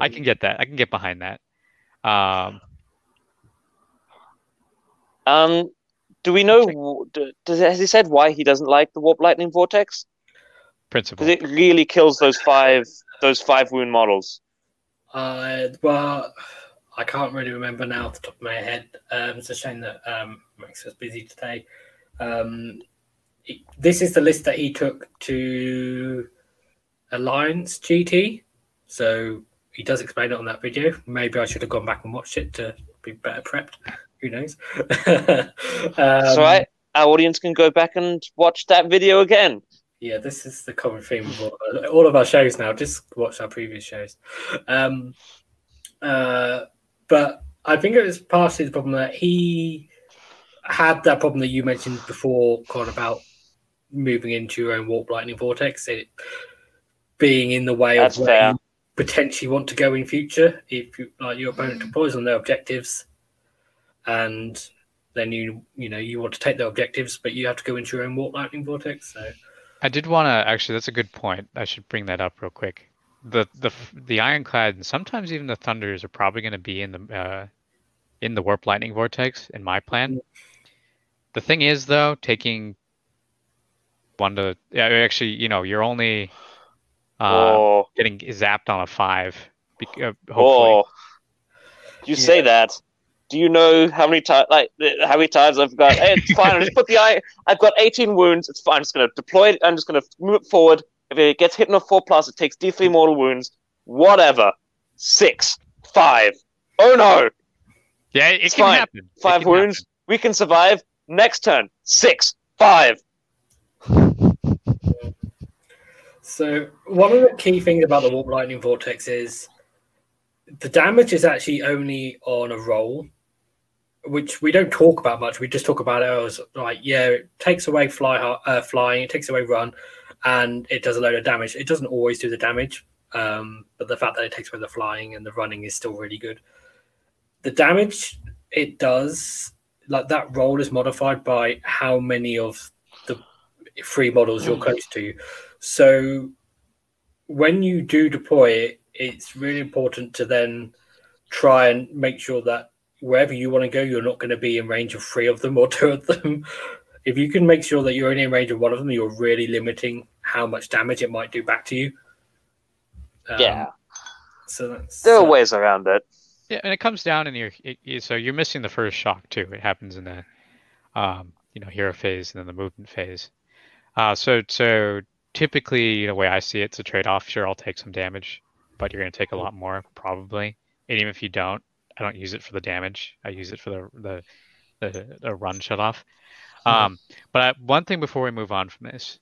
I Mhm. can get that. I can get behind that. Um, Um, do we know? w- d- Does has he said why he doesn't like the warp lightning vortex? principle. Because it really kills those five those five wound models. Uh, well, I can't really remember now off the top of my head. Um, it's a shame that um, Max was busy today. Um, this is the list that he took to Alliance GT, so he does explain it on that video. Maybe I should have gone back and watched it to be better prepped. Who knows? um, That's all right. Our audience can go back and watch that video again. Yeah, this is the common theme of all, all of our shows now. Just watch our previous shows. Um, uh, but I think it was partially the problem that he had that problem that you mentioned before, Con, about moving into your own warp lightning vortex, it being in the way That's of where fair. you potentially want to go in future if you, like your opponent deploys on their objectives, and then you you know you want to take their objectives, but you have to go into your own warp lightning vortex. So. I did want to actually. That's a good point. I should bring that up real quick. The the the ironclad and sometimes even the thunders are probably going to be in the uh, in the warp lightning vortex in my plan. The thing is though, taking one to yeah, actually, you know, you're only uh, getting zapped on a five. bec- Uh, hopefully, oh. You say that. Do you know how many times, like, how many times I've got? Hey, it's fine. I just put the eye. I've got 18 wounds. It's fine. I'm just gonna deploy it. I'm just gonna move it forward. If it gets hit in a four plus, it takes D3 mortal wounds. Whatever. Six, five. Oh no, yeah, it It's can fine. happen. Five can wounds. happen. We can survive. Next turn, six, five. So one of the key things about the warp lightning vortex is the damage is actually only on a roll, which we don't talk about much. We just talk about it as like, yeah, it takes away fly uh, flying, it takes away run, and it does a load of damage. It doesn't always do the damage, um, but the fact that it takes away the flying and the running is still really good. The damage it does, like that role is modified by how many of the free models you're close to. So when you do deploy it, it's really important to then try and make sure that wherever you want to go, you're not going to be in range of three of them or two of them. if you can make sure that you're only in range of one of them, you're really limiting how much damage it might do back to you. Um, yeah. So that's, there are uh, ways around it. Yeah, and it comes down in your it, so you're missing the first shock too. It happens in the um, you know hero phase and then the movement phase. Uh, so so typically the way I see it, it's a trade off. Sure, I'll take some damage, but you're going to take a lot more probably. And even if you don't, I don't use it for the damage. I use it for the the the, the run shut off. Mm-hmm. Um, but I, one thing before we move on from this,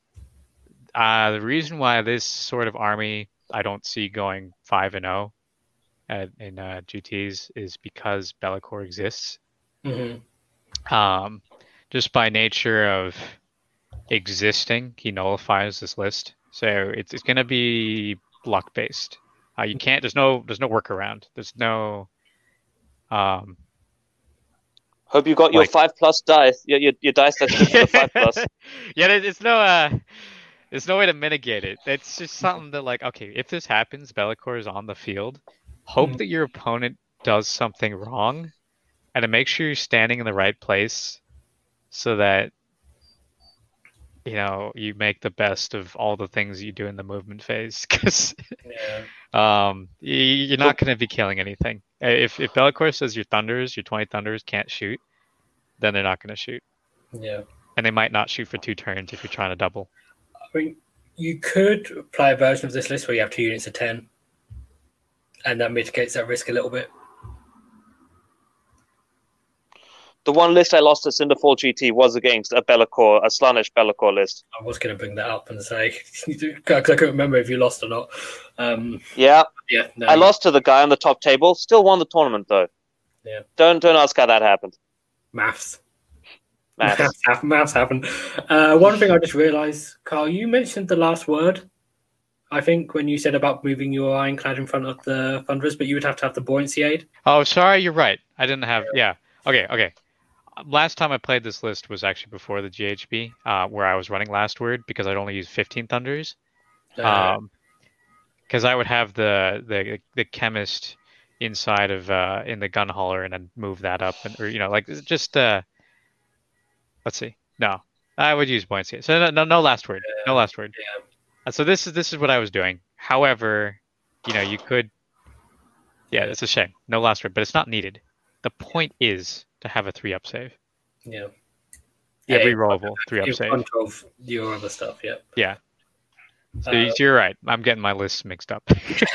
uh, the reason why this sort of army I don't see going five and zero oh in uh, GTS is because Be'lakor exists. Mm-hmm. Um, just by nature of existing, he nullifies this list. So it's it's going to be luck based. Uh, you can't. There's no. There's no workaround. There's no. Um. Hope you got your five plus dice. Your your, your dice that's good for five plus. yeah, there's no. Uh, there's no way to mitigate it. It's just something that like okay, if this happens, Be'lakor is on the field. Hope mm. that your opponent does something wrong, and to make sure you're standing in the right place, so that you know you make the best of all the things you do in the movement phase because yeah. um, you're not going to be killing anything. If if Be'lakor says your thunders your 20 thunders can't shoot then they're not going to shoot. Yeah. And they might not shoot for two turns if you're trying to double. I mean you could play a version of this list where you have two units of 10 and that mitigates that risk a little bit the one list I lost at Cinderfall GT was against a Be'lakor, a Slaanesh Be'lakor list. I was going to bring that up and say because I couldn't remember if you lost or not. Um, yeah, yeah. No. I lost to the guy on the top table. Still won the tournament though. Yeah. Don't don't ask how that happened. Maths. Maths. Maths happen. Uh, one thing I just realised, Carl, you mentioned the last word. I think when you said about moving your ironclad in front of the Thunderers, but you would have to have the buoyancy aid. Oh, sorry, you're right. I didn't have. Yeah. Okay. Okay last time I played this list was actually before the GHB, uh, where I was running last word because I'd only used 15 thunders. Um, because I would have the the the chemist inside of uh in the gun hauler and then move that up and or you know like just uh let's see. No I would use buoyancy. So no no, no last word no last word yeah. Uh, so this is this is what I was doing. However you know you could yeah it's a shame. No last word but it's not needed. The point is to have a three up save. Yeah. Every yeah, rollable three up save. of your other stuff, yeah. Yeah. So uh, you're right. I'm getting my lists mixed up.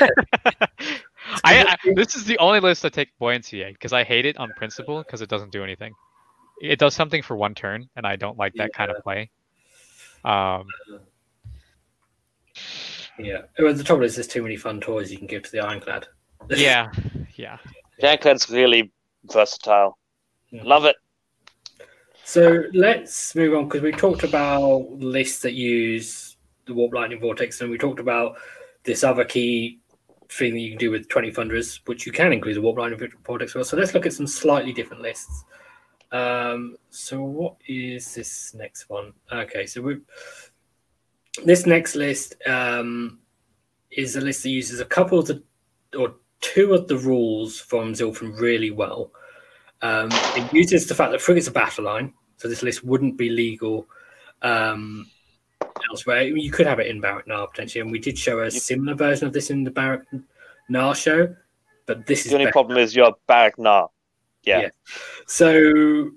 I, I, this is the only list I take buoyancy because I hate it on principle because it doesn't do anything. It does something for one turn, and I don't like that yeah. kind of play. Um, yeah. Well, the trouble is, there's too many fun toys you can give to the Ironclad. yeah, yeah. The Ironclad's really versatile. Yeah. Love it. So let's move on because we talked about lists that use the Warp Lightning Vortex, and we talked about this other key thing that you can do with 20 funders, which you can include the Warp Lightning Vortex as well. So let's look at some slightly different lists. Um, so what is this next one? Okay, so we this next list um, is a list that uses a couple of the or two of the rules from Zilfin really well. Um, it uses the fact that frigates are battle line, so this list wouldn't be legal um, elsewhere. You could have it in Barak Nar potentially, and we did show a similar version of this in the Barak Nar show, but this the is the only better. problem is your Barak Nar. Yeah. yeah. So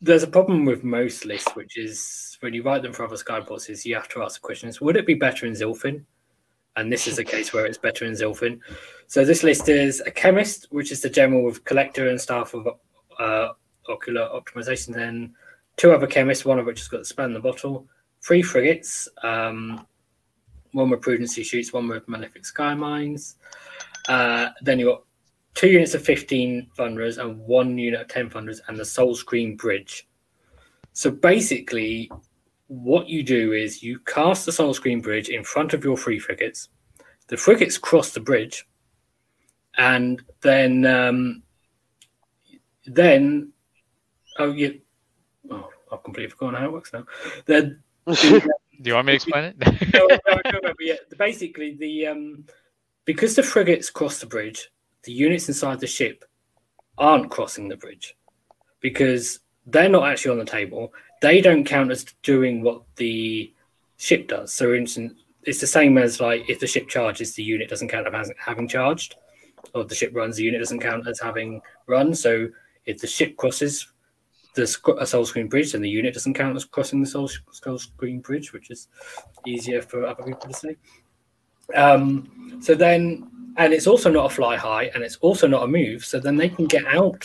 there's a problem with most lists, which is when you write them for other skyports, is you have to ask the questions: Would it be better in Zilfin? And this is a case where it's better in Zilfin. So this list is a chemist, which is the general with collector and staff of uh, ocular optimization. Then two other chemists, one of which has got the in the bottle. Three frigates, um, one with prudency chutes, one with malefic sky mines. Uh, then you got two units of 15 thunderers and one unit of 10 thunderers and the soulscree bridge. So basically, what you do is you cast the soulscree bridge in front of your three frigates. The frigates cross the bridge, and then um, then oh yeah, oh I've completely forgotten how it works now. Then do you want me to explain it? no, no, I don't. Basically, the um, because the frigates cross the bridge, the units inside the ship aren't crossing the bridge because they're not actually on the table. They don't count as doing what the ship does. So, for instance, it's the same as like if the ship charges, the unit doesn't count as having charged, or the ship runs, the unit doesn't count as having run. So, if the ship crosses the soul scream bridge, then the unit doesn't count as crossing the soul, soul scream bridge, which is easier for other people to say. Um, so then, and it's also not a fly high, and it's also not a move. So then they can get out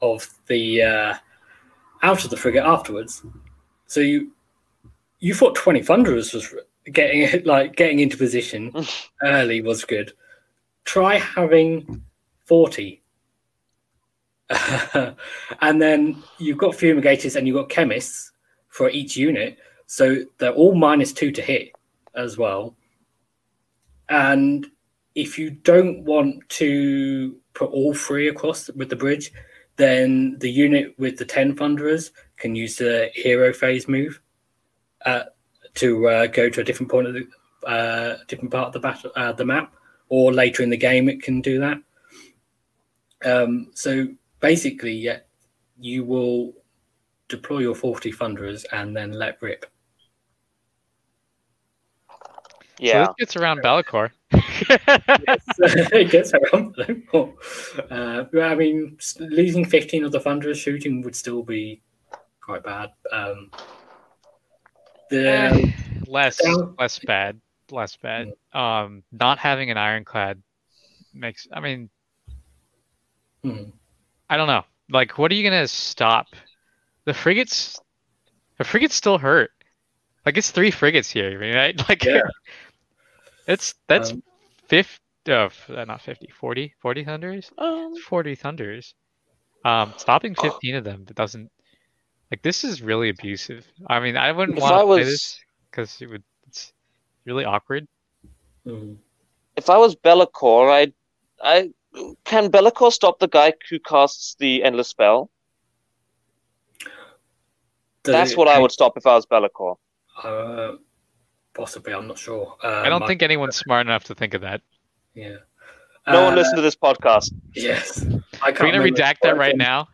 of the uh, out of the frigate afterwards. So you you thought twenty thunderers was getting like getting into position early was good. Try having forty. and then you've got fumigators and you've got chemists for each unit. So they're all minus two to hit as well. And if you don't want to put all three across with the bridge, then the unit with the 10 thunderers can use the hero phase move uh, to uh, go to a different point of the uh, different part of the battle, uh, the map, or later in the game it can do that. Um, so basically, yeah, you will deploy your 40 thunderers and then let rip. Yeah. So this gets around Be'lakor. yes, it gets around Be'lakor. Uh, I mean, losing 15 of the Thunderers shooting would still be quite bad. Um, the eh, less down... less bad, less bad. Um, not having an ironclad makes. I mean, mm. I don't know. Like, what are you gonna stop? The frigates, the frigates still hurt. Like it's three frigates here, right? Like, yeah. It's that's um, 50 uh, not 50, 40, 40 thunders? Um, 40 thunders. Um, stopping 15 uh, of them that doesn't like this is really abusive. I mean, I wouldn't want to was, play this because it would it's really awkward. Mm-hmm. If I was Be'lakor, I I can Be'lakor stop the guy who casts the endless spell? That's what I would stop if I was Be'lakor. Uh, Possibly, I'm not sure. Um, I don't think anyone's smart enough to think of that. Yeah. No uh, one listened to this podcast. Yes. I can't We're gonna redact that right now.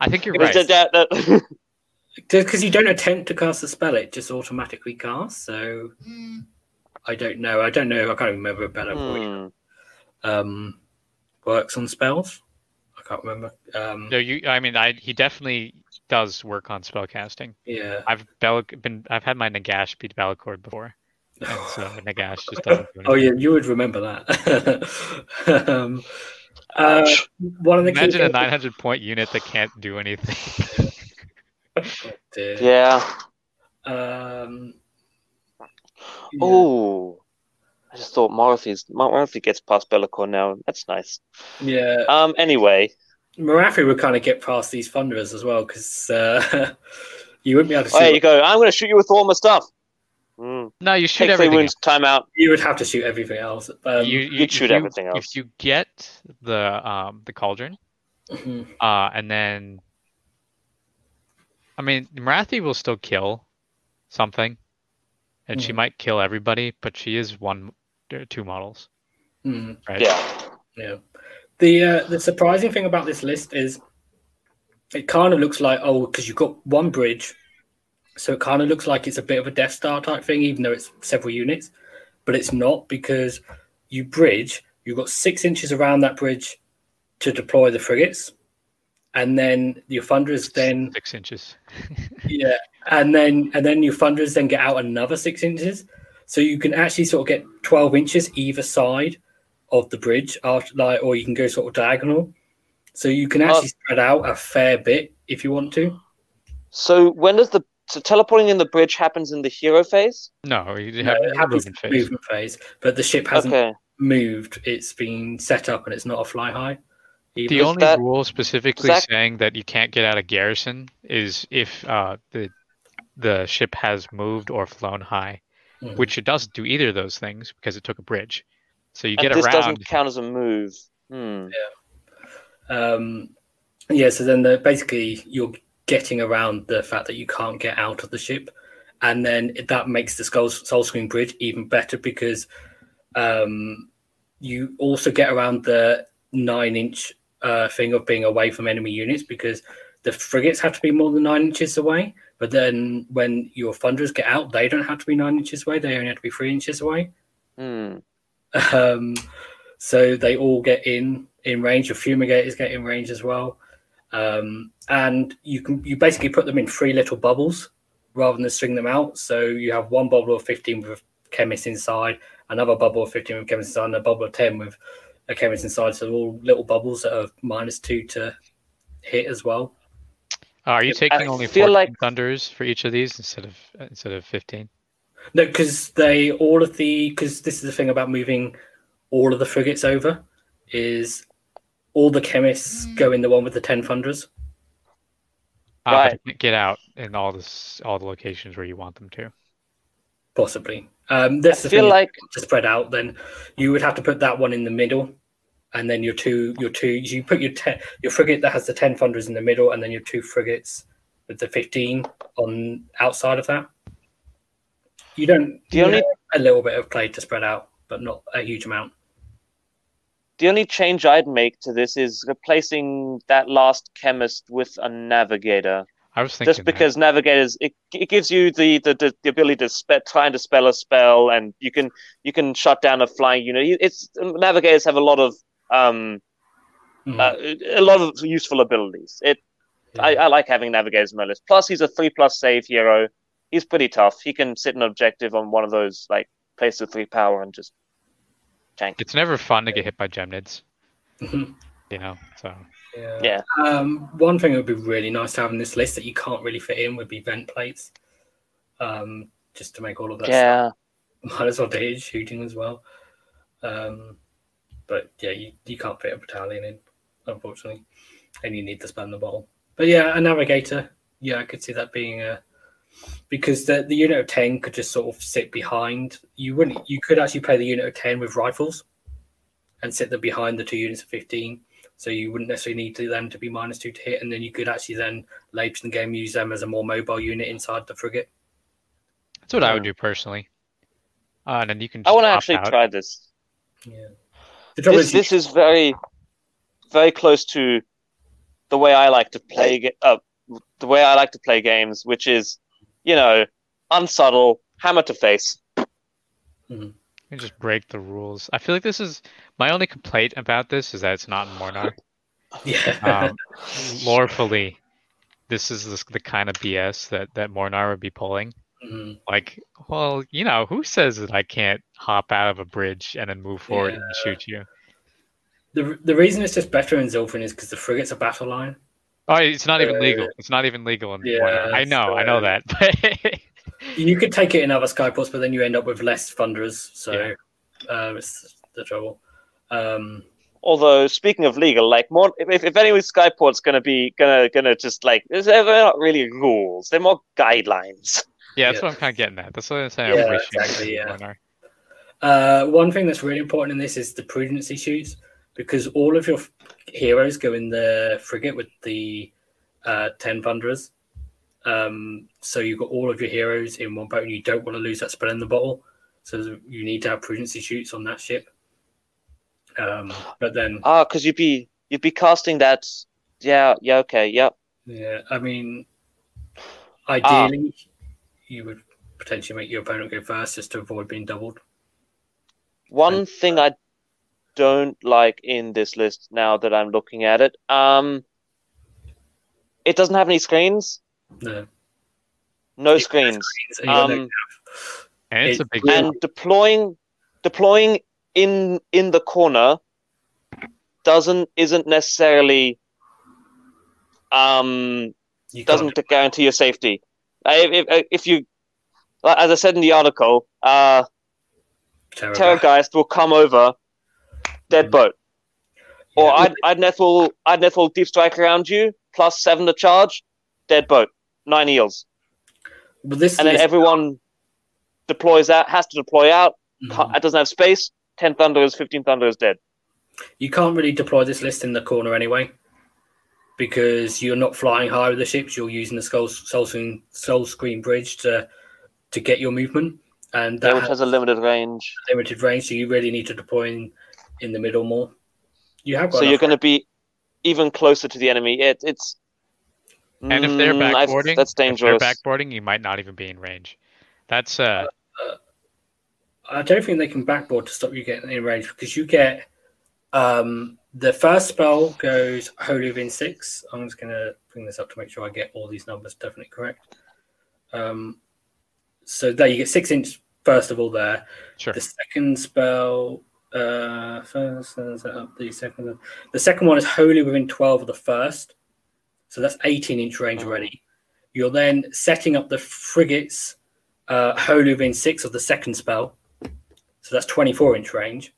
I think you're right. Because you don't attempt to cast a spell, it just automatically casts. So mm. I don't know. I don't know. I can't remember a better mm. um, works on spells. I can't remember. Um, no, you. I mean, I he definitely does work on spell casting. Yeah, I've Bel- been I've had my Nagash beat Be'lakor before. And so Nagash just doesn't do Oh yeah, you would remember that. um, uh, one of the Imagine a 900 point unit that can't do anything. yeah. Um, yeah. Oh, I just thought Morathi Morathi gets past Be'lakor now. That's nice. Yeah. Um. Anyway. Morathi would kind of get past these Thunderers as well because uh, you wouldn't be able to. Oh, there you go. I'm going to shoot you with all my stuff. Mm. No, you shoot Take everything. Wounds, timeout. You would have to shoot everything else. Um, you, you would shoot you, everything else. If you get the um the cauldron, mm-hmm. uh, and then, I mean, Morathi will still kill something, and mm-hmm. she might kill everybody, but she is one, two models. Mm-hmm. Right? Yeah. Yeah. The uh, the surprising thing about this list is it kind of looks like oh because you've got one bridge so it kind of looks like it's a bit of a Death Star type thing, even though it's several units. But it's not because you bridge, you've got six inches around that bridge to deploy the frigates. And then your thunderers then six inches. yeah. And then and then your thunderers then get out another six inches. So you can actually sort of get twelve inches either side of the bridge after like or you can go sort of diagonal. So you can actually uh, spread out a fair bit if you want to. So when does the so teleporting in the bridge happens in the hero phase. No, you No, have it a happens movement in phase. movement phase, but the ship hasn't Okay. moved. It's been set up and it's not a fly high. either. The Is only that- rule specifically Zach- saying that you can't get out of garrison is if uh, the the ship has moved or flown high, Mhm. which it doesn't do either of those things because it took a bridge. So you And get this around. doesn't count as a move. Hmm. Um, yeah, so then the, basically you're getting around the fact that you can't get out of the ship, and then that makes the Skull, Soul Scream Bridge even better because um, you also get around the nine inch uh, thing of being away from enemy units because the frigates have to be more than nine inches away. But then when your thunderers get out, they don't have to be nine inches away; they only have to be three inches away. Hmm. Um, so they all get in in range. Your fumigators get in range as well, um, and you can you basically put them in three little bubbles rather than string them out. So you have one bubble of fifteen with chemists inside, another bubble of fifteen with chemists inside, and a bubble of ten with a chemist inside. So they're all little bubbles that are minus two to hit as well. Uh, are you taking I only feel 14 like- thunders for each of these instead of instead of 15? No, because they all of the because this is the thing about moving all of the frigates over is all the chemists go in the one with the ten funders. Uh, Right. you get out in all this all the locations where you want them to. Possibly. Um, that's I the feel thing like to spread out. Then you would have to put that one in the middle, and then your two, your two. You put your ten, your frigate that has the ten funders in the middle, and then your two frigates with the fifteen on outside of that. You don't. The you only- a little bit of play to spread out, but not a huge amount. The only change I'd make to this is replacing that last chemist with a navigator. I was thinking Just because navigators, it, it gives you the, the, the, the ability to spe- try and dispel a spell, and you can you can shut down a flying unit. It's navigators have a lot of um Mhm. uh, a lot of useful abilities. It I, I like having navigators in my list. Plus, he's a three plus save hero. He's pretty tough. He can sit an objective on one of those like place with three power and just tank. it's never fun to get hit by gemnids, Mhm. you know. So Yeah. Yeah. Um, one thing that would be really nice to have in this list that you can't really fit in would be vent plates. Um, just to make all of that Yeah. stuff. Might as well do it shooting as well. Um, but yeah, you, you can't fit a battalion in, unfortunately. And you need to spend the bottle. But yeah, a navigator, yeah, I could see that being a because the, the unit of ten could just sort of sit behind. You wouldn't you could actually play the unit of ten with rifles and sit them behind the two units of fifteen. So you wouldn't necessarily need to, them to be minus two to hit, and then you could actually then later in the game use them as a more mobile unit inside the frigate. that's what I would do personally. Uh, and then you can. I want to actually out. try this. Yeah. This is, this is very very close to the way I like to play uh, the way I like to play games, which is you know unsubtle, hammer to face. You just break the rules. I feel like this is my only complaint about this is that it's not in Mhornar. yeah. Um, lorefully, this is the, the kind of BS that that Mhornar would be pulling. Mhm. Like, well, you know, who says that I can't hop out of a bridge and then move forward and shoot you? The, the reason it's just better in Zilfin is because the frigate's a battle line. Oh, it's not even Uh, legal. It's not even legal in yeah, I know, I know that. You could take it in other skyports, but then you end up with less funders. So Yeah. uh, it's the trouble. Um, Although speaking of legal, like more if, if any Skyport's gonna be gonna gonna just like they're they're not really rules, they're more guidelines. yeah, that's Yeah. what I'm kind of getting at. That's what I'm saying. Yeah, I'm wishing exactly, yeah. Uh, one thing that's really important in this is the prudency chutes because all of your f- heroes go in the frigate with the uh, 10 thunderers. Um, so you've got all of your heroes in one boat and you don't want to lose that spell in the bottle. So you need to have prudency chutes on that ship. Um, but then, Ah, because you'd be you'd be casting that. Yeah, yeah, okay, yep. yeah, I mean, ideally, you would potentially make your opponent go first just to avoid being doubled. One thing I don't like in this list now that I'm looking at it, um, it doesn't have any screens. No, No Yeah, screens. So Um, And it's a It's big really- and deploying deploying in in the corner doesn't isn't necessarily um you can't doesn't guarantee your safety. if, if, if you, as I said in the article, uh, Terrorgeist will come over, dead mm-hmm. boat. Or. I'd, I'd Nethal, I'd Nethal deep strike around you, plus seven to charge, dead boat, nine eels. But this and then everyone deploys out, has to deploy out. Mm-hmm. It doesn't have space. Ten thunders, fifteen thunders, dead. You can't really deploy this list in the corner anyway, because you're not flying high with the ships. You're using the Soul, Soul, Screen, Soul Scream Bridge to to get your movement, and that has, has, a limited range. Limited range, so you really need to deploy in, in the middle more. You have so you're going to be even closer to the enemy. It, it's and if they're mm, backboarding, that's dangerous. If they're backboarding, you might not even be in range. That's uh, uh, I don't think they can backboard to stop you getting in range because you get um the first spell goes Holy Within six. I'm just gonna bring this up to make sure I get all these numbers definitely correct. Um, so there you get six inch first of all there. Sure. The second spell, uh, first uh, the second, the second one is Holy Within twelve of the first. So that's 18 inch range oh. already. You're then setting up the frigates uh, Holy Within six of the second spell. So that's 24 inch range.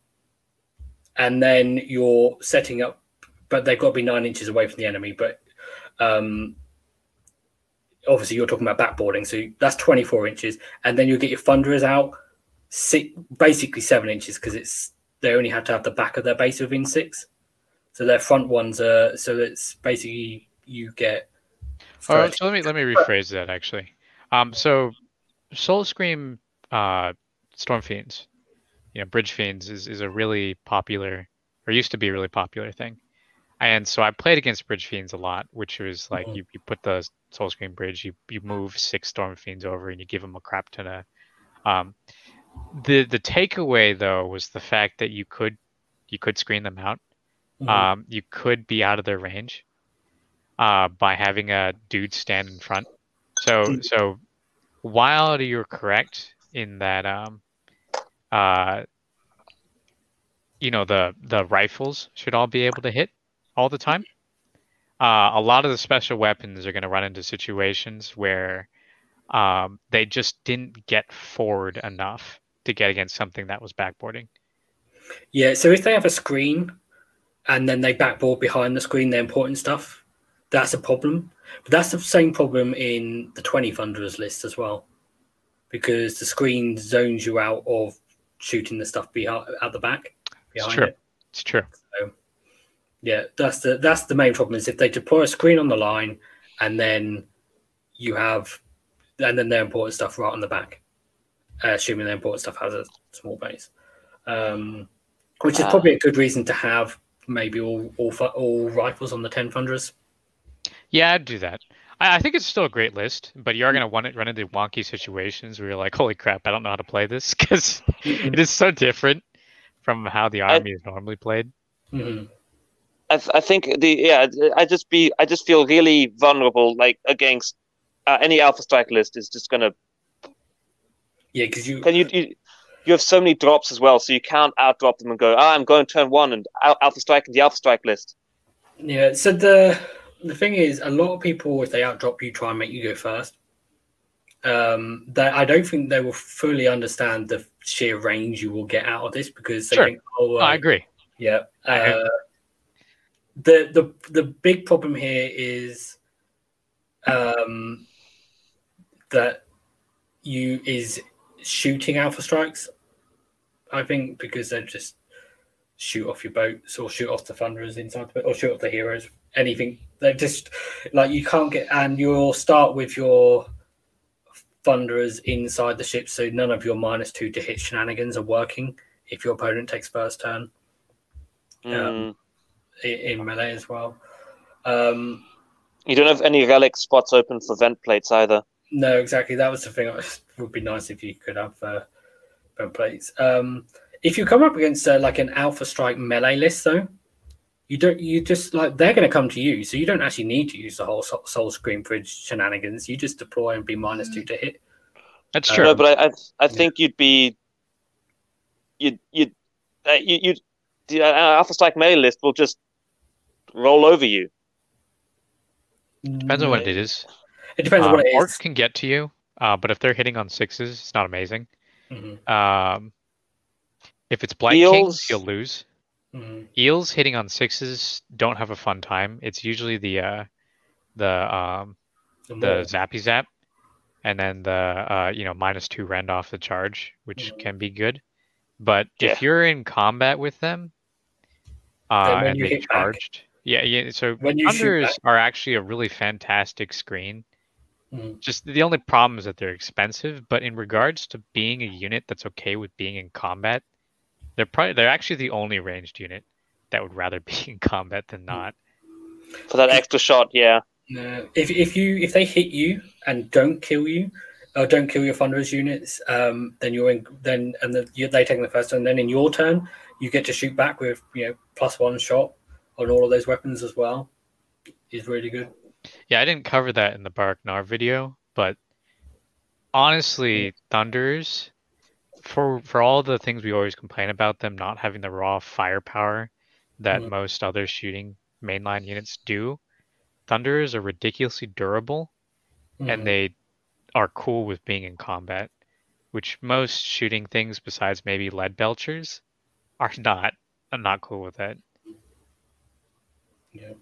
And then you're setting up, but they've got to be nine inches away from the enemy. But um, obviously, you're talking about backboarding. So that's 24 inches. And then you'll get your thunderers out six, basically seven inches because it's they only have to have the back of their base within six. So their front ones are so it's basically you get. All right, so let me let me rephrase that actually. Um, so Soul Scream uh, Storm Fiends, you know, Bridge Fiends is, is a really popular, or used to be a really popular thing. And so I played against Bridge Fiends a lot, which was like mm-hmm. you, you put the Soul Scream Bridge, you, you move six Storm Fiends over, and you give them a crap ton of. Um, the the takeaway though was the fact that you could you could screen them out. Mm-hmm. Um, you could be out of their range uh, by having a dude stand in front. So mm. so while you're correct in that um uh you know the the rifles should all be able to hit all the time. Uh, a lot of the special weapons are going to run into situations where um, they just didn't get forward enough to get against something that was backboarding. Yeah, so if they have a screen and then they backboard behind the screen, the important stuff, that's a problem. But that's the same problem in the 20 Thunderers list as well, because the screen zones you out of shooting the stuff behind, at the back. Behind it's true. It. It's true. So, yeah, that's the that's the main problem is if they deploy a screen on the line and then you have and then their important stuff right on the back, uh, assuming their important stuff has a small base, um, which is uh, probably a good reason to have maybe all all, all rifles on the ten thunderers yeah, I'd do that. I, I think it's still a great list, but you are going to want to run into wonky situations where you're like, "Holy crap, I don't know how to play this," because it is so different from how the army I, is normally played. Mm-hmm. I, th- I think the yeah, I just be I just feel really vulnerable like against uh, any Alpha Strike list is just gonna. Yeah, because you can you, you you have so many drops as well, so you can't outdrop them and go, "Oh, I'm going turn one and Alpha Strike in the Alpha Strike list." Yeah, so the the thing is, a lot of people, if they outdrop you, try and make you go first. Um, that I don't think they will fully understand the sheer range you will get out of this because they sure. think, "Oh, uh, I agree." Yeah. Uh, the the the big problem here is um, that you is shooting alpha strikes. I think because they just shoot off your boats or shoot off the thunderers inside the boat or shoot off the heroes. Anything they're just like you can't get, and you'll start with your thunderers inside the ship, so none of your minus two to hit shenanigans are working if your opponent takes first turn. Mm. Um, in, in, melee as well. Um, you don't have any relic spots open for vent plates either. No, exactly. That was the thing. It would be nice if you could have uh, vent plates. Um, if you come up against uh, like an Alpha Strike melee list, though, you don't you just like they're going to come to you so you don't actually need to use the whole soul scream bridge shenanigans you just deploy and be minus two to hit that's true no, but i i, I think yeah. you'd be you'd you'd uh, you, you'd the uh, alpha strike melee list will just roll over you depends on what it is It depends on Uh, what it orcs can get to you, uh, but if they're hitting on sixes, it's not amazing. Mhm, Um, if it's black Eels- kings, you'll lose. mhm. Eels hitting on sixes don't have a fun time. It's usually the uh, the um, The the zappy zap, and then the uh, you know minus two rend off the charge, which Mhm. can be good. But Yeah. if you're in combat with them, uh, when and they hit back- charged, yeah, yeah. So When you shoot thunders back- are actually a really fantastic screen. Mhm. Just the only problem is that they're expensive. But in regards to being a unit that's okay with being in combat, they're probably they're actually the only ranged unit that would rather be in combat than not. For that extra shot, yeah. No. If if you if they hit you and don't kill you, or don't kill your thunderous units, um, then you're in. Then and the, you, they take the first turn. Then in your turn, you get to shoot back with you know plus one shot on all of those weapons as well. Is really good. Yeah, I didn't cover that in the Barak-Nar video, but honestly, Thunders, for for all the things we always complain about them not having the raw firepower that Mhm. most other shooting mainline units do, Thunders are ridiculously durable Mhm. and they are cool with being in combat, which most shooting things besides maybe lead belchers are not. I'm not cool with that. Yeah.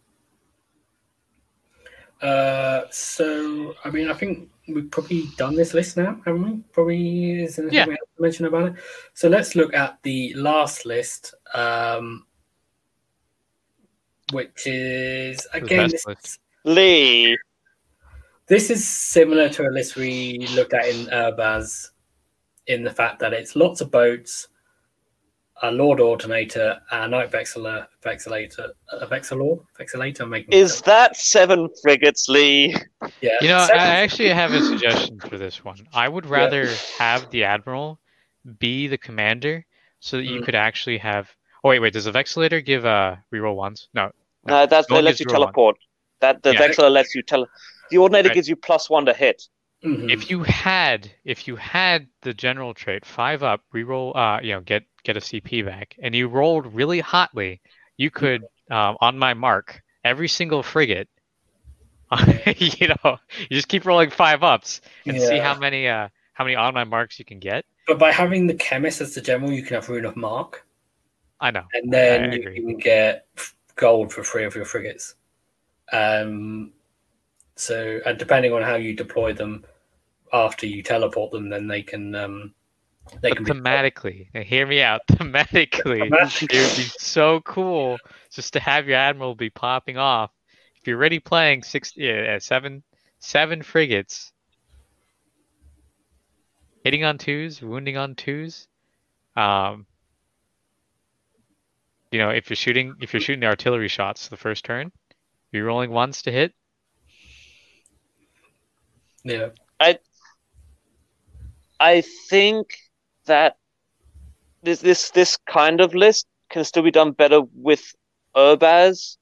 Uh, so I mean, I think we've probably done this list now, haven't we? Probably is anything Yeah. we have to mention about it. So let's look at the last list, um, which is again this, list? Lee. this is similar to a list we looked at in Urbaz, in the fact that it's lots of boats, a Lord Ordinator, a Knight Vexilla, Vexillator, a Vexilor, Vexillator. Making Is that seven frigates, Lee? yeah. You know, seven- I actually have a suggestion for this one. I would rather have the admiral be the commander, so that you Mm. could actually have. Oh wait, wait. Does the Vexillator give uh reroll ones? No. No, that's No that one lets you real one. teleport. That the Yeah. Vexilla lets you tele. The Ordinator Right. gives you plus one to hit. Mhm. If you had, if you had the general trait five up, reroll, uh, you know, get get a CP back, and you rolled really hotly, you could, um, on my mark, every single frigate. you know, you just keep rolling five ups and see how many uh how many on my marks you can get. But by having the chemist as the general, you can have rune of mark, I know. and then you can get gold for three of your frigates. Um, so, and depending on how you deploy them after you teleport them, then they can um, they But can be thematically, now hear me out. Thematically, it would be so cool just to have your admiral be popping off. If you're already playing six, yeah, seven, seven frigates, hitting on twos, wounding on twos. Um, you know, if you're shooting, if you're shooting the artillery shots the first turn, you're rolling ones to hit. yeah. I, I think that this this this kind of list can still be done better with Urbaz.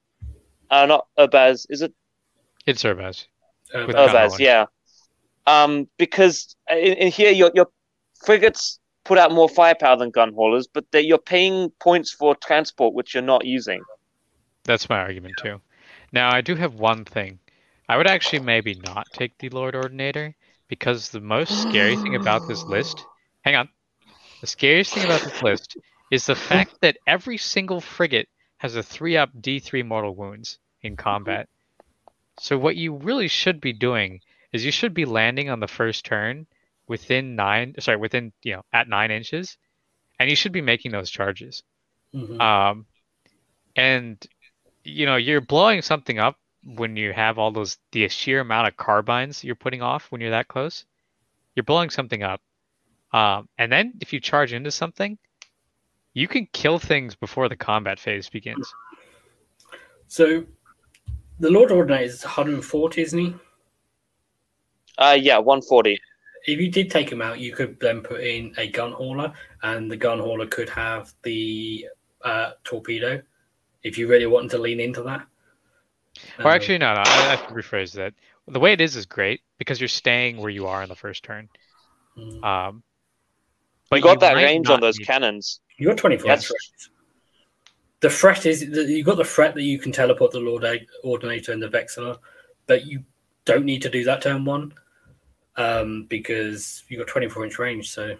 Uh, not Urbaz. Is it It's Urbaz. With Urbaz? Yeah. Um, because in, in here your your frigates put out more firepower than gun haulers, but they, you're paying points for transport which you're not using. That's my argument too. Now I do have one thing. I would actually maybe not take the Lord Ordinator because the most scary thing about this list, hang on, the scariest thing about this list is the fact that every single frigate has a three up D3 mortal wounds in combat. So what you really should be doing is you should be landing on the first turn within nine, sorry, within you know at nine inches, and you should be making those charges. Mhm. Um, and you know you're blowing something up when you have all those the sheer amount of carbines you're putting off when you're that close. You're blowing something up, um, and then if you charge into something, you can kill things before the combat phase begins. So, the Lord Ordinator is 140, isn't he? Uh, yeah, 140. If you did take him out, you could then put in a gun hauler, and the gun hauler could have the uh, torpedo. If you really wanted to lean into that. Or Um, actually, no, no, I, I have to rephrase that. The way it is is great because you're staying where you are in the first turn. mm. You got that range on those need- cannons. You got 24 Yes. threats. The threat is that you got the threat that you can teleport the Lord Ordinator and the Vexilla, but you don't need to do that turn one um, because you got 24 inch range. So,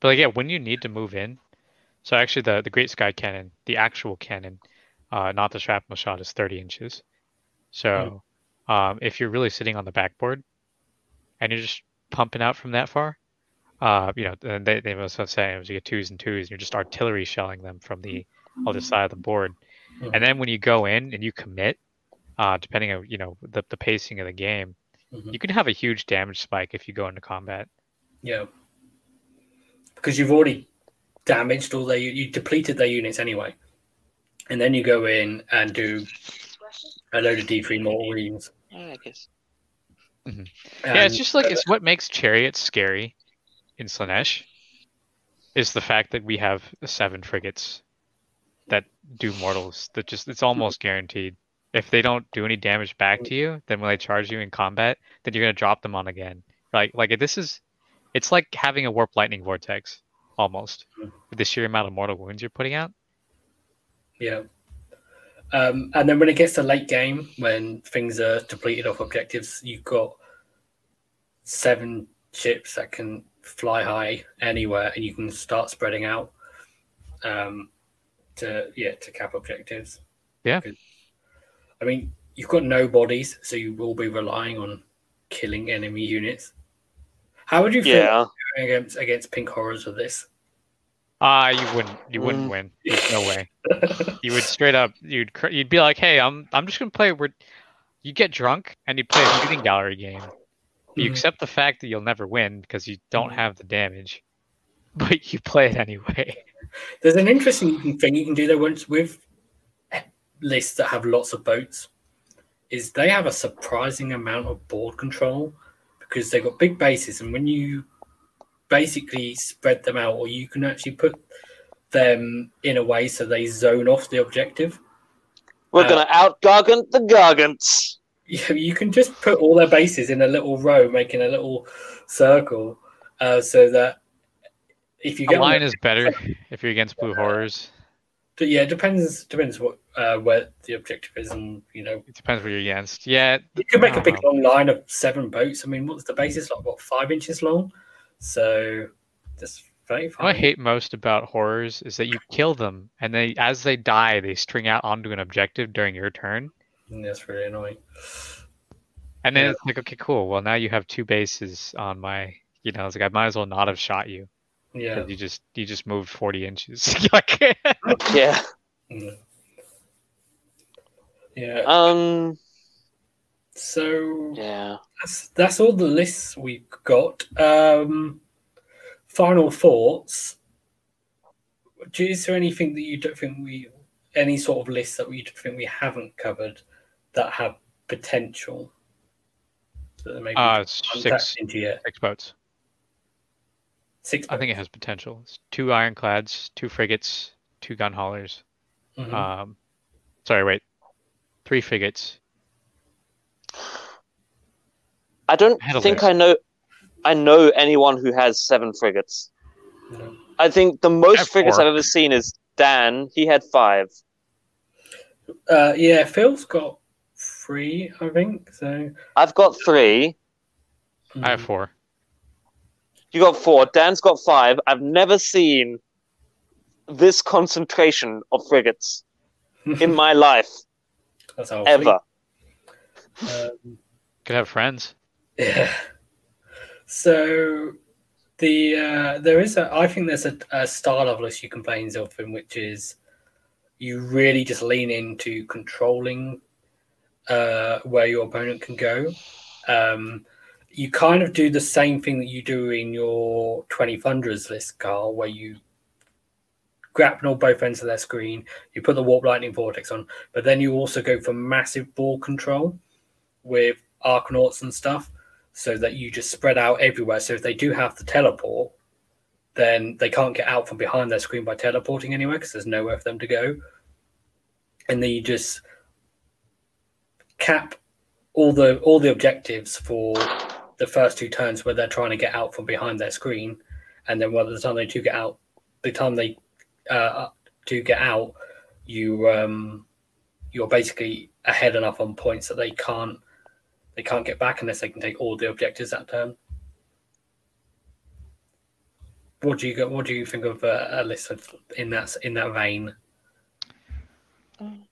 but like, yeah, when you need to move in, so actually the the Great Sky Cannon, the actual cannon, uh, not the shrapnel shot, is 30 inches. So, mm. um, if you're really sitting on the backboard and you're just pumping out from that far, uh, you know, they they must have saying as you get twos and twos, and you're just artillery shelling them from the other side of the board. And then when you go in and you commit, uh, depending on you know the the pacing of the game, mm-hmm. you can have a huge damage spike if you go into combat. Yeah, because you've already damaged all their you depleted their units anyway, and then you go in and do a load of D three mortal wounds. I guess. Mm-hmm. Yeah, it's just like it's what makes chariots scary in Slaanesh is the fact that we have seven frigates that do mortals. That just it's almost guaranteed. If they don't do any damage back to you, then when they charge you in combat, then you're gonna drop them on again. Like like this is, it's like having a warp lightning vortex almost with the sheer amount of mortal wounds you're putting out. Yeah. Um, and then when it gets to late game, when things are depleted off objectives, you've got seven ships that can fly high anywhere, and you can start spreading out um, to yeah to cap objectives. Yeah. I mean, you've got no bodies, so you will be relying on killing enemy units. How would you feel yeah. against against pink horrors of this? Ah, uh, you wouldn't. You wouldn't mm. win. There's no way. you would straight up. You'd you'd be like, "Hey, I'm I'm just gonna play." Where you get drunk and you play a shooting gallery game. You mm-hmm. accept the fact that you'll never win because you don't mm-hmm. have the damage, but you play it anyway. There's an interesting thing you can do there once with lists that have lots of boats. Is they have a surprising amount of board control because they've got big bases, and when you basically spread them out, or you can actually put them in a way so they zone off the objective. We're uh, going to out gargant the gargants. You, you can just put all their bases in a little row, making a little circle, uh, so that if you get a line is better if you're against blue horrors. Yeah, it depends depends what uh, where the objective is, and you know it depends where you're against. Yeah, you could make a big know. long line of seven boats. I mean, what's the basis like? What five inches long? So just very fine. What I hate most about horrors is that you kill them, and they as they die, they string out onto an objective during your turn. And that's really annoying. And then yeah. it's like, okay, cool. Well, now you have two bases on my. You know, it's like I might as well not have shot you. Yeah. You just you just moved forty inches. like, yeah. Yeah. Um. So yeah, that's that's all the lists we've got. Um, final thoughts. Is there anything that you don't think we, any sort of list that we think we haven't covered that have potential? That maybe uh, six, into yet? six boats. Six. I think it has potential. It's two ironclads, two frigates, two gun haulers. Mm-hmm. Um, sorry, wait, three frigates. I don't think I know. I know anyone who has seven frigates. No. I think the most frigates i I've ever seen is Dan. He had five. Uh, yeah, Phil's got three, I think. So I've got three. I have four. You got four. Dan's got five. I've never seen this concentration of frigates in my life. That's how ever. Um, Could have friends. Yeah. So the uh, there is a I think there's a, a star level you can play in Zilfin, which is you really just lean into controlling uh, where your opponent can go. Um, you kind of do the same thing that you do in your 20 Thunderers list, Carl, where you grapple both ends of their screen, you put the Warp Lightning Vortex on, but then you also go for massive ball control with Arkanauts and stuff, so that you just spread out everywhere. So if they do have the teleport, then they can't get out from behind their screen by teleporting anywhere because there's nowhere for them to go. And then you just cap all the all the objectives for the first two turns where they're trying to get out from behind their screen, and then by the time they do get out, the time they uh, do get out, you um, you're basically ahead enough on points that they can't they can't get back unless they can take all the objectives that turn. What do you go, What do you think of uh, a list of, in that in that vein?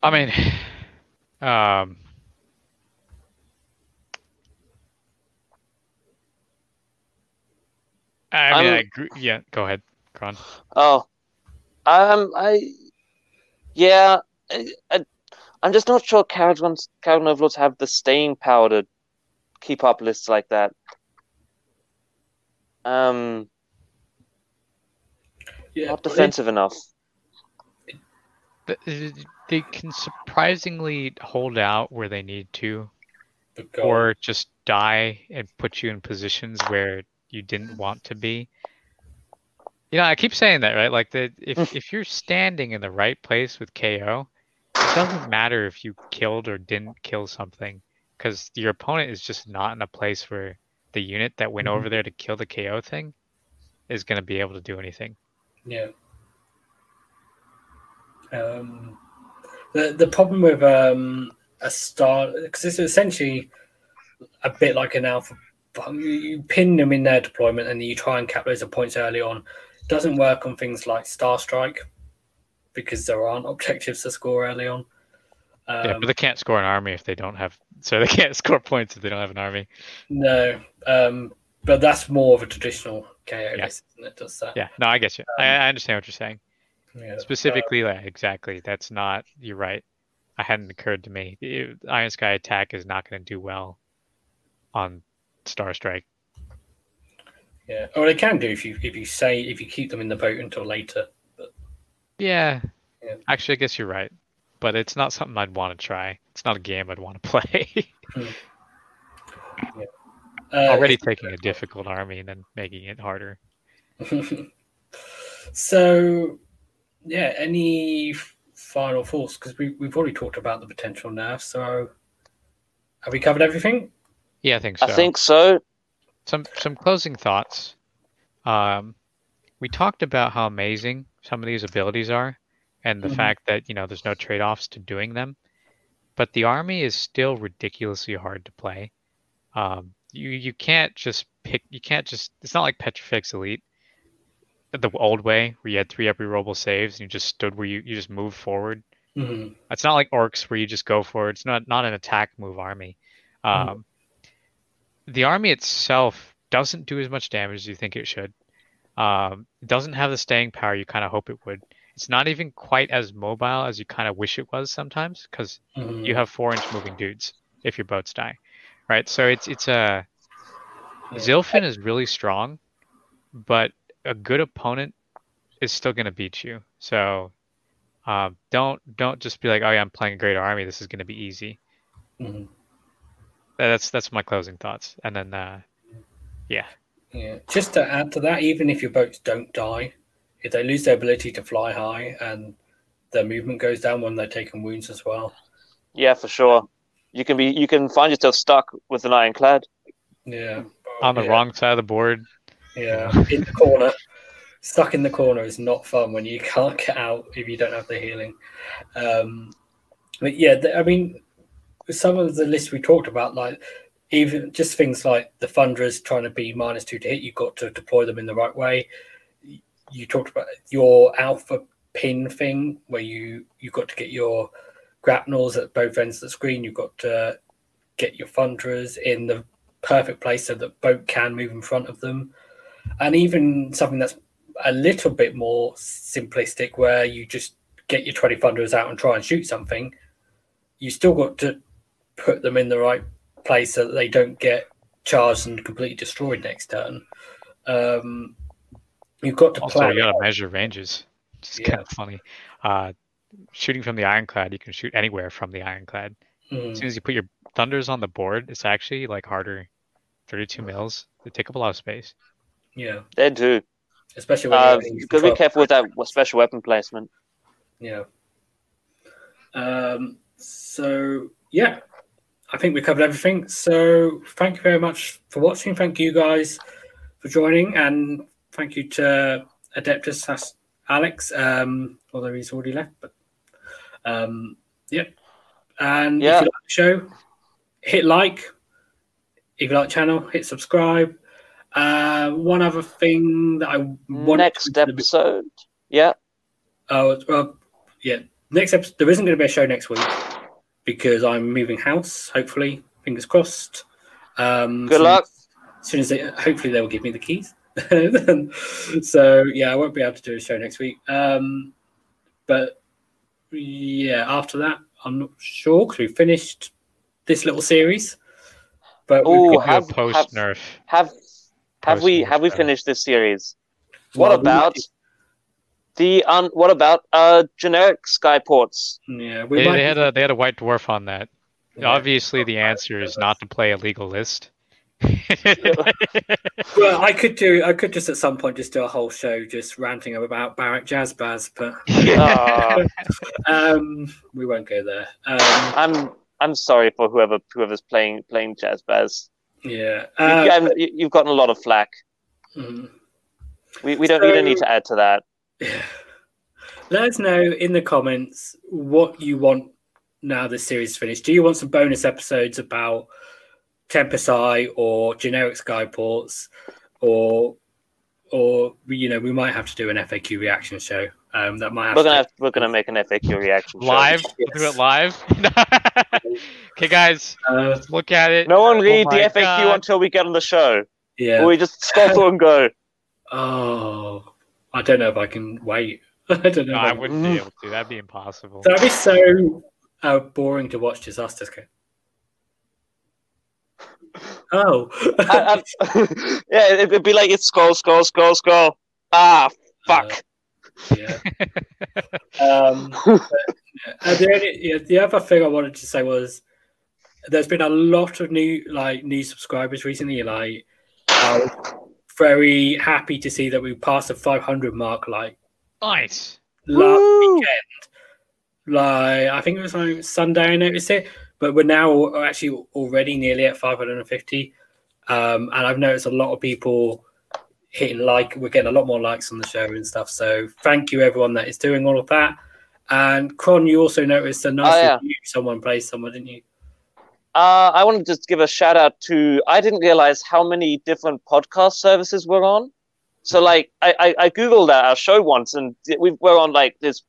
I mean, um, I mean, I'm- I agree. Yeah, go ahead, Kron. Oh, um, I, yeah, I, I, I'm just not sure Kharadron's Kharadron Overlords have the staying power to keep up lists like that. Um, Yeah, not defensive enough. They can surprisingly hold out where they need to, or just die and put you in positions where you didn't want to be. You know, I keep saying that, right? Like that if if you're standing in the right place with KO, it doesn't matter if you killed or didn't kill something, because your opponent is just not in a place where the unit that went over there to kill the KO thing is going to be able to do anything. Yeah. Um, the the problem with um, a star because it's essentially a bit like an alpha. You, you pin them in their deployment and you try and cap loads of points early on. doesn't work on things like Star Strike because there aren't objectives to score early on. Um, yeah, but they can't score an army if they don't have. So they can't score points if they don't have an army. no, um, but that's more of a traditional KO Yeah. list, isn't it? Does that? Yeah, no, I get you. I, I understand what you're saying. Yeah. Specifically, like, exactly. That's not. You're right. I hadn't occurred to me. Iron Sky attack is not going to do well on Star Strike. Yeah, or they can do if you if you say if you keep them in the boat until later. Yeah. Yeah. Actually, I guess you're right. But it's not something I'd want to try. It's not a game I'd want to play. Uh, Already taking a difficult army and then making it harder. so, yeah, any final thoughts? Because we, we've already talked about the potential nerfs. So, have we covered everything? Yeah, I think so. I think so. some some closing thoughts. Um, we talked about how amazing some of these abilities are, and the Mhm. fact that you know there's no trade-offs to doing them. But the army is still ridiculously hard to play. Um, you you can't just pick. You can't just. It's not like Petrifex Elite, the old way where you had three every rollable saves and you just stood where you you just moved forward. Mhm. It's not like orcs where you just go for it. It's not not an attack move army. Mhm. Um, The army itself doesn't do as much damage as you think it should. Um, it doesn't have the staying power you kind of hope it would. It's not even quite as mobile as you kind of wish it was sometimes because Mhm. you have four inch moving dudes if your boats die, right? So it's it's a Yeah. Zilfin is really strong, but a good opponent is still going to beat you. So um, don't don't just be like, oh yeah, I'm playing a great army. This is going to be easy. Mhm. That's that's my closing thoughts. And then uh, yeah, Yeah. Just to add to that, even if your boats don't die, if they lose their ability to fly high and their movement goes down when they're taking wounds as well. Yeah, for sure. You can be. You can find yourself stuck with an ironclad. Yeah. on the Yeah. wrong side of the board. Yeah, in the corner. Stuck in the corner is not fun when you can't get out if you don't have the healing. Um, but yeah, th- I mean, some of the lists we talked about, like even just things like the Thunderers trying to be minus two to hit, you've got to deploy them in the right way. You talked about your alpha pin thing where you you've got to get your grapnels at both ends of the screen. You've got to get your Thunderers in the perfect place so that boat can move in front of them and even something that's a little bit more simplistic where you just get your 20 thunderers out and try and shoot something you still got to put them in the right place so that they don't get charged and completely destroyed next turn um, you've got to Also, plan you gotta measure ranges. It's Yeah. kind of funny. Uh, shooting from the ironclad, you can shoot anywhere from the ironclad. Mm, As soon as you put your thunders on the board, it's actually like harder. 32 mils. They take up a lot of space. yeah They do. especially when Uh, you're gotta be careful with that special weapon placement. Yeah. Um, so yeah, I think we covered everything. So thank you very much for watching. Thank you guys for joining, and thank you to Adeptus Alex, um, although he's already left. But um, yeah, and Yeah. if you like the show, hit like, if you like the channel, hit subscribe. Uh, one other thing that I want next episode. Yeah. Oh, well, yeah. Next episode, there isn't going to be a show next week because I'm moving house. Hopefully, fingers crossed. Um, Good luck. As soon as they, hopefully, they will give me the keys. so yeah, I won't be able to do a show next week. Um, but yeah, after that, I'm not sure because we finished this little series. But oh, have, have post have, nerf. have have we have we finished this series? What well, about we the um? What about uh generic skyports? Yeah, they, they had a they had a white dwarf on that. Yeah. Obviously, the answer is not to play a legal list. well, I could do. I could just at some point just do a whole show just ranting about Barak Jazzbaz, but um, we won't go there. Um, I'm I'm sorry for whoever whoever's playing playing Jazzbaz. Yeah, uh, you, you've gotten a lot of flack. Mm-hmm. We we don't so, we don't need to add to that. Yeah. Let us know in the comments what you want now the series is finished. Do you want some bonus episodes about Tempest Eye or generic Skyports, or or you know we might have to do an FAQ reaction show. Um, that might. we're gonna to... have, we're gonna make an FAQ reaction live. Show. Yes. We'll do it live. okay, guys, uh, look at it. No one read oh the FAQ God. until we get on the show. Yeah, or we just scroll through and go. Oh, I don't know if I can wait. I don't know. No, I wouldn't be able to. That'd be impossible. That'd be so uh, boring to watch disasters go. Oh. I, I, yeah, it'd be like it's scroll, scroll, scroll, scroll. Ah, fuck. Uh, yeah. um, but, yeah. the, only, yeah, the other thing I wanted to say was there's been a lot of new like new subscribers recently. Like, I was very happy to see that we passed the 500 mark. Like, nice last Woo! weekend. Like, I think it was like Sunday. I noticed it but we're now actually already nearly at 550 um, and i've noticed a lot of people hitting like we're getting a lot more likes on the show and stuff so thank you everyone that is doing all of that and Cron, you also noticed a nice oh, yeah. review someone placed somewhere didn't you uh, I want to just give a shout out to. I didn't realize how many different podcast services we're on. So, like, I, I, I googled our show once, and we were on like this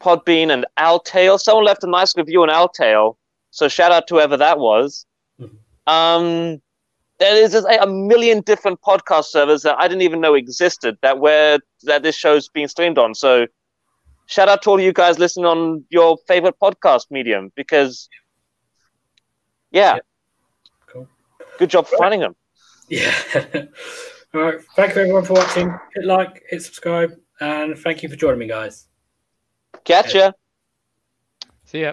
Podbean and Owltail. Someone left a nice review on Owltail, so shout out to whoever that was. Mm-hmm. Um, there is a million different podcast servers that I didn't even know existed that where that this show's being streamed on. So shout out to all you guys listening on your favorite podcast medium because yeah, yeah. cool. Good job finding them. Yeah. all right. Thank you everyone for watching. Hit like, hit subscribe, and thank you for joining me, guys. Catch ya. See ya.